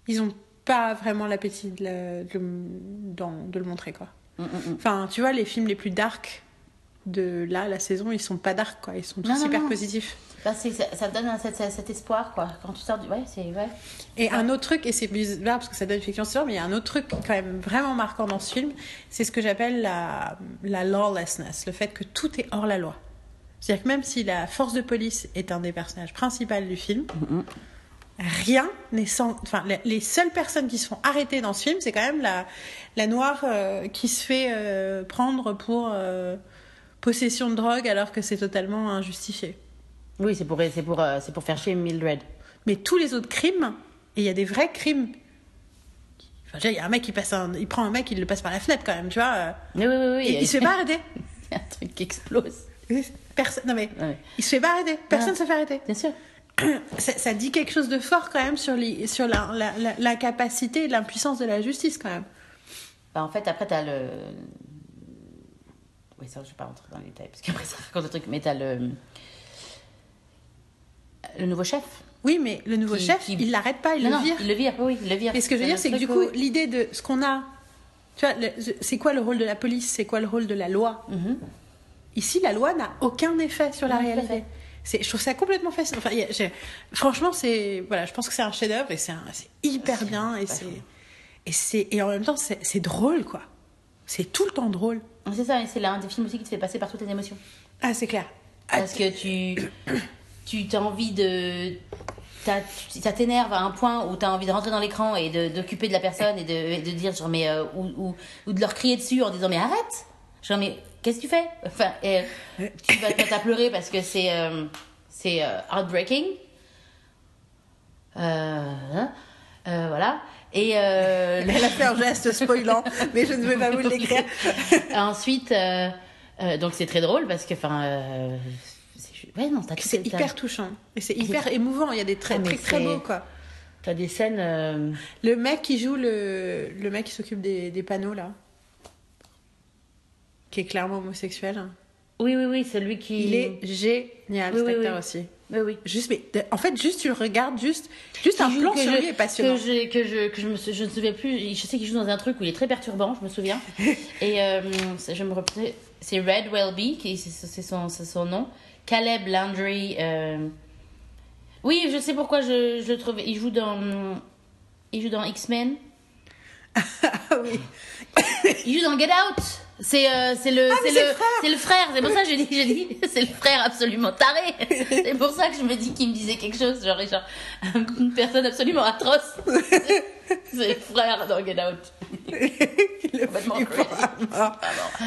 ils ont pas vraiment l'appétit de, le- de le- d'en- de le montrer quoi. Enfin, tu vois, les films les plus dark de là, la saison, ils sont pas dark quoi, ils sont tous Non, hyper non. positifs. Bah, ça, donne un- cet, cet espoir, quoi. Quand tu sors du. Ouais, c'est. Ouais. Et un autre truc, et c'est bizarre parce que ça donne fiction sur, mais il y a un autre truc quand même vraiment marquant dans ce film, c'est ce que j'appelle la, la lawlessness, le fait que tout est hors la loi. C'est-à-dire que même si la force de police est un des personnages principaux du film, rien n'est sans. Enfin, les- les seules personnes qui se font arrêter dans ce film, c'est quand même la, la noire euh, qui se fait euh, prendre pour euh, possession de drogue alors que c'est totalement injustifié. Oui, c'est pour, c'est pour, euh, c'est pour faire chier Mildred. Mais tous les autres crimes, et il y a des vrais crimes. Enfin, il y a un mec qui passe un, il prend un mec, il le passe par la fenêtre quand même, tu vois. euh, Oui, oui, oui. oui. il, il se fait pas arrêter. Il y a un truc qui explose. Personne, non mais, Ouais. il se fait pas arrêter. Personne Ah. ne se fait arrêter. Bien sûr. Ça, ça dit quelque chose de fort quand même sur, les, sur la, la, la, la capacité et l'impuissance de la justice quand même. Bah, en fait, après, t'as le. Oui, ça, je vais pas rentrer dans les détails, parce qu'après, ça raconte le truc. Mais t'as le. Le nouveau chef. Oui, mais le nouveau Qui- chef, qui- il l'arrête pas, il non, le non, vire. il le vire, oui, il le vire. Et ce que je veux dire, c'est que du coup, l'idée de ce qu'on a, tu vois, c'est quoi le rôle de la police, c'est quoi le rôle de la loi? Mhm. Ici, la loi n'a aucun effet sur la Non, à réalité. je trouve ça complètement fascinant. Enfin, franchement, c'est, voilà, je pense que c'est un chef-d'œuvre et c'est, hyper bien et c'est, et et en même temps, c'est drôle, quoi. C'est tout le temps drôle. C'est ça, et c'est l'un des films aussi qui te fait passer par toutes les émotions. Ah, c'est clair. Parce que tu. Tu as envie de. Ça t'énerve à un point où tu as envie de rentrer dans l'écran et d'occuper de la personne et de, de dire, genre, mais. euh, ou, ou, ou de leur crier dessus en disant, mais arrête Genre, mais qu'est-ce que tu fais? Enfin, tu vas te mettre à pleurer parce que c'est. euh, c'est euh, heartbreaking. Hein, voilà. Et. euh, Elle a fait un geste spoilant, mais je ne vais pas vous le décrire. Ensuite, euh, euh, donc c'est très drôle parce que, enfin, euh, c'est ouais, non, t'as tout- C'est hyper touchant. Et c'est hyper émouvant. Il y a des Ah, traits mais très, très beaux, quoi. T'as des scènes. euh, Le mec qui joue le, le mec qui s'occupe des, des panneaux, là. Qui est clairement homosexuel. Oui, oui, oui, c'est lui qui. Il est génial, Oui, cet oui, acteur oui. aussi. Oui, oui. Juste, mais en fait, juste tu le regardes, juste, juste un plan sur je- lui est passionnant. Que je, que je, que je me, je ne me souviens plus. Je sais qu'il joue dans un truc où il est très perturbant, je me souviens. Et euh, je me. C'est Red Welby, qui c'est son, son nom. Caleb Landry. euh, Oui, je sais pourquoi je, je le trouve. Il joue dans. Il joue dans X-Men. Ah oui. Il joue dans Get Out. C'est euh, c'est le Ah, c'est le c'est le frère. C'est pour ça que je dis j'ai dit c'est le frère absolument taré. C'est pour ça que je me dis qu'il me disait quelque chose genre genre une personne absolument atroce. C'est le frère dans Get Out. Le.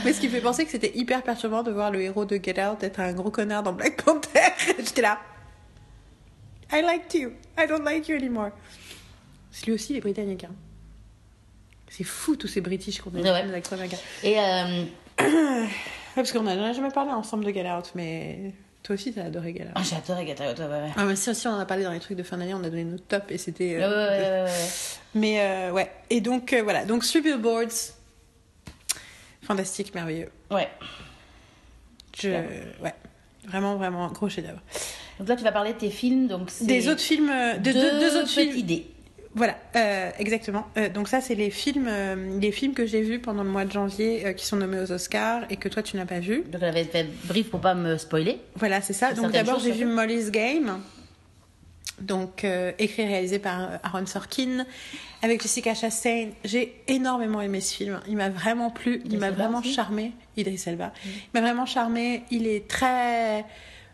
Mais ce qui me fait penser que c'était hyper perturbant de voir le héros de Get Out être un gros connard dans Black Panther. J'étais là. I liked you. I don't like you anymore. C'est lui aussi, il est britannique. hein. C'est fou tous ces British qu'on a Ouais. l'accent américain. Et euh, Ouais, parce qu'on n'a jamais parlé ensemble de Get Out, mais toi aussi t'as adoré Get Out. oh, j'ai adoré Get Out. Ouais, ouais. Ah, mais si aussi on en a parlé dans les trucs de fin d'année, on a donné notre top et c'était. Ouais, euh, ouais, ouais, ouais. Mais euh, ouais. Et donc euh, voilà. Donc Three Billboards. Fantastique, merveilleux. Ouais. Je... Ouais. Vraiment, vraiment, gros chef-d'œuvre. Donc là, tu vas parler de tes films. Donc Des autres films. De, deux, deux, deux autres films. idées. Voilà, euh, exactement. Euh, donc ça, c'est les films, euh, les films que j'ai vus pendant le mois de janvier euh, qui sont nommés aux Oscars et que toi tu n'as pas vu. Donc j'avais fait brief pour pas me spoiler. Voilà, c'est ça. Donc d'abord, j'ai vu. Molly's Game. Donc euh, écrit et réalisé par euh, Aaron Sorkin avec Jessica Chastain. J'ai énormément aimé ce film. Il m'a vraiment plu. Il m'a vraiment charmé. Idris Elba. Il m'a vraiment charmé. Il est très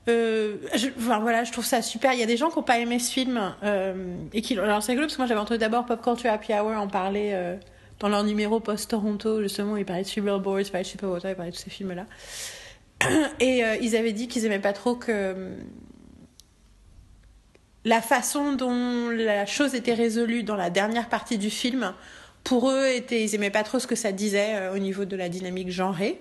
euh, je, enfin, voilà, je trouve ça super. Il y a des gens qui n'ont pas aimé ce film euh, et qui. Alors c'est rigolo parce que moi j'avais entendu d'abord Pop Culture Happy Hour en parler euh, dans leur numéro post Toronto justement. Ils parlaient de Billboards, ils parlaient de Superwater, ils parlaient de ces films là. Et ils avaient dit qu'ils aimaient pas trop que la façon dont la chose était résolue dans la dernière partie du film, pour eux, était, ils aimaient pas trop ce que ça disait au niveau de la dynamique genrée.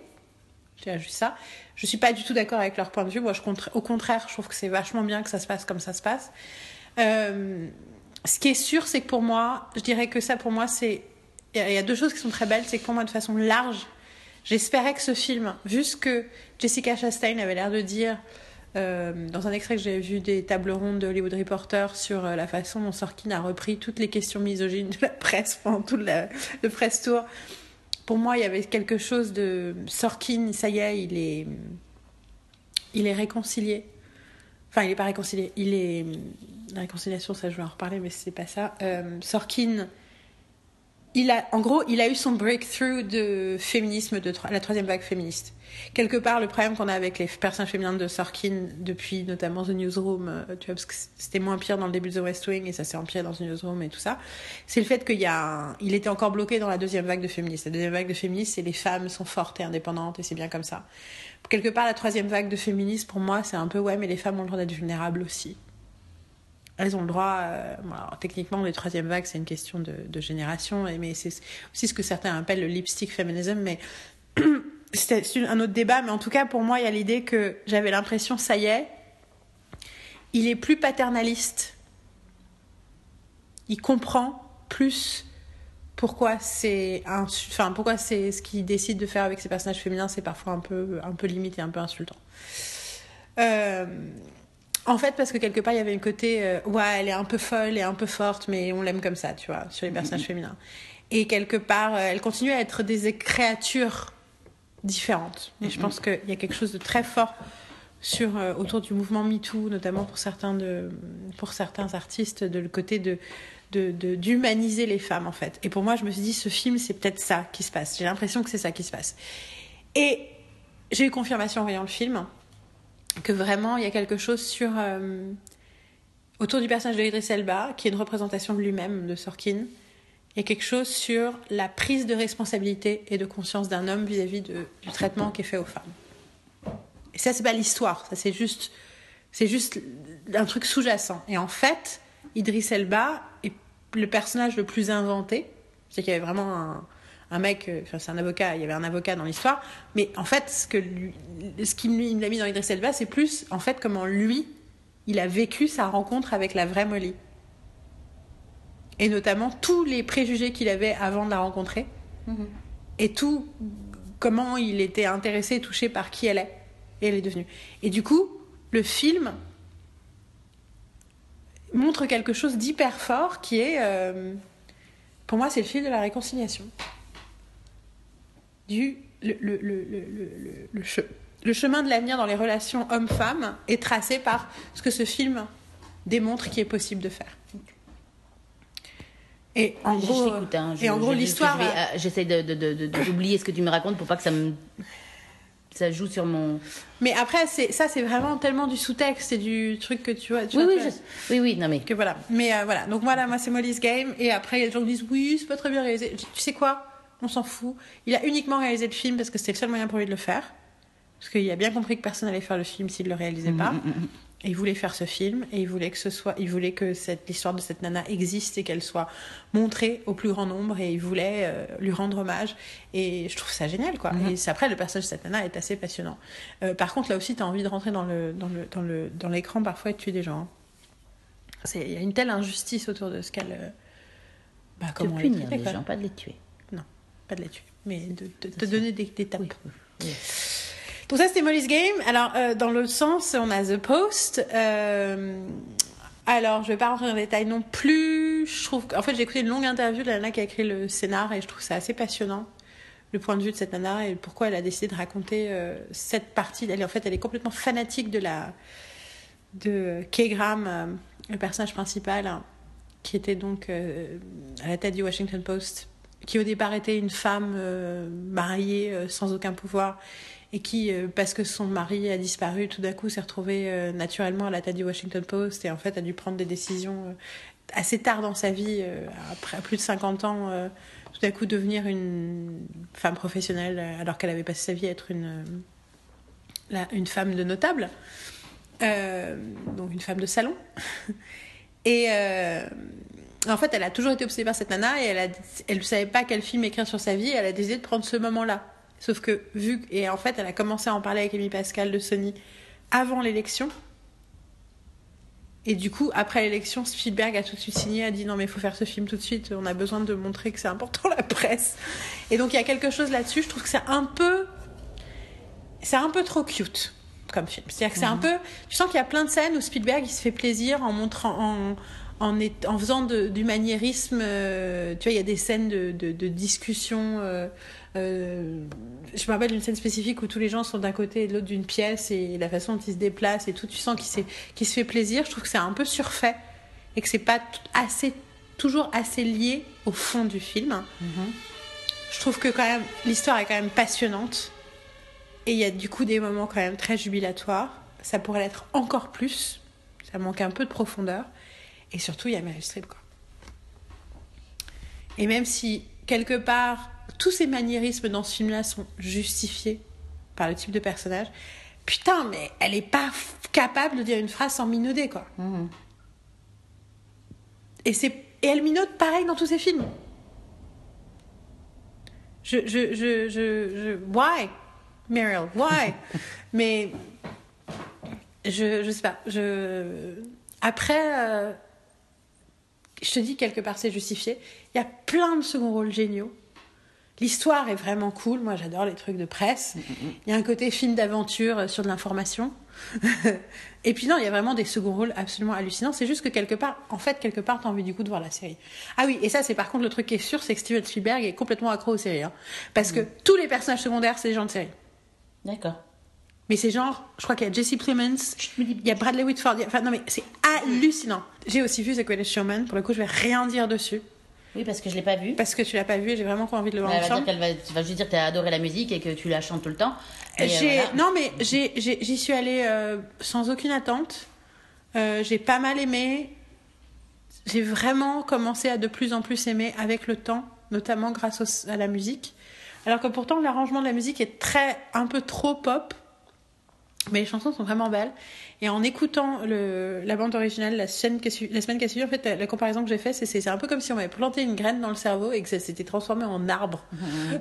J'ai juste ça. Je suis pas du tout d'accord avec leur point de vue. Moi, je contra- au contraire, je trouve que c'est vachement bien que ça se passe comme ça se passe. Euh, ce qui est sûr, c'est que pour moi, je dirais que ça, pour moi, c'est. Il y a- deux choses qui sont très belles. C'est que pour moi, de façon large, j'espérais que ce film, vu ce que Jessica Chastain avait l'air de dire euh, dans un extrait que j'avais vu des tables rondes de Hollywood Reporter sur euh, la façon dont Sorkin a repris toutes les questions misogynes de la presse pendant tout le press tour. Pour moi, il y avait quelque chose de Sorkin, ça y est, il est, il est réconcilié. Enfin, il n'est pas réconcilié. Il est la réconciliation, ça, je vais en reparler, mais c'est pas ça. Euh, Sorkin, il a, en gros, il a eu son breakthrough de féminisme, de la troisième vague féministe. Quelque part, le problème qu'on a avec les personnages féminines de Sorkin depuis notamment The Newsroom, euh, tu vois, parce que c'était moins pire dans le début de The West Wing et ça s'est empiré dans The Newsroom et tout ça, c'est le fait qu'il y a, un- il était encore bloqué dans la deuxième vague de féministes. La deuxième vague de féministes, c'est les femmes sont fortes et indépendantes et c'est bien comme ça. Quelque part, la troisième vague de féministes, pour moi, c'est un peu ouais, mais les femmes ont le droit d'être vulnérables aussi. Elles ont le droit. euh, alors, techniquement, les troisième vagues, c'est une question de, de génération, mais c'est aussi ce que certains appellent le lipstick feminism. Mais c'était un autre débat. Mais en tout cas, pour moi, il y a l'idée que j'avais l'impression, ça y est, il est plus paternaliste. Il comprend plus pourquoi c'est un, enfin pourquoi c'est ce qu'il décide de faire avec ses personnages féminins, c'est parfois un peu un peu limite et un peu insultant. Euh, en fait, parce que quelque part, il y avait un côté, euh, ouais, elle est un peu folle et un peu forte, mais on l'aime comme ça, tu vois, sur les personnages féminins. Et quelque part, euh, elle continue à être des créatures différentes. Et je pense qu'il y a quelque chose de très fort sur, euh, autour du mouvement MeToo, notamment pour certains, de, pour certains artistes, de le côté de de- de- d'humaniser les femmes, en fait. Et pour moi, je me suis dit, ce film, c'est peut-être ça qui se passe. J'ai l'impression que c'est ça qui se passe. Et j'ai eu confirmation en voyant le film que vraiment il y a quelque chose sur euh, autour du personnage de Idris Elba qui est une représentation de lui-même de Sorkin il y a quelque chose sur la prise de responsabilité et de conscience d'un homme vis-à-vis du traitement qui est fait aux femmes. Et ça c'est pas l'histoire ça c'est juste c'est juste un truc sous-jacent. Et en fait Idris Elba est le personnage le plus inventé. C'est qu'il y avait vraiment un, mec, euh, enfin c'est un avocat, il y avait un avocat dans l'histoire, mais en fait ce que lui, ce il mis dans Idris Elba, c'est plus en fait comment lui, il a vécu sa rencontre avec la vraie Molly, et notamment tous les préjugés qu'il avait avant de la rencontrer, et tout comment il était intéressé, touché par qui elle est, et elle est devenue. Et du coup, le film montre quelque chose d'hyper fort qui est, euh, pour moi, c'est le fil de la réconciliation du le, le, le, le, che- le chemin de l'avenir dans les relations hommes-femmes est tracé par ce que ce film démontre qu'il est possible de faire. Et en Je- gros, je t'écoute, hein. Je- et en gros l'histoire. J'essaie de, de, de- de- d'oublier ce que tu me racontes pour pas que ça me. Ça joue sur mon. Mais après, c'est ça, c'est vraiment tellement du sous-texte et du truc que tu vois. tu Oui, vois, oui, tu je- vois, oui, oui, non mais. que voilà. Mais euh, voilà. Donc voilà, moi c'est Molly's Game. Et après, il y a des gens qui disent oui, c'est pas très bien réalisé. Dis, Tu sais quoi? On s'en fout. Il a uniquement réalisé le film parce que c'était le seul moyen pour lui de le faire. Parce qu'il a bien compris que personne allait faire le film s'il le réalisait Mm, pas. Et il voulait faire ce film et il voulait que ce soit, il voulait que cette l'histoire de cette nana existe et qu'elle soit montrée au plus grand nombre et il voulait euh, lui rendre hommage et je trouve ça génial quoi. Mhm. Et après le personnage de cette nana est assez passionnant. Euh, par contre là aussi tu as envie de rentrer dans le dans le dans le dans l'écran parfois et de tuer des gens. hein. Il y a une telle injustice autour de ce qu'elle euh, bah De comment est punir les gens, pas de les tuer. pas de la tuer, mais de de- te donner des, des tapes. Oui, oui. Donc ça c'était Molly's Game. Alors euh, dans l'autre sens, on a The Post. Euh, alors je vais pas rentrer dans les détails non plus. Je trouve qu'en fait j'ai écouté une longue interview de la nana qui a écrit le scénar et je trouve ça assez passionnant le point de vue de cette nana et pourquoi elle a décidé de raconter euh, cette partie. Elle en fait elle est complètement fanatique de la de euh, le personnage principal, hein, qui était donc à la tête du Washington Post, qui au départ était une femme mariée sans aucun pouvoir et qui, euh, parce que son mari a disparu, tout d'un coup s'est retrouvée euh, naturellement à la tête du Washington Post et en fait a dû prendre des décisions euh, assez tard dans sa vie, après plus de 50 ans, tout d'un coup devenir une femme professionnelle alors qu'elle avait passé sa vie à être une, une femme de notable. Donc une femme de salon. Et en fait, elle a toujours été obsédée par cette nana et elle ne savait pas quel film écrire sur sa vie. Elle a décidé de prendre ce moment-là. Sauf que vu et en fait, elle a commencé à en parler avec Amy Pascal de Sony avant l'élection. Et du coup, après l'élection, Spielberg a tout de suite signé, a dit non mais il faut faire ce film tout de suite. On a besoin de montrer que c'est important la presse. Et donc il y a quelque chose là-dessus. Je trouve que c'est un peu, c'est un peu trop cute comme film. C'est-à-dire que c'est un peu, tu sens qu'il y a plein de scènes où Spielberg il se fait plaisir en montrant, en, en, est- en faisant de- du maniérisme. euh, tu vois, il y a des scènes de, de, de discussion. euh, euh, je me rappelle d'une scène spécifique où tous les gens sont d'un côté et de l'autre d'une pièce et la façon dont ils se déplacent et tout, tu sens qu'il se fait plaisir. Je trouve que c'est un peu surfait et que c'est pas assez, toujours assez lié au fond du film. Je trouve que quand même l'histoire est quand même passionnante et il y a du coup des moments quand même très jubilatoires. Ça pourrait l'être encore plus. Ça manque un peu de profondeur et surtout il y a Meryl Streep quoi. Et même si quelque part tous ces maniérismes dans ce film-là sont justifiés par le type de personnage, putain mais elle est pas capable de dire une phrase sans minauder quoi. Mhm. Et, c'est... et elle minaude pareil dans tous ses films. Je, je, je, je, je... Why, Meryl? Why? Mais je, je sais pas. Je... Après, euh, je te dis quelque part c'est justifié. Il y a plein de second rôles géniaux. L'histoire est vraiment cool. Moi, j'adore les trucs de presse. Il y a un côté film d'aventure euh, sur de l'information. et puis non, il y a vraiment des second rôles absolument hallucinants. C'est juste que quelque part, en fait, quelque part, t'as envie du coup de voir la série. Ah oui, et ça, c'est par contre le truc qui est sûr, c'est que Steven Spielberg est complètement accro aux séries. hein. Parce que tous les personnages secondaires, c'est des gens de série. D'accord. Mais c'est genre, je crois qu'il y a Jesse Plemons, il y a Bradley Whitford, a- enfin non mais c'est hallucinant. J'ai aussi vu The Greatest Showman, pour le coup je vais rien dire dessus, Oui, parce que je l'ai pas vu. parce que tu l'as pas vu et j'ai vraiment envie de le voir Elle va dire va, tu vas juste dire que t'as adoré la musique et que tu la chantes tout le temps. Et, euh, voilà. Non mais j'y suis allée euh, sans aucune attente, Euh, j'ai pas mal aimé, j'ai vraiment commencé à de plus en plus aimer avec le temps, notamment grâce au- à la musique. Alors que pourtant l'arrangement de la musique est très un peu trop pop, mais les chansons sont vraiment belles. Et en écoutant le, la bande originale la, semaine qui a suivi, la semaine qui a suivi, en fait, la, comparaison que j'ai faite, c'est- c'est un peu comme si on m'avait planté une graine dans le cerveau et que ça s'était transformé en arbre.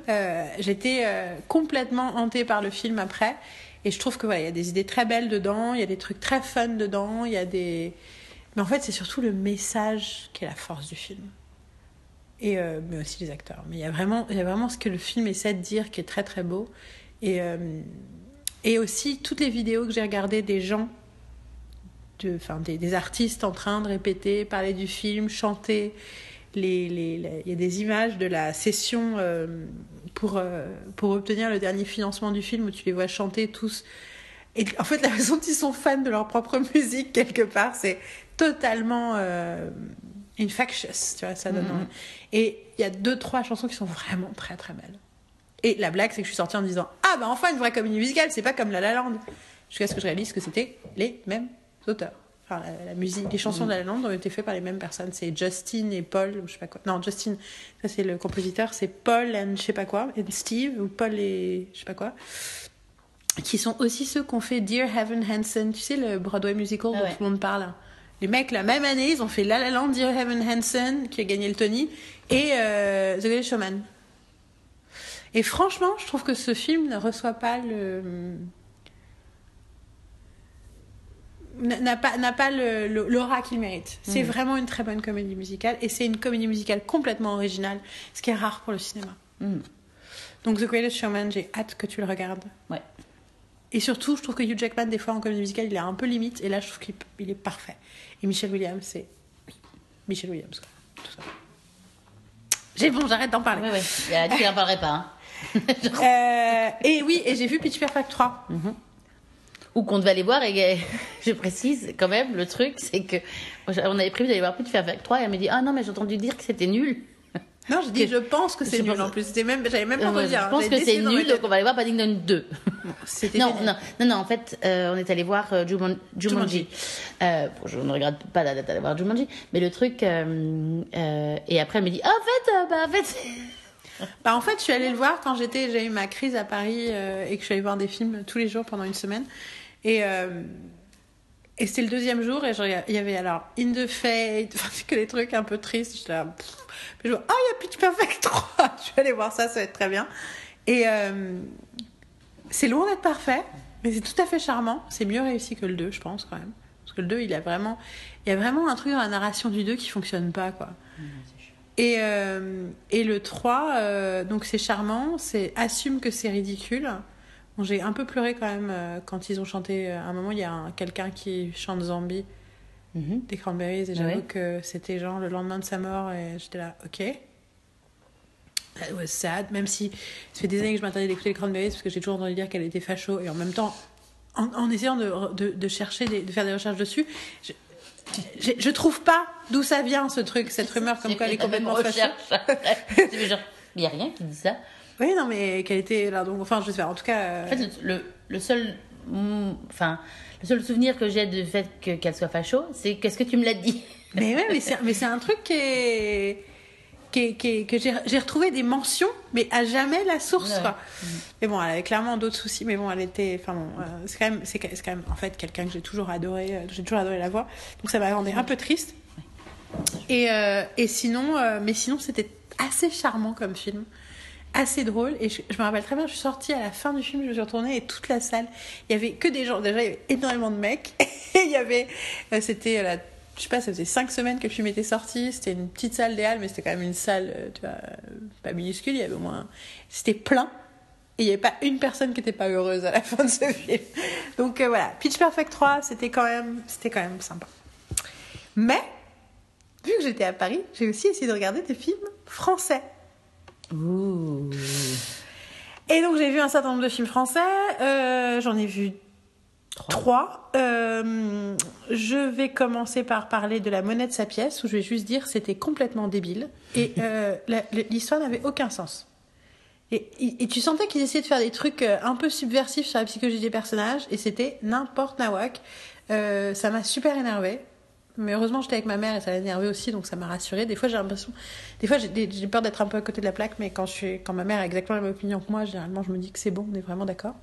Euh, J'étais euh, complètement hantée par le film après. Et je trouve que voilà, il y a des idées très belles dedans, il y a des trucs très fun dedans, il y a des. Mais en fait, c'est surtout le message qui est la force du film. Et euh, mais aussi les acteurs. Mais il y a vraiment, il y a vraiment ce que le film essaie de dire qui est très très beau. Et et aussi toutes les vidéos que j'ai regardées des gens, de, enfin des, des artistes en train de répéter, parler du film, chanter. Les, les, les- il y a des images de la session euh, pour, euh, pour obtenir le dernier financement du film où tu les vois chanter tous. Et en fait, la façon dont ils sont fans de leur propre musique, quelque part, c'est totalement. euh, Infectious, tu vois, ça donne Mhm. envie. Et il y a deux, trois chansons qui sont vraiment très très belles. Et la blague, c'est que je suis sortie en me disant Ah bah enfin une vraie comédie musicale, c'est pas comme La La Land. Jusqu'à ce que je réalise que c'était les mêmes auteurs. Enfin, la, la musique, les chansons de La La Land ont été faites par les mêmes personnes. C'est Justin et Paul, ou je sais pas quoi. Non, Justin, ça c'est le compositeur, c'est Paul et je sais pas quoi, et Steve, ou Paul et je sais pas quoi. Qui sont aussi ceux qui ont fait Dear Heaven Hansen, tu sais, le Broadway musical Ah dont tout le monde parle. Les mecs, la même année, ils ont fait La La Land, Dear Heaven Hansen, qui a gagné le Tony, et euh, The Greatest Showman. Et franchement, je trouve que ce film ne reçoit pas le. N'a pas, n'a pas le- le- l'aura qu'il mérite. C'est Mhm. vraiment une très bonne comédie musicale et c'est une comédie musicale complètement originale, ce qui est rare pour le cinéma. Mhm. Donc The Greatest Showman, j'ai hâte que tu le regardes. Ouais. Et surtout, je trouve que Hugh Jackman, des fois en comédie musicale, il est un peu limite et là, je trouve qu'il il est parfait. Et Michelle Williams, c'est. Michelle Williams, quoi. Tout ça. J'ai bon, j'arrête d'en parler. Qu'elle n'en parlerait pas. hein. Euh, et oui, et j'ai vu Pitch Perfect 3. Ou qu'on devait aller voir, et je précise quand même, le truc, c'est que on avait prévu d'aller voir Pitch Perfect 3, et elle m'a dit Ah non, mais j'ai entendu dire que c'était nul. Non, dit Que- je pense que c'est je nul pense- en plus. Même, j'avais même pas Euh, entendu je dire. pense que c'est nul, donc on va aller voir Paddington 2. C'était Non, non, non, non, en fait, euh, on est allé voir euh, Juman- Jumanji. Euh, bon, je ne regrette pas d'aller voir Jumanji, mais le truc. euh, euh, et après, elle me dit Ah, en fait, euh, bah, en fait. Bah, en fait, je suis allée le voir quand j'étais, j'ai eu ma crise à Paris euh, et que je suis allée voir des films tous les jours pendant une semaine. Et, euh, et c'était le deuxième jour et il y avait alors In the Fate, enfin, que des trucs un peu tristes. J'étais là, pff. Je vois, ah, il y a Pitch Perfect 3. je suis allée voir ça, ça va être très bien. Et euh, c'est loin d'être parfait, mais c'est tout à fait charmant. C'est mieux réussi que le 2, je pense, quand même. Parce que le 2, il a vraiment, il y a vraiment un truc dans la narration du 2 qui fonctionne pas, quoi. Et, euh, et le 3, euh, donc c'est charmant, c'est assume que c'est ridicule. Bon, j'ai un peu pleuré quand même euh, quand ils ont chanté. euh, À un moment, il y a un- quelqu'un qui chante Zombie Mhm. des Cranberries et j'avoue Ouais. que c'était genre le lendemain de sa mort et j'étais là, ok. That was sad, même si ça fait des années que je m'interdis d'écouter les Cranberries parce que j'ai toujours entendu dire qu'elle était facho et en même temps, en, en essayant de, de, de chercher, des- de faire des recherches dessus, je, je, je trouve pas d'où ça vient ce truc, cette rumeur comme quoi elle est complètement genre, il n'y a rien qui dit ça. Oui, non, mais qu'elle était là, donc enfin, je sais pas, en tout cas. euh, En fait, le, le- seul, mm, enfin, le seul souvenir que j'ai du fait que- qu'elle soit facho, c'est qu'est-ce que tu me l'as dit? Mais ouais, mais c'est, un truc qui est. qui qui que j'ai, retrouvé des mentions, mais à jamais la source, Ouais. quoi. Mais bon, elle avait clairement d'autres soucis, mais bon, elle était. Enfin bon, euh, c'est quand même, quand même, en fait, quelqu'un que j'ai toujours adoré, euh, j'ai toujours adoré la voix. Donc ça m'a rendu un peu triste. Et, euh, et sinon, mais sinon, c'était assez charmant comme film. Assez drôle. Et je, me rappelle très bien, je suis sortie à la fin du film, je me suis retournée et toute la salle, il y avait que des gens. Déjà, il y avait énormément de mecs. Et il y avait. euh, c'était la. Je sais pas, ça faisait cinq semaines que le film était sorti. C'était une petite salle des Halles, mais c'était quand même une salle, euh, tu vois, euh, pas minuscule. Il y avait au moins. C'était plein. Et il n'y avait pas une personne qui n'était pas heureuse à la fin de ce film. Donc euh, voilà, Pitch Perfect 3, c'était quand même, quand même sympa. Mais, vu que j'étais à Paris, j'ai aussi essayé de regarder des films français. Ouh. Et donc j'ai vu un certain nombre de films français. Euh, J'en ai vu trois. Euh, je vais commencer par parler de la monnaie de sa pièce, où je vais juste dire c'était complètement débile. Et euh, l'histoire n'avait aucun sens. Et, et- et tu sentais qu'ils essayaient de faire des trucs un peu subversifs sur la psychologie des personnages, et c'était n'importe nawak. Ça m'a super énervé. Mais heureusement, j'étais avec ma mère et ça l'a énervé aussi, donc ça m'a rassurée. Des fois, j'ai l'impression. Des fois, j'ai peur d'être un peu à côté de la plaque, mais quand, je suis, quand ma mère a exactement la même opinion que moi, généralement, je me dis que c'est bon, on est vraiment d'accord.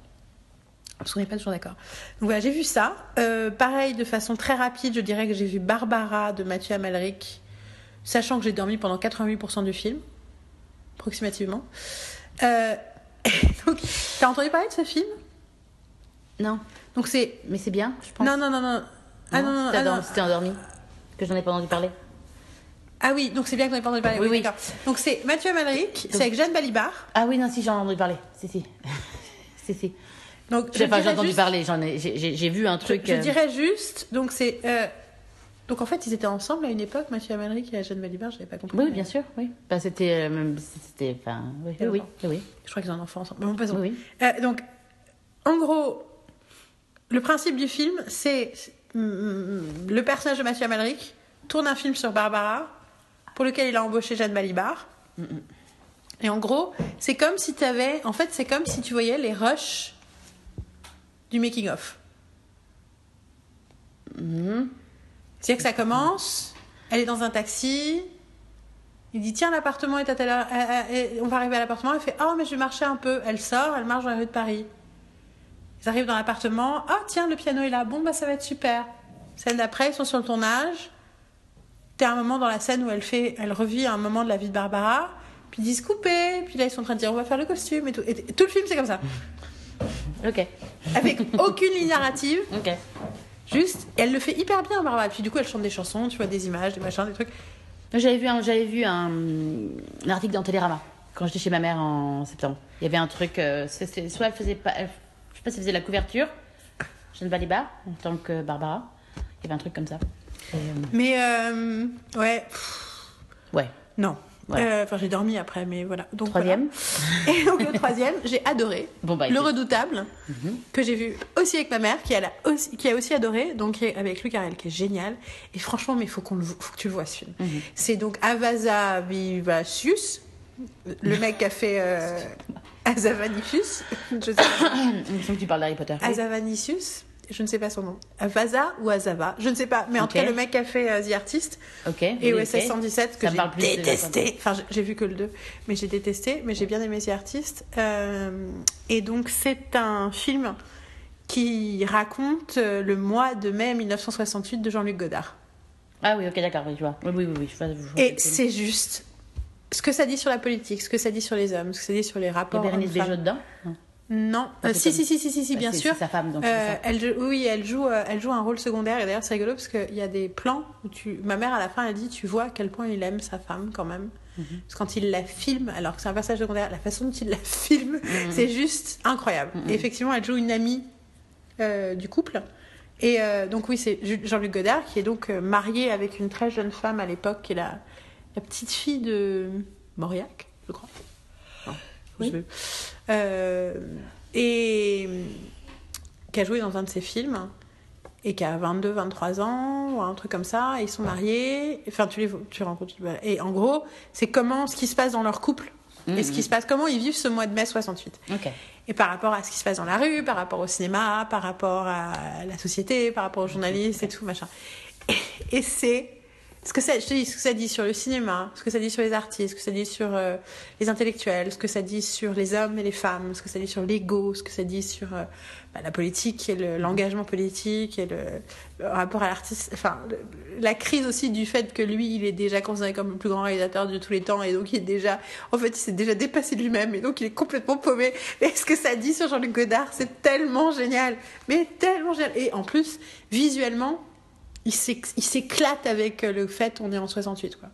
Parce qu'on n'est pas toujours d'accord. Donc voilà, j'ai vu ça. Euh, pareil, de façon très rapide, je dirais que j'ai vu Barbara de Mathieu Amalric, sachant que j'ai dormi pendant 88% du film, approximativement. Euh, donc, t'as entendu parler de ce film? Non, Donc c'est. mais c'est bien, je pense. Non, non, non, non. Ah non, non, c'était ah, endormi-. Que j'en ai pas entendu parler. Ah oui, donc c'est bien que t'en aies pas entendu parler. Oui, Oui. Donc c'est Mathieu Amalric, c'est avec Jeanne Balibar. Ah oui, non, si, j'en ai entendu parler. Si, si. si, si. Donc je J'ai entendu juste- parler, j'en ai, j'ai- vu un Je, truc. je euh, dirais juste, donc c'est. euh, donc en fait, ils étaient ensemble à une époque, Mathieu Amalric et Jeanne Balibar, j'avais pas compris. Oui, bien sûr, oui. Bah, c'était. euh, même- c'était. Enfin, oui, oui, oui. Je crois qu'ils ont un enfant ensemble. Bon, passons. oui, oui. Euh, donc, en gros, le principe du film, c'est le personnage de Mathieu Amalric tourne un film sur Barbara pour lequel il a embauché Jeanne Balibar. Et en gros, c'est comme si tu avais. En fait, c'est comme si tu voyais les rushs du making-of. C'est-à-dire que ça commence, elle est dans un taxi, il dit Tiens, l'appartement est à telle heure. Euh, euh, on va arriver à l'appartement, elle fait Oh, mais je vais marcher un peu. Elle sort, elle marche dans la rue de Paris. Ils arrivent dans l'appartement. Ah, tiens, le piano est là. Bon, bah, ça va être super. Scène d'après, ils sont sur le tournage. T'as un moment dans la scène où elle fait, elle revit un moment de la vie de Barbara. Puis ils disent couper. Puis là, ils sont en train de dire on va faire le costume et tout. Et tout le film, c'est comme ça. Ok. Avec aucune ligne narrative. Ok. Juste, elle le fait hyper bien, Barbara. Puis du coup, elle chante des chansons, tu vois, des images, des machins, des trucs. J'avais vu, un, j'avais vu un, un article dans Télérama quand j'étais chez ma mère en septembre. Il y avait un truc, euh, soit elle faisait pas, elle- sais pas si elle faisait la couverture, Jeanne Balibar, en tant que Barbara. Il y avait un truc comme ça. Et, euh, Mais, euh, ouais, ouais. non. Ouais. Euh, Enfin, j'ai dormi après, mais voilà. Donc, Troisième. voilà. Et donc, le troisième, j'ai adoré. Bon, bah, le. Redoutable, que j'ai vu aussi avec ma mère, qui a, aussi, qui a aussi adoré, donc avec Luc Carrel, qui est génial. Et franchement, mais il faut, qu'on le faut que tu le vois ce film. Mhm. C'est donc Avasa Vivacius, le mec qui a fait Azavanicius. Je sais pas. Que tu parles d'Harry Potter. Azavanicius je ne sais pas son nom. Vaza ou Azava, je ne sais pas. Mais en tout cas, le mec a fait euh, The Artist Ok. et OSS ok. 117 que j'ai détesté. Enfin, j'ai- vu que le 2, mais j'ai détesté. Mais j'ai bien aimé The Artist. Euh, et donc, c'est un film qui raconte euh, le mois de mai 1968 de Jean-Luc Godard. Ah oui, ok, d'accord, oui, je vois. Oui, oui, oui, je vois. je vois Et c'est juste ce que ça dit sur la politique, ce que ça dit sur les hommes, ce que ça dit sur les rapports. Bérénice hommes-femmes. Bejo dedans Non. Euh, si, si, si, si, si, si, bien sûr. Sa femme, donc Euh, elle joue- oui, elle joue, euh, elle joue un rôle secondaire. Et d'ailleurs, c'est rigolo parce qu'il y a des plans où tu. Ma mère, à la fin, elle dit Tu vois à quel point il aime sa femme quand même. Mhm. Parce que quand il la filme, alors que c'est un personnage secondaire, la façon dont il la filme, Mhm. c'est juste incroyable. Et effectivement, elle joue une amie du couple. Et donc, oui, c'est Jean-Luc Godard qui est donc marié avec une très jeune femme à l'époque, qui est la, la petite fille de Mauriac, je crois. Non, je Oui. sais plus. Euh, et qui a joué dans un de ses films et qui a 22, 23 ans ou un truc comme ça. Et ils sont mariés. Enfin, tu les tu rencontres. Et en gros, c'est comment ce qui se passe dans leur couple et ce qui se passe, comment ils vivent ce mois de mai 68. Ok. Et par rapport à ce qui se passe dans la rue, par rapport au cinéma, par rapport à la société, par rapport aux journalistes et tout machin. Et, et c'est ce que ça, je te dis, ce que ça dit sur le cinéma, ce que ça dit sur les artistes, ce que ça dit sur euh, les intellectuels, ce que ça dit sur les hommes et les femmes, ce que ça dit sur l'ego, ce que ça dit sur euh, bah, la politique et le- l'engagement politique et le, rapport à l'artiste. Enfin, la crise aussi du fait que lui, il est déjà considéré comme le plus grand réalisateur de tous les temps et donc il est déjà, en fait, il s'est déjà dépassé lui-même et donc il est complètement paumé. Et ce que ça dit sur Jean-Luc Godard, c'est tellement génial, mais tellement génial. Et en plus, visuellement, il s'éc- il s'éclate avec euh, le fait qu'on est en 68, quoi.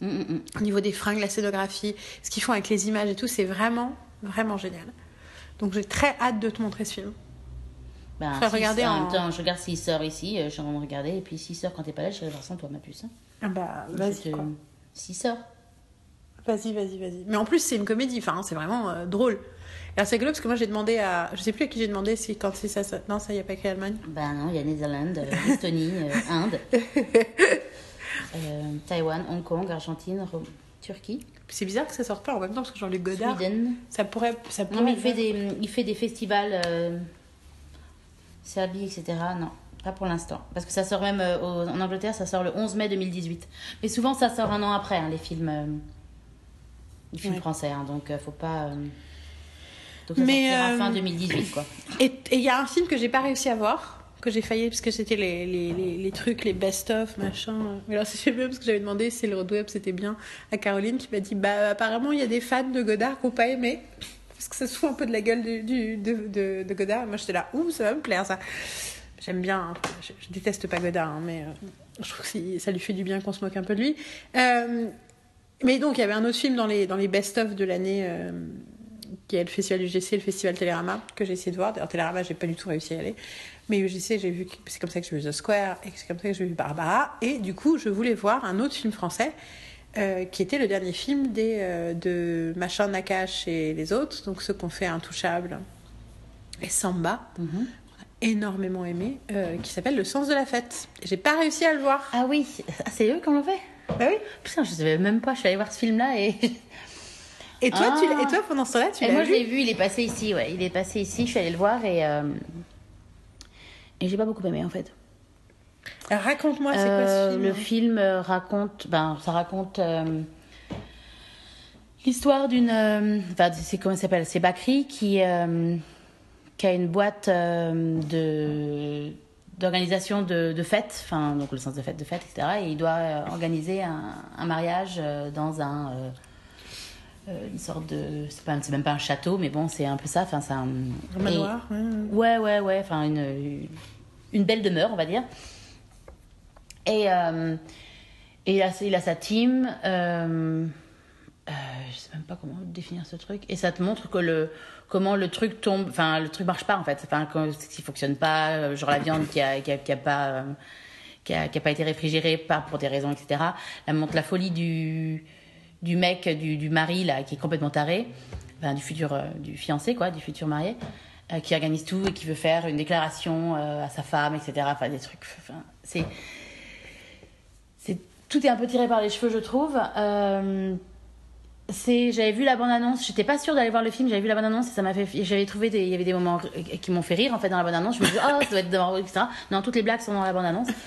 Mm, mm, mm. Au niveau des fringues, la scénographie, ce qu'ils font avec les images et tout, c'est vraiment, vraiment génial. Donc j'ai très hâte de te montrer ce film. Si, regarder en en- même temps, je regarde s'il sort ici, euh, je train de regarder, et puis s'il sort quand t'es pas là, je vais voir sans toi, ma puce. hein. Ah bah, vas-y. S'il sort. Vas-y, vas-y, vas-y. Mais en plus, c'est une comédie, enfin, c'est vraiment euh, drôle. Alors c'est rigolo parce que moi j'ai demandé à. Je sais plus à qui j'ai demandé si quand c'est ça, ça. Non, ça y a pas écrit Allemagne. Ben non, il y a Netherlands, euh, Estonie, euh, Inde, euh, Taïwan, Hong Kong, Argentine, Ro- Turquie, C'est bizarre que ça sorte pas en même temps parce que Jean-Luc Godard, Sweden. ça pourrait. Ça pourrait Non, mais il fait des, il fait des festivals euh, Serbie, etc. Non, pas pour l'instant. Parce que ça sort même euh, au- en Angleterre, ça sort le 11 mai 2018. Mais souvent, ça sort un an après, hein, les films, euh, les films Ouais. français. hein, donc, euh, faut pas. Euh, Donc, ça Mais, sortira euh, fin 2018, quoi. Et il y a un film que j'ai pas réussi à voir, que j'ai failli, parce que c'était les, les, les, les trucs, les best-of, machin. Mais alors, c'est bien parce que j'avais demandé si le road web c'était bien à Caroline, qui m'a dit Bah, apparemment, il y a des fans de Godard qui n'ont pas aimé, parce que ça se fout un peu de la gueule du- de, de, de Godard. Moi, j'étais là Ouh, ça va me plaire, ça. J'aime bien, hein. je, je déteste pas Godard, hein, mais euh, je trouve que ça lui fait du bien qu'on se moque un peu de lui. Euh, mais donc, il y avait un autre film dans les, dans les best-of de l'année. euh, qui est le festival UGC, le festival Télérama, que j'ai essayé de voir. D'ailleurs, Télérama, j'ai pas du tout réussi à y aller. Mais UGC, j'ai vu, c'est comme ça que j'ai vu The Square, et c'est comme ça que j'ai vu Barbara. Et du coup, je voulais voir un autre film français, euh, qui était le dernier film des, euh, de Machin, Nakash et les autres, donc ceux qu'on fait Intouchable et Samba, Mhm. énormément aimé, euh, qui s'appelle Le sens de la fête. J'ai pas réussi à le voir. Ah oui, c'est eux qui l'ont fait? Bah oui. Putain, je savais même pas, je suis allée voir ce film-là et. Et toi, Ah. tu, et toi pendant ce temps-là, tu l'as moi, je l'ai vu vu, il est passé ici, ouais. Il est passé ici, je suis allée le voir et. euh, Et j'ai pas beaucoup aimé en fait. Raconte-moi, c'est Euh, quoi ce film Le film euh, raconte, ben, ça raconte euh, l'histoire d'une, euh, enfin, c'est comment ça s'appelle, c'est Bakri qui euh, qui a une boîte euh, de d'organisation de, de fêtes, enfin donc le sens de fête, de fête, etc. Et il doit euh, organiser un, un mariage euh, dans un euh, euh, une sorte de, c'est pas, c'est même pas un château, mais bon, c'est un peu ça. Enfin, c'est un, Un manoir, ouais. Ouais, ouais, ouais. Enfin, une, une belle demeure, on va dire. Et, euh, et il, a, il a sa team. Euh, euh, je sais même pas comment définir ce truc. Et ça te montre que le, comment le truc tombe. Enfin, le truc marche pas, en fait. Enfin, s'il fonctionne pas. euh, Genre la viande qui a, qui a, qui a pas. euh, qui a, qui a pas été réfrigérée, pas pour des raisons, etc. Elle montre la folie du, du mec, du, du mari, là, qui est complètement taré. Enfin, du futur, euh, du fiancé, quoi, du futur marié euh, qui organise tout et qui veut faire une déclaration euh, à sa femme, etc. Enfin, des trucs. Enfin, c'est, c'est tout est un peu tiré par les cheveux, je trouve. C'est, j'avais vu la bande annonce. J'étais pas sûre d'aller voir le film. J'avais vu la bande annonce et ça m'a fait. J'avais trouvé des, il y avait des moments qui m'ont fait rire en fait dans la bande annonce. Je me suis dit, oh, ça doit être dans etc. Non, toutes les blagues sont dans la bande annonce.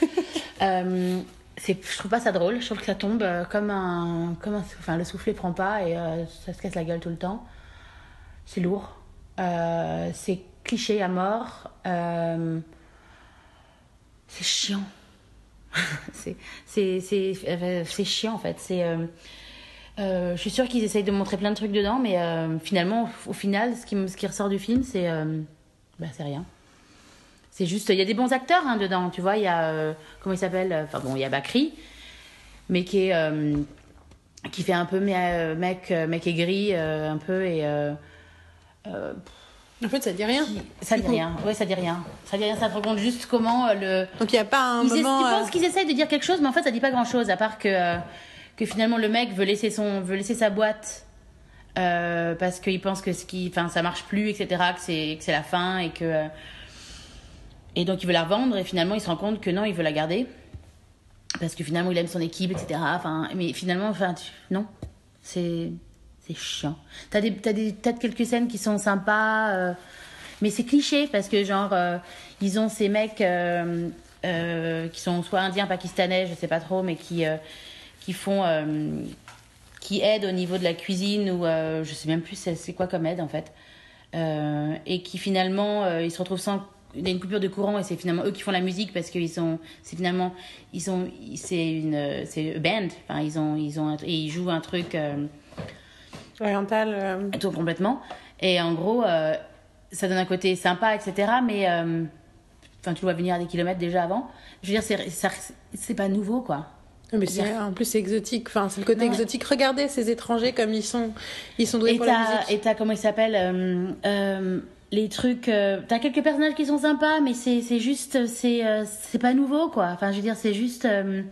Euh, c'est, je trouve pas ça drôle. Je trouve que ça tombe euh, comme un, comme un, enfin le soufflet prend pas et euh, ça se casse la gueule tout le temps. C'est lourd. Euh, c'est cliché à mort. C'est chiant. c'est, chiant en fait. C'est, je suis sûre qu'ils essayent de montrer plein de trucs dedans, mais finalement, au, final, ce qui, ce qui ressort du film, c'est, bah, c'est rien. C'est juste, il y a des bons acteurs hein, dedans, tu vois. Il y a, euh, comment il s'appelle Enfin bon, il y a Bakri, mais qui est, euh, qui fait un peu mec, euh, mec, euh, mec aigri, euh, un peu et. euh, euh, En fait, ça dit rien. ça Du dit rien. Ouais, ça dit rien. Ça dit rien. Ça te raconte juste comment euh, le. Donc, il n'y a pas un Ils, moment. tu euh, penses qu'ils essayent de dire quelque chose, mais en fait, ça dit pas grand chose, à part que, euh, que finalement le mec veut laisser, son, veut laisser sa boîte euh, parce qu'il pense que ce qui, enfin, ça marche plus, etc., que c'est, que c'est la fin et que. Et donc il veut la revendre et finalement il se rend compte que non, il veut la garder parce que finalement il aime son équipe, etc. Enfin, mais finalement, enfin, non, c'est c'est chiant. T'as des t'as des quelques scènes qui sont sympas, euh, mais c'est cliché parce que genre euh, ils ont ces mecs euh, qui sont soit indiens, pakistanais, je sais pas trop, mais qui qui font qui aident au niveau de la cuisine ou je sais même plus c'est quoi comme aide en fait et qui finalement ils se retrouvent sans il y a une coupure de courant et c'est finalement eux qui font la musique parce qu'ils sont c'est finalement ils sont c'est une c'est a band enfin ils ont ils ont et ils jouent un truc euh, Oriental. euh, tout complètement et en gros euh, ça donne un côté sympa etc mais euh, enfin tu le vois venir à des kilomètres déjà avant je veux dire c'est c'est pas nouveau quoi Mais c'est, en plus, c'est exotique. Enfin, c'est le côté Non. exotique. Regardez ces étrangers comme ils sont, ils sont doués Et pour la t'as, musique. et t'as, comment il s'appelle Les trucs. euh, t'as quelques personnages qui sont sympas, mais c'est, c'est juste. C'est, euh, c'est pas nouveau, quoi. Enfin, je veux dire, c'est juste. euh,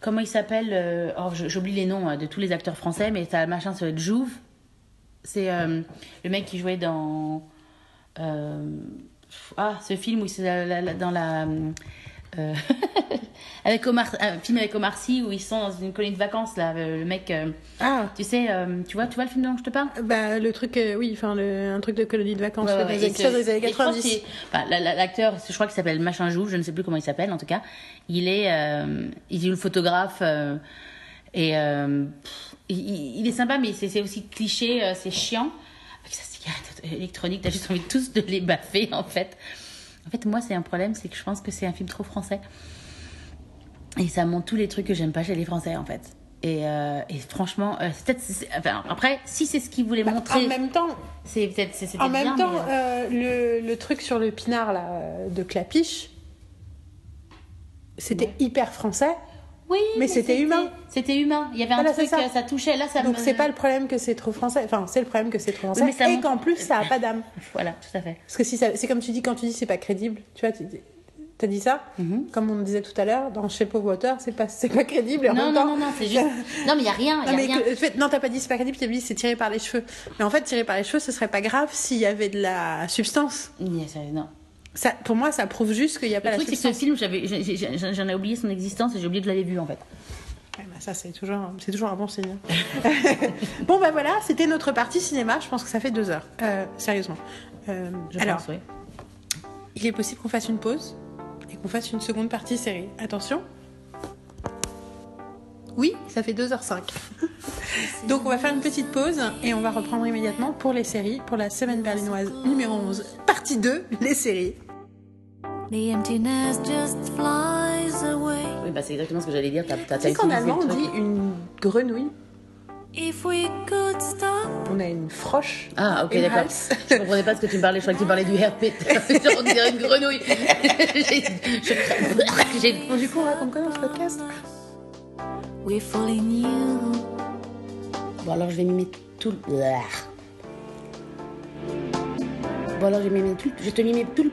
comment il s'appelle oh, J'oublie les noms de tous les acteurs français, mais t'as machin, être Jouve. C'est le mec qui jouait dans. ah, ce film où c'est dans la. Euh, avec Omar, un film avec Omar Sy où ils sont dans une colonie de vacances là, le mec, euh, Ah, tu sais, euh, tu vois, tu vois le film dont je te parle? Bah, le truc, euh, oui, enfin, le, un truc de colonie de vacances Ouais, des années et je pense 90. qu'il- enfin, la- la- L'acteur, je crois qu'il s'appelle Machin Jouve, je ne sais plus comment il s'appelle en tout cas. Il est, euh, il est le photographe euh, et euh, pff, il, il est sympa, mais c'est aussi cliché, euh, c'est chiant. Avec sa cigarette électronique, t'as juste envie tous de les baffer en fait. En fait, moi, c'est un problème, c'est que je pense que c'est un film trop français. Et ça montre tous les trucs que j'aime pas chez les Français en fait. Et, euh, et franchement, euh, peut-être. Enfin, après, si c'est ce qu'ils voulaient Bah, montrer, en même temps, c'est peut-être. en même temps, mais, euh, le, le truc sur le pinard là, de Clapiche, c'était hyper français. Oui, Mais c'était humain. C'était humain. Il y avait un truc, ça. euh, ça. touchait. Là, ça Donc me- c'est pas le problème que c'est trop français. Enfin, c'est le problème que c'est trop français. mais et qu'en plus, ça a pas d'âme. Voilà, tout à fait. Parce que si ça- c'est comme tu dis, quand tu dis c'est pas crédible, tu vois, tu as dit ça, Mhm. comme on disait tout à l'heure, dans Shape of Water, c'est pas, c'est pas crédible. et en Non, même non, temps- non, non, c'est juste. Non, mais il y a rien. Non, mais rien. que- fait, non, t'as pas dit c'est pas crédible, t'as dit c'est tiré par les cheveux. Mais en fait, tiré par les cheveux, ce serait pas grave s'il y avait de la substance. Il y a ça- non. Ça, pour moi, ça prouve juste qu'il y a pas Le la truc, c'est que ce film, j'en ai oublié son existence et j'ai oublié que je l'avais vu en fait. Ouais, bah ça, c'est toujours, c'est toujours un bon signe. bon, bah voilà, c'était notre partie cinéma. Je pense que ça fait deux heures. Euh, sérieusement. Euh, Je alors, pense, oui. il est possible qu'on fasse une pause et qu'on fasse une seconde partie série. Attention. Oui, ça fait 2h05. Donc on va faire une petite pause et on va reprendre immédiatement pour les séries, pour la semaine berlinoise numéro 11, partie 2, les séries. The emptiness just flies away. Oui, bah c'est exactement ce que j'allais dire. T'as, Tu sais qu'en allemand le on dit une grenouille, If we could stop, on a une froche. Ah, ok, d'accord. Je comprenais pas ce que tu me parlais. Je croyais que tu parlais du herpès. Genre, on dirait une grenouille. J'ai- je- j'ai- Bon, du coup on raconte quoi dans ce podcast? We're falling new. Bon, alors je vais mimer tout le. Bon, alors je vais mimer tout le. Je te mime tout le.